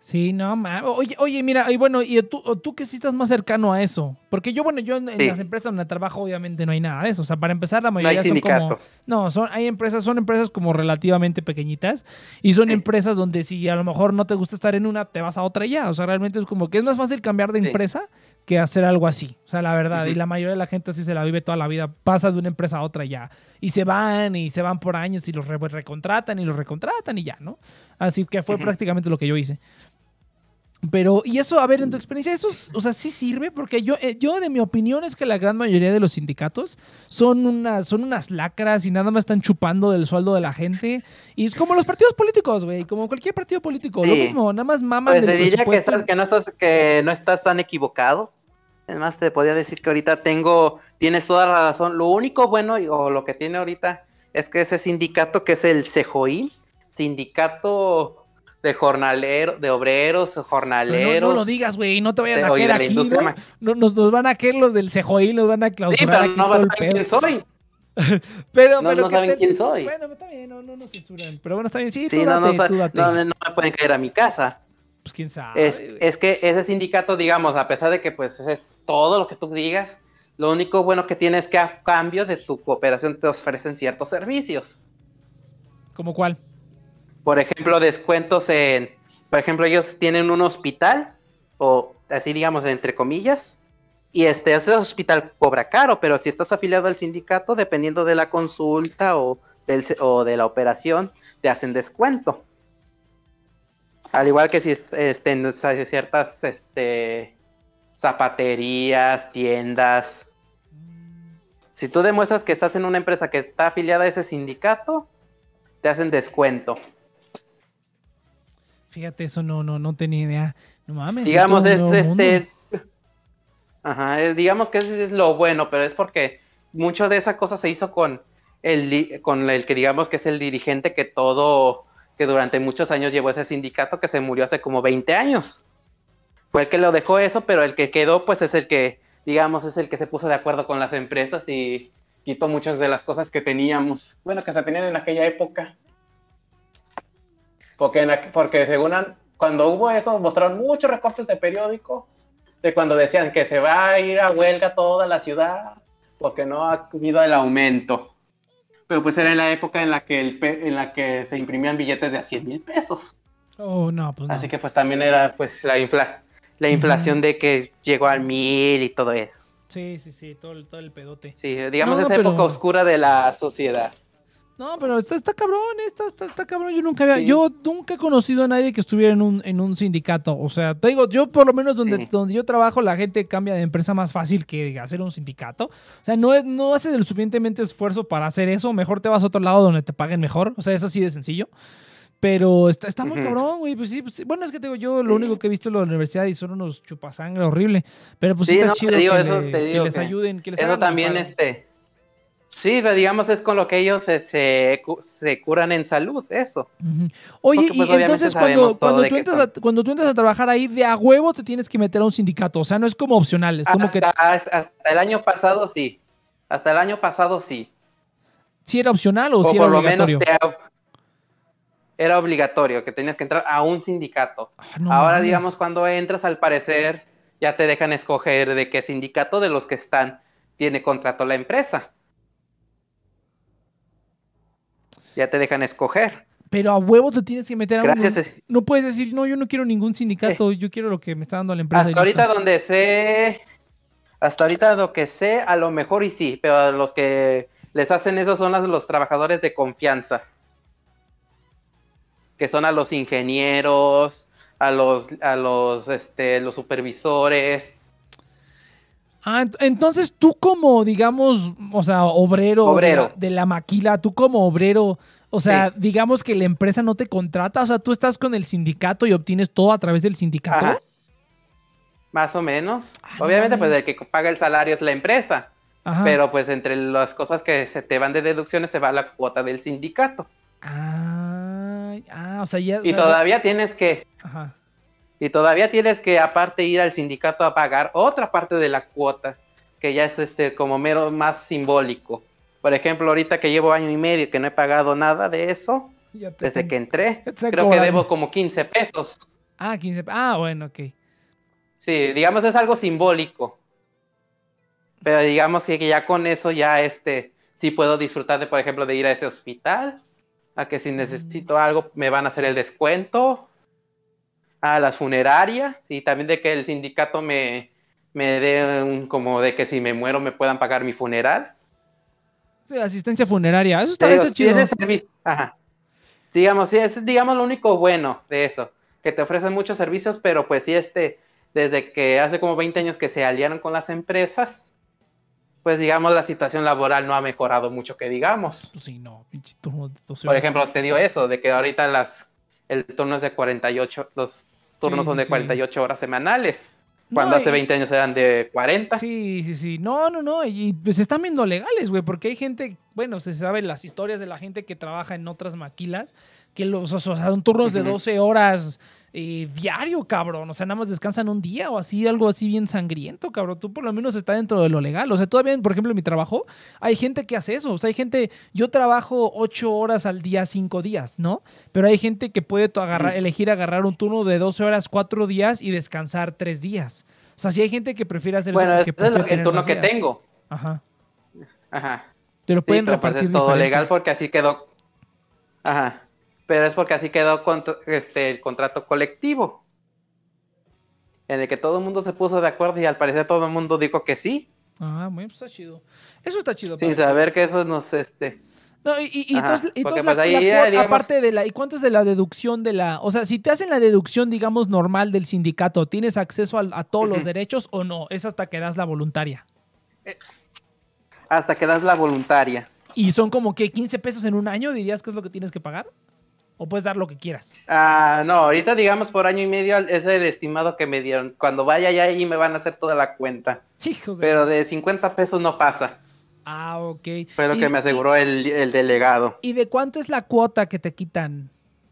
Speaker 2: Sí, no, ma- Oye, oye, mira, y bueno, y tú, tú que sí estás más cercano a eso. Porque yo, bueno, yo en, las empresas donde trabajo, obviamente no hay nada de eso. O sea, para empezar, la
Speaker 6: No hay
Speaker 2: mayoría son como. No, son, hay empresas, son empresas como relativamente pequeñitas. Y son
Speaker 6: Sí.
Speaker 2: empresas donde si a lo mejor no te gusta estar en una, te vas a otra ya. O sea, realmente es como que es más fácil cambiar de
Speaker 6: Sí.
Speaker 2: empresa que hacer algo así. O sea, la verdad. Y la mayoría de la gente así se la vive toda la vida. Pasa de una empresa a otra y ya. Y se van y se van por años y los re- recontratan y los recontratan y ya, ¿no? Así que fue prácticamente lo que yo hice. Pero, y eso, a ver, en tu experiencia, eso, es- o sea, sí sirve, porque yo, eh, yo de mi opinión es que la gran mayoría de los sindicatos son unas, son unas lacras y nada más están chupando del sueldo de la gente. Y es como los partidos políticos, güey, como cualquier partido político, lo mismo, nada más maman
Speaker 6: Pues
Speaker 2: del
Speaker 6: te diría que, estás, que, no estás, que no estás tan equivocado. Es más, te podría decir que ahorita tengo, tienes toda la razón. Lo único bueno o lo que tiene ahorita es que ese sindicato que es el CEJOIL, sindicato de jornaleros, de obreros,
Speaker 2: Pero
Speaker 6: jornaleros.
Speaker 2: no, no lo digas, güey, no te vayan a caer aquí, ¿no? No, nos, nos van a caer los del CEJOI, nos van a
Speaker 6: Sí,
Speaker 2: clausurar
Speaker 6: pero
Speaker 2: aquí
Speaker 6: no vas a saber quién soy.
Speaker 2: Pero,
Speaker 6: no-
Speaker 2: pero
Speaker 6: no
Speaker 2: ¿qué
Speaker 6: saben quién soy.
Speaker 2: Bueno, está bien, no, no nos censuran. Pero bueno, está bien, sí,
Speaker 6: Sí,
Speaker 2: tú
Speaker 6: no,
Speaker 2: date,
Speaker 6: no, sa-
Speaker 2: tú date.
Speaker 6: no, no me pueden caer a mi casa.
Speaker 2: Pues quién sabe,
Speaker 6: Es, es que ese sindicato, digamos, a pesar de que pues es todo lo que tú digas, lo único bueno que tiene es que a cambio de tu cooperación te ofrecen ciertos servicios.
Speaker 2: ¿Cómo cuál?
Speaker 6: Por ejemplo, descuentos en, por ejemplo, ellos tienen un hospital, o así digamos, entre comillas, y este, ese hospital cobra caro, pero si estás afiliado al sindicato, dependiendo de la consulta o, del, o de la operación, te hacen descuento. Al igual que si est- este, en ciertas este, zapaterías, tiendas. Si tú demuestras que estás en una empresa que está afiliada a ese sindicato, te hacen descuento.
Speaker 2: Fíjate, eso no, no, no tenía idea. No mames.
Speaker 6: digamos,
Speaker 2: es
Speaker 6: es, este es- Ajá, es- digamos que ese es lo bueno, pero es porque mucho de esa cosa se hizo con el, con el que digamos que es el dirigente que todo, que durante muchos años llevó ese sindicato que se murió hace como 20 años. fue el que lo dejó eso, pero el que quedó, pues es el que, digamos, es el que se puso de acuerdo con las empresas y quitó muchas de las cosas que teníamos, bueno, que se tenían en aquella época. Porque, en porque según han- cuando hubo eso, mostraron muchos recortes de periódico, de cuando decían que se va a ir a huelga toda la ciudad, porque no ha habido el aumento. Pero pues era en la época en la que, el pe- en la que se imprimían billetes de a 100 mil pesos.
Speaker 2: Oh, no, pues no.
Speaker 6: Así que pues también era pues la, infla la inflación de que llegó al mil y todo eso.
Speaker 2: Sí, sí, sí, todo el, todo el pedote.
Speaker 6: Sí, digamos
Speaker 2: No,
Speaker 6: esa
Speaker 2: pero-
Speaker 6: época oscura de la sociedad.
Speaker 2: No, pero está, está cabrón, está, está, está cabrón. Yo nunca había,
Speaker 6: Sí.
Speaker 2: yo nunca he conocido a nadie que estuviera en un, en un sindicato. O sea, te digo, yo por lo menos donde,
Speaker 6: Sí.
Speaker 2: donde yo trabajo, la gente cambia de empresa más fácil que hacer un sindicato. O sea, no, es, no haces el suficientemente esfuerzo para hacer eso. Mejor te vas a otro lado donde te paguen mejor. O sea, es así de sencillo. Pero está, está muy cabrón, güey. Pues sí, pues bueno, es que digo, yo lo único que he visto en la universidad y son unos chupasangre horrible. Pero pues sí, está
Speaker 6: no, te
Speaker 2: chido
Speaker 6: digo,
Speaker 2: que,
Speaker 6: eso
Speaker 2: le-
Speaker 6: te
Speaker 2: que
Speaker 6: digo
Speaker 2: les
Speaker 6: que
Speaker 2: ayuden, que les
Speaker 6: Eso
Speaker 2: hagan
Speaker 6: también, este... Sí, pero digamos es con lo que ellos se, se, cu- se curan en salud, eso.
Speaker 2: Oye,
Speaker 6: Porque, pues,
Speaker 2: y entonces cuando, tú entras a,
Speaker 6: son.
Speaker 2: cuando tú entras a trabajar ahí, de a huevo te tienes que meter a un sindicato. O sea, no es como opcional, es como que
Speaker 6: Hasta, el año pasado sí. Hasta el año pasado sí.
Speaker 2: si era opcional o,
Speaker 6: O
Speaker 2: si era
Speaker 6: por lo menos
Speaker 2: obligatorio.
Speaker 6: te- era obligatorio que tenías que entrar a un sindicato.
Speaker 2: Ah, no
Speaker 6: Ahora,
Speaker 2: mames.
Speaker 6: digamos, cuando entras, al parecer, ya te dejan escoger de qué sindicato de los que están tiene contrato la empresa. Ya te dejan escoger.
Speaker 2: Pero a huevo te tienes que meter a
Speaker 6: Gracias.
Speaker 2: uno.
Speaker 6: eh.
Speaker 2: No puedes decir, no, yo no quiero ningún sindicato, yo quiero lo que me está dando la empresa.
Speaker 6: Hasta ahorita
Speaker 2: listo.
Speaker 6: donde sé, hasta ahorita lo que sé, a lo mejor y sí, pero los que les hacen eso son las- los trabajadores de confianza. Que son a los ingenieros, a los, a los, este, los supervisores.
Speaker 2: Ah, ent- entonces tú como, digamos, o sea, obrero,
Speaker 6: Obrero.
Speaker 2: De, la, de la maquila, tú como obrero, o sea,
Speaker 6: Sí.
Speaker 2: digamos que la empresa no te contrata, o sea, tú estás con el sindicato y obtienes todo a través del sindicato.
Speaker 6: Ajá. Más o menos.
Speaker 2: Ah,
Speaker 6: Obviamente, pues el que paga el salario es la empresa.
Speaker 2: Ajá.
Speaker 6: Pero pues entre las cosas que se te van de deducciones se va la cuota del sindicato.
Speaker 2: Ah, ah, o sea, ya. o
Speaker 6: Y
Speaker 2: sea,
Speaker 6: todavía tienes que,
Speaker 2: Ajá.
Speaker 6: Y todavía tienes que aparte ir al sindicato a pagar otra parte de la cuota, que ya es este como mero más simbólico. Por ejemplo, ahorita que llevo año y medio que no he pagado nada de eso, desde que entré, creo que debo como 15 pesos.
Speaker 2: Ah, 15. Ah, bueno, ok.
Speaker 6: Sí, digamos es algo simbólico. Pero digamos que ya con eso ya este sí puedo disfrutar de, por ejemplo, de ir a ese hospital, a que si necesito algo me van a hacer el descuento, a las funerarias y también de que el sindicato me, me dé un como de que si me muero me puedan pagar mi funeral.
Speaker 2: Sí, asistencia funeraria. Eso está,
Speaker 6: digo,
Speaker 2: chido.
Speaker 6: tiene Ajá. Digamos, sí, es digamos lo único bueno de eso, que te ofrecen muchos servicios, pero pues sí, este, desde que hace como 20 años que se aliaron con las empresas, pues digamos la situación laboral no ha mejorado mucho que digamos.
Speaker 2: Pues sí, no. pinche turno de 12
Speaker 6: Por ejemplo, te digo eso, de que ahorita las, el turno es de 48, los turnos
Speaker 2: Sí,
Speaker 6: son de
Speaker 2: sí.
Speaker 6: 48 horas semanales,
Speaker 2: No,
Speaker 6: cuando hace
Speaker 2: y-
Speaker 6: 20 años eran de 40.
Speaker 2: Sí, sí, sí. No, no, no. Y pues se están viendo legales, güey, porque hay gente, bueno, se saben las historias de la gente que trabaja en otras maquilas, que los, o sea, son turnos de
Speaker 6: Ujú.
Speaker 2: 12 horas eh, diario, cabrón. O sea, nada más descansan un día o así, algo así bien sangriento, cabrón. Tú por lo menos está dentro de lo legal. O sea, todavía, por ejemplo, en mi trabajo, hay gente que hace eso. O sea, hay gente, yo trabajo 8 horas al día, 5 días, ¿no? Pero hay gente que puede agarrar, elegir agarrar un turno de 12 horas, 4 días y descansar 3 días. O sea, sí hay gente que prefiere hacer
Speaker 6: Bueno,
Speaker 2: eso
Speaker 6: es el turno que
Speaker 2: días.
Speaker 6: tengo.
Speaker 2: Ajá.
Speaker 6: Ajá.
Speaker 2: Te lo
Speaker 6: Sí,
Speaker 2: pueden
Speaker 6: pues
Speaker 2: repartir
Speaker 6: es todo
Speaker 2: diferente.
Speaker 6: legal porque así quedó. Ajá. Pero es porque así quedó contra- este, el contrato colectivo. En el que todo el mundo se puso de acuerdo y al parecer todo el mundo dijo que sí.
Speaker 2: Ah, bueno, pues está chido. Eso está chido.
Speaker 6: Sin saber que eso nos, este.
Speaker 2: No, y, y- y entonces,
Speaker 6: pues
Speaker 2: la-
Speaker 6: ahí
Speaker 2: la
Speaker 6: ya,
Speaker 2: cuota,
Speaker 6: digamos-
Speaker 2: aparte de la, ¿y cuánto es de la deducción de la, o sea, si te hacen la deducción, digamos, normal del sindicato, ¿tienes acceso a, todos los derechos o no? Es hasta que das la voluntaria.
Speaker 6: Hasta que das la voluntaria.
Speaker 2: Y son como que 15 pesos en un año, dirías que es lo que tienes que pagar. O puedes dar lo que quieras.
Speaker 6: Ah, no, ahorita digamos por año y medio es el estimado que me dieron. Cuando vaya ya ahí me van a hacer toda la cuenta.
Speaker 2: Hijos de...
Speaker 6: Pero de 50 pesos no pasa.
Speaker 2: Ah, ok.
Speaker 6: Fue lo que me aseguró el, el delegado.
Speaker 2: ¿Y, y de cuánto es la cuota que te quitan?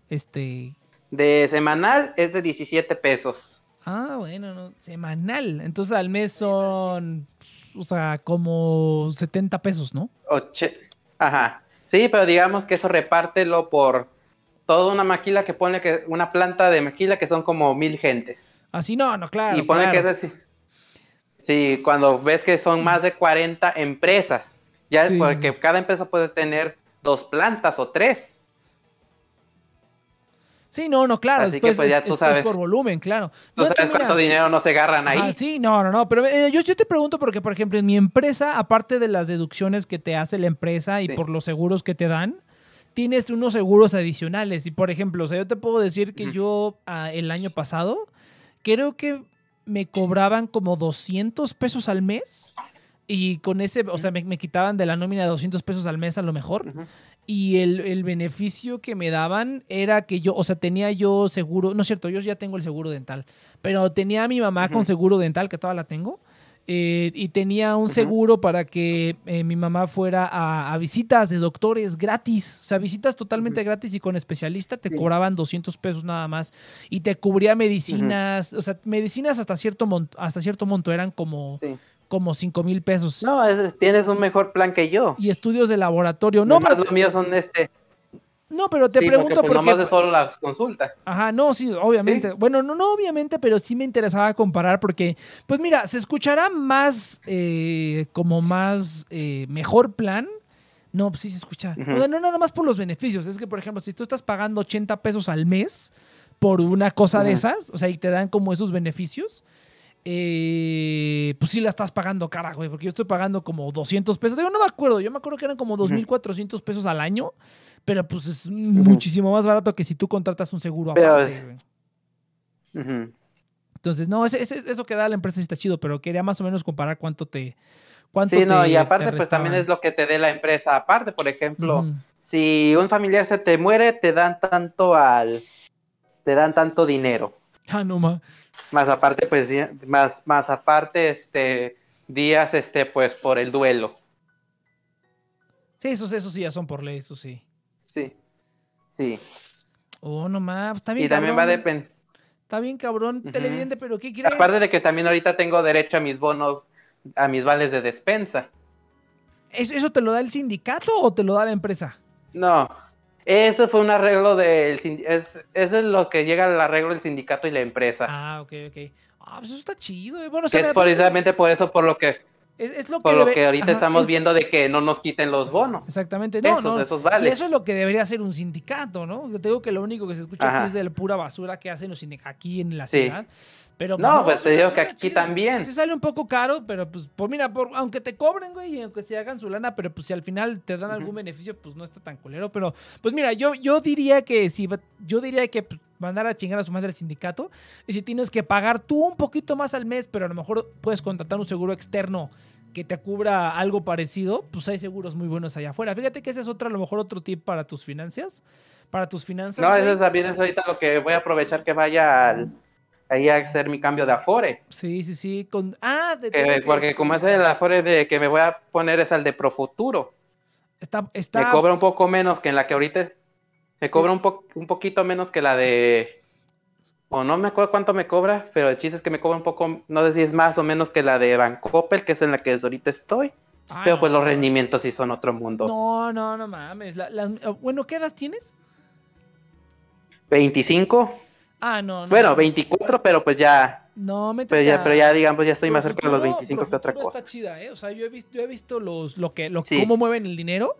Speaker 2: Este...
Speaker 6: De semanal es de 17 pesos.
Speaker 2: Ah, bueno, no, semanal. Entonces al mes son, o sea, como 70 pesos, ¿no?
Speaker 6: Oche- Ajá. Sí, pero digamos que eso repártelo por toda una maquila que pone que una planta de maquila que son como mil gentes.
Speaker 2: Así no, no, claro.
Speaker 6: y pone
Speaker 2: claro.
Speaker 6: que ese sí. Sí, cuando ves que son más de 40 empresas, ya
Speaker 2: sí,
Speaker 6: porque
Speaker 2: sí.
Speaker 6: cada empresa puede tener dos plantas o tres.
Speaker 2: Sí, no, no, claro.
Speaker 6: Así que,
Speaker 2: después
Speaker 6: pues, ya
Speaker 2: es-
Speaker 6: tú sabes.
Speaker 2: por volumen, claro.
Speaker 6: ¿Tú
Speaker 2: No, es que
Speaker 6: sabes cuánto
Speaker 2: mira-
Speaker 6: dinero no se agarran ahí?
Speaker 2: Sí, no, no, no. Pero eh, yo, yo te pregunto porque, por ejemplo, en mi empresa, aparte de las deducciones que te hace la empresa y
Speaker 6: Sí.
Speaker 2: por los seguros que te dan, tienes unos seguros adicionales. Y, por ejemplo, o sea, yo te puedo decir que yo ah, el año pasado, creo que me cobraban como 200 pesos al mes. Y con ese, o sea, me, me quitaban de la nómina 200 pesos al mes a lo mejor.
Speaker 6: Ujú.
Speaker 2: Y el, el beneficio que me daban era que yo, o sea, tenía yo seguro, no es cierto, yo ya tengo el seguro dental, pero tenía a mi mamá con seguro dental, que todavía la tengo, eh, y tenía un seguro para que eh, mi mamá fuera a, a visitas de doctores gratis, o sea, visitas totalmente gratis y con especialista te
Speaker 6: Sí.
Speaker 2: cobraban 200 pesos nada más y te cubría medicinas, o sea, medicinas hasta cierto, monto, hasta cierto monto eran como,
Speaker 6: Sí.
Speaker 2: Como 5 mil pesos.
Speaker 6: No, es- tienes un mejor plan que yo.
Speaker 2: Y estudios de laboratorio. No, pero,
Speaker 6: los míos son este.
Speaker 2: no, pero te
Speaker 6: sí,
Speaker 2: pregunto
Speaker 6: porque, pues,
Speaker 2: porque...
Speaker 6: nomás es solo las consultas.
Speaker 2: Ajá, no, sí, obviamente. Bueno, no, no, obviamente, pero sí me interesaba comparar porque, pues mira, se escuchará más, eh, como más, eh, mejor plan. No, pues sí se escucha. O sea, no nada más por los beneficios. Es que, por ejemplo, si tú estás pagando 80 pesos al mes por una cosa de esas, o sea, y te dan como esos beneficios, eh, pues sí la estás pagando cara, güey, porque yo estoy pagando como 200 pesos. Digo, no me acuerdo, yo me acuerdo que eran como 2.400 pesos al año, pero pues es muchísimo más barato que si tú contratas un seguro
Speaker 6: Pero
Speaker 2: aparte. Entonces, no, ese- ese- eso que da la empresa sí está chido, pero quería más o menos comparar cuánto te. Cuánto
Speaker 6: Sí, no,
Speaker 2: te-
Speaker 6: y aparte,
Speaker 2: te
Speaker 6: pues también es lo que te dé la empresa. Aparte, por ejemplo, si un familiar se te muere, te dan tanto al. Te dan tanto dinero.
Speaker 2: Ah, no, ma.
Speaker 6: Más aparte, pues, más, más aparte, este, días, este, pues, por el duelo.
Speaker 2: Sí, esos, esos sí ya son por ley, eso sí.
Speaker 6: Sí, sí.
Speaker 2: Oh, no más, está bien
Speaker 6: Y también va a
Speaker 2: cabrón.
Speaker 6: depender.
Speaker 2: Está bien cabrón,
Speaker 6: Ujú.
Speaker 2: televidente, pero ¿qué quieres?
Speaker 6: Aparte de que también ahorita tengo derecho a mis bonos, a mis vales de despensa.
Speaker 2: ¿Eso, eso te lo da el sindicato o te lo da la empresa?
Speaker 6: No, eso fue un arreglo del es, eso es lo que llega al arreglo del sindicato y la empresa.
Speaker 2: Ah, ok, ok. Ah, pues eso está chido. eh. Bueno,
Speaker 6: que es precisamente por eso por lo que
Speaker 2: es, es lo que
Speaker 6: por lo
Speaker 2: debe-
Speaker 6: que ahorita
Speaker 2: ajá,
Speaker 6: estamos
Speaker 2: es-
Speaker 6: viendo de que no nos quiten los bonos.
Speaker 2: Exactamente, no,
Speaker 6: Esos,
Speaker 2: no.
Speaker 6: esos
Speaker 2: Y
Speaker 6: vales.
Speaker 2: eso es lo que debería ser un sindicato, ¿no? Yo te digo que lo único que se escucha
Speaker 6: Ajá.
Speaker 2: aquí es de la pura basura que hacen los sindicatos aquí en la
Speaker 6: Sí.
Speaker 2: ciudad. Pero,
Speaker 6: No, pues te
Speaker 2: eso
Speaker 6: digo que aquí
Speaker 2: chido.
Speaker 6: también.
Speaker 2: Sí sale un poco caro, pero pues, pues mira, por, aunque te cobren, güey, y aunque se hagan su lana, pero pues si al final te dan algún beneficio, pues no está tan culero. Pero, pues mira, yo, yo diría que si yo diría que pues, mandar a chingar a su madre al sindicato. Y si tienes que pagar tú un poquito más al mes, pero a lo mejor puedes contratar un seguro externo que te cubra algo parecido, pues hay seguros muy buenos allá afuera. Fíjate que ese es otro, a lo mejor otro tip para tus finanzas. Para tus finanzas.
Speaker 6: No, eso también es ahorita lo que voy a aprovechar que vaya al, ahí a hacer mi cambio de Afore.
Speaker 2: Sí, sí, sí. Con... Ah, de
Speaker 6: que- porque como es el Afore de que me voy a poner es el de Profuturo.
Speaker 2: está, está...
Speaker 6: Me cobra un poco menos que en la que ahorita. Me cobra un, po- un poquito menos que la de. O no me acuerdo cuánto me cobra, pero el chiste es que me cobra un poco. No sé si es más o menos que la de Bancoppel, que es en la que ahorita estoy.
Speaker 2: Ah,
Speaker 6: pero pues
Speaker 2: no.
Speaker 6: los rendimientos sí son otro mundo.
Speaker 2: No, no, no mames. La- eh, bueno, ¿qué edad tienes?
Speaker 6: 25.
Speaker 2: Ah, no, no.
Speaker 6: Bueno,
Speaker 2: mames.
Speaker 6: 24, pero pues ya.
Speaker 2: No, métete
Speaker 6: Pero ya, pero ya digamos, ya estoy más cerca de los
Speaker 2: Profuturo-
Speaker 6: 25 que otra cosa.
Speaker 2: Está chida, ¿eh? O sea, yo he visto, yo he visto los, lo que, lo,
Speaker 6: Sí.
Speaker 2: cómo mueven el dinero.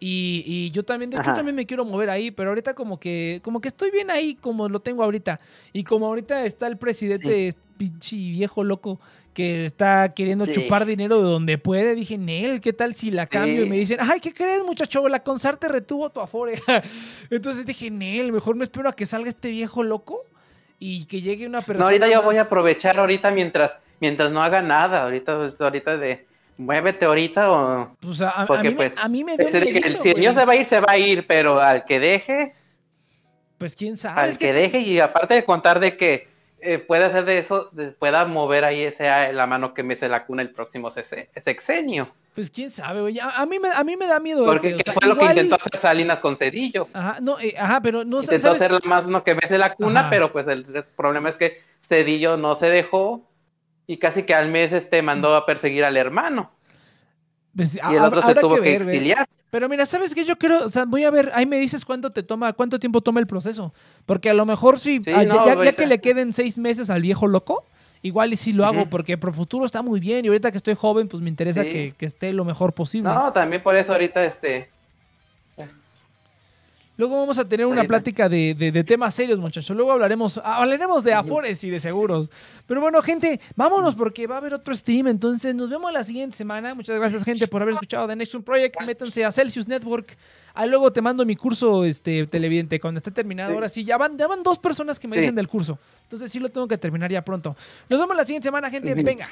Speaker 2: Y, y yo también, de hecho, también me quiero mover ahí, pero ahorita como que, como que estoy bien ahí como lo tengo ahorita. Y como ahorita está el presidente, pinche viejo loco, que está queriendo
Speaker 6: Sí.
Speaker 2: chupar dinero de donde puede, dije, Nel, ¿qué tal si la cambio? Y
Speaker 6: Sí.
Speaker 2: me dicen, ay, ¿qué crees, muchacho? La Consar te retuvo tu afore. Entonces dije, Nel, mejor me espero a que salga este viejo loco y que llegue una persona.
Speaker 6: No, ahorita yo voy a
Speaker 2: más-
Speaker 6: aprovechar ahorita mientras, mientras no haga nada. Ahorita, ahorita de muévete ahorita o.
Speaker 2: Pues a, a- a
Speaker 6: Porque,
Speaker 2: mí, me-
Speaker 6: pues,
Speaker 2: a mí me dio
Speaker 6: es el, si el
Speaker 2: güey.
Speaker 6: se va a ir, se va a ir, pero al que deje,
Speaker 2: Pues quién sabe.
Speaker 6: al
Speaker 2: es
Speaker 6: que
Speaker 2: que-
Speaker 6: deje, y aparte de contar de que eh, puede hacer de eso, de- pueda mover ahí ese, la mano que me se la cuna el próximo sexenio.
Speaker 2: Pues quién sabe, güey. A, a mí, me, a mí me da miedo
Speaker 6: Porque
Speaker 2: este, o sea,
Speaker 6: fue lo que intentó hacer Salinas con Cedillo.
Speaker 2: Ajá, no, eh, ajá, pero no
Speaker 6: Intentó
Speaker 2: ¿sabes?
Speaker 6: hacerlo más uno que mece la cuna,
Speaker 2: Ajá.
Speaker 6: pero pues el, el problema es que Cedillo no se dejó y casi que al mes este mandó a perseguir al hermano
Speaker 2: Pues,
Speaker 6: y el otro se tuvo que,
Speaker 2: ver,
Speaker 6: exiliar.
Speaker 2: Pero mira, ¿sabes qué? Yo creo, o sea, voy a ver, ahí me dices cuánto te toma, cuánto tiempo toma el proceso. Porque a lo mejor Sí, ah, ya-
Speaker 6: no,
Speaker 2: ya, ya
Speaker 6: ahorita-
Speaker 2: que le queden seis meses al viejo loco, igual y sí lo hago, porque Pro Futuro está muy bien y ahorita que estoy joven, pues me interesa
Speaker 6: Sí.
Speaker 2: que, que esté lo mejor posible.
Speaker 6: No, también por eso ahorita este
Speaker 2: Luego vamos a tener una plática de, de- de temas serios, muchachos. Luego hablaremos, hablaremos de Afores y de seguros. Pero bueno, gente, vámonos porque va a haber otro stream. Entonces, nos vemos la siguiente semana. Muchas gracias, gente, por haber escuchado The Next Project. Métanse a Celsius Network. Ahí luego te mando mi curso, este, televidente, cuando esté terminado.
Speaker 6: Sí.
Speaker 2: Ahora sí, ya van, ya van dos personas que me
Speaker 6: Sí.
Speaker 2: dicen del curso. Entonces sí lo tengo que terminar ya pronto. Nos vemos la siguiente semana, gente. Venga.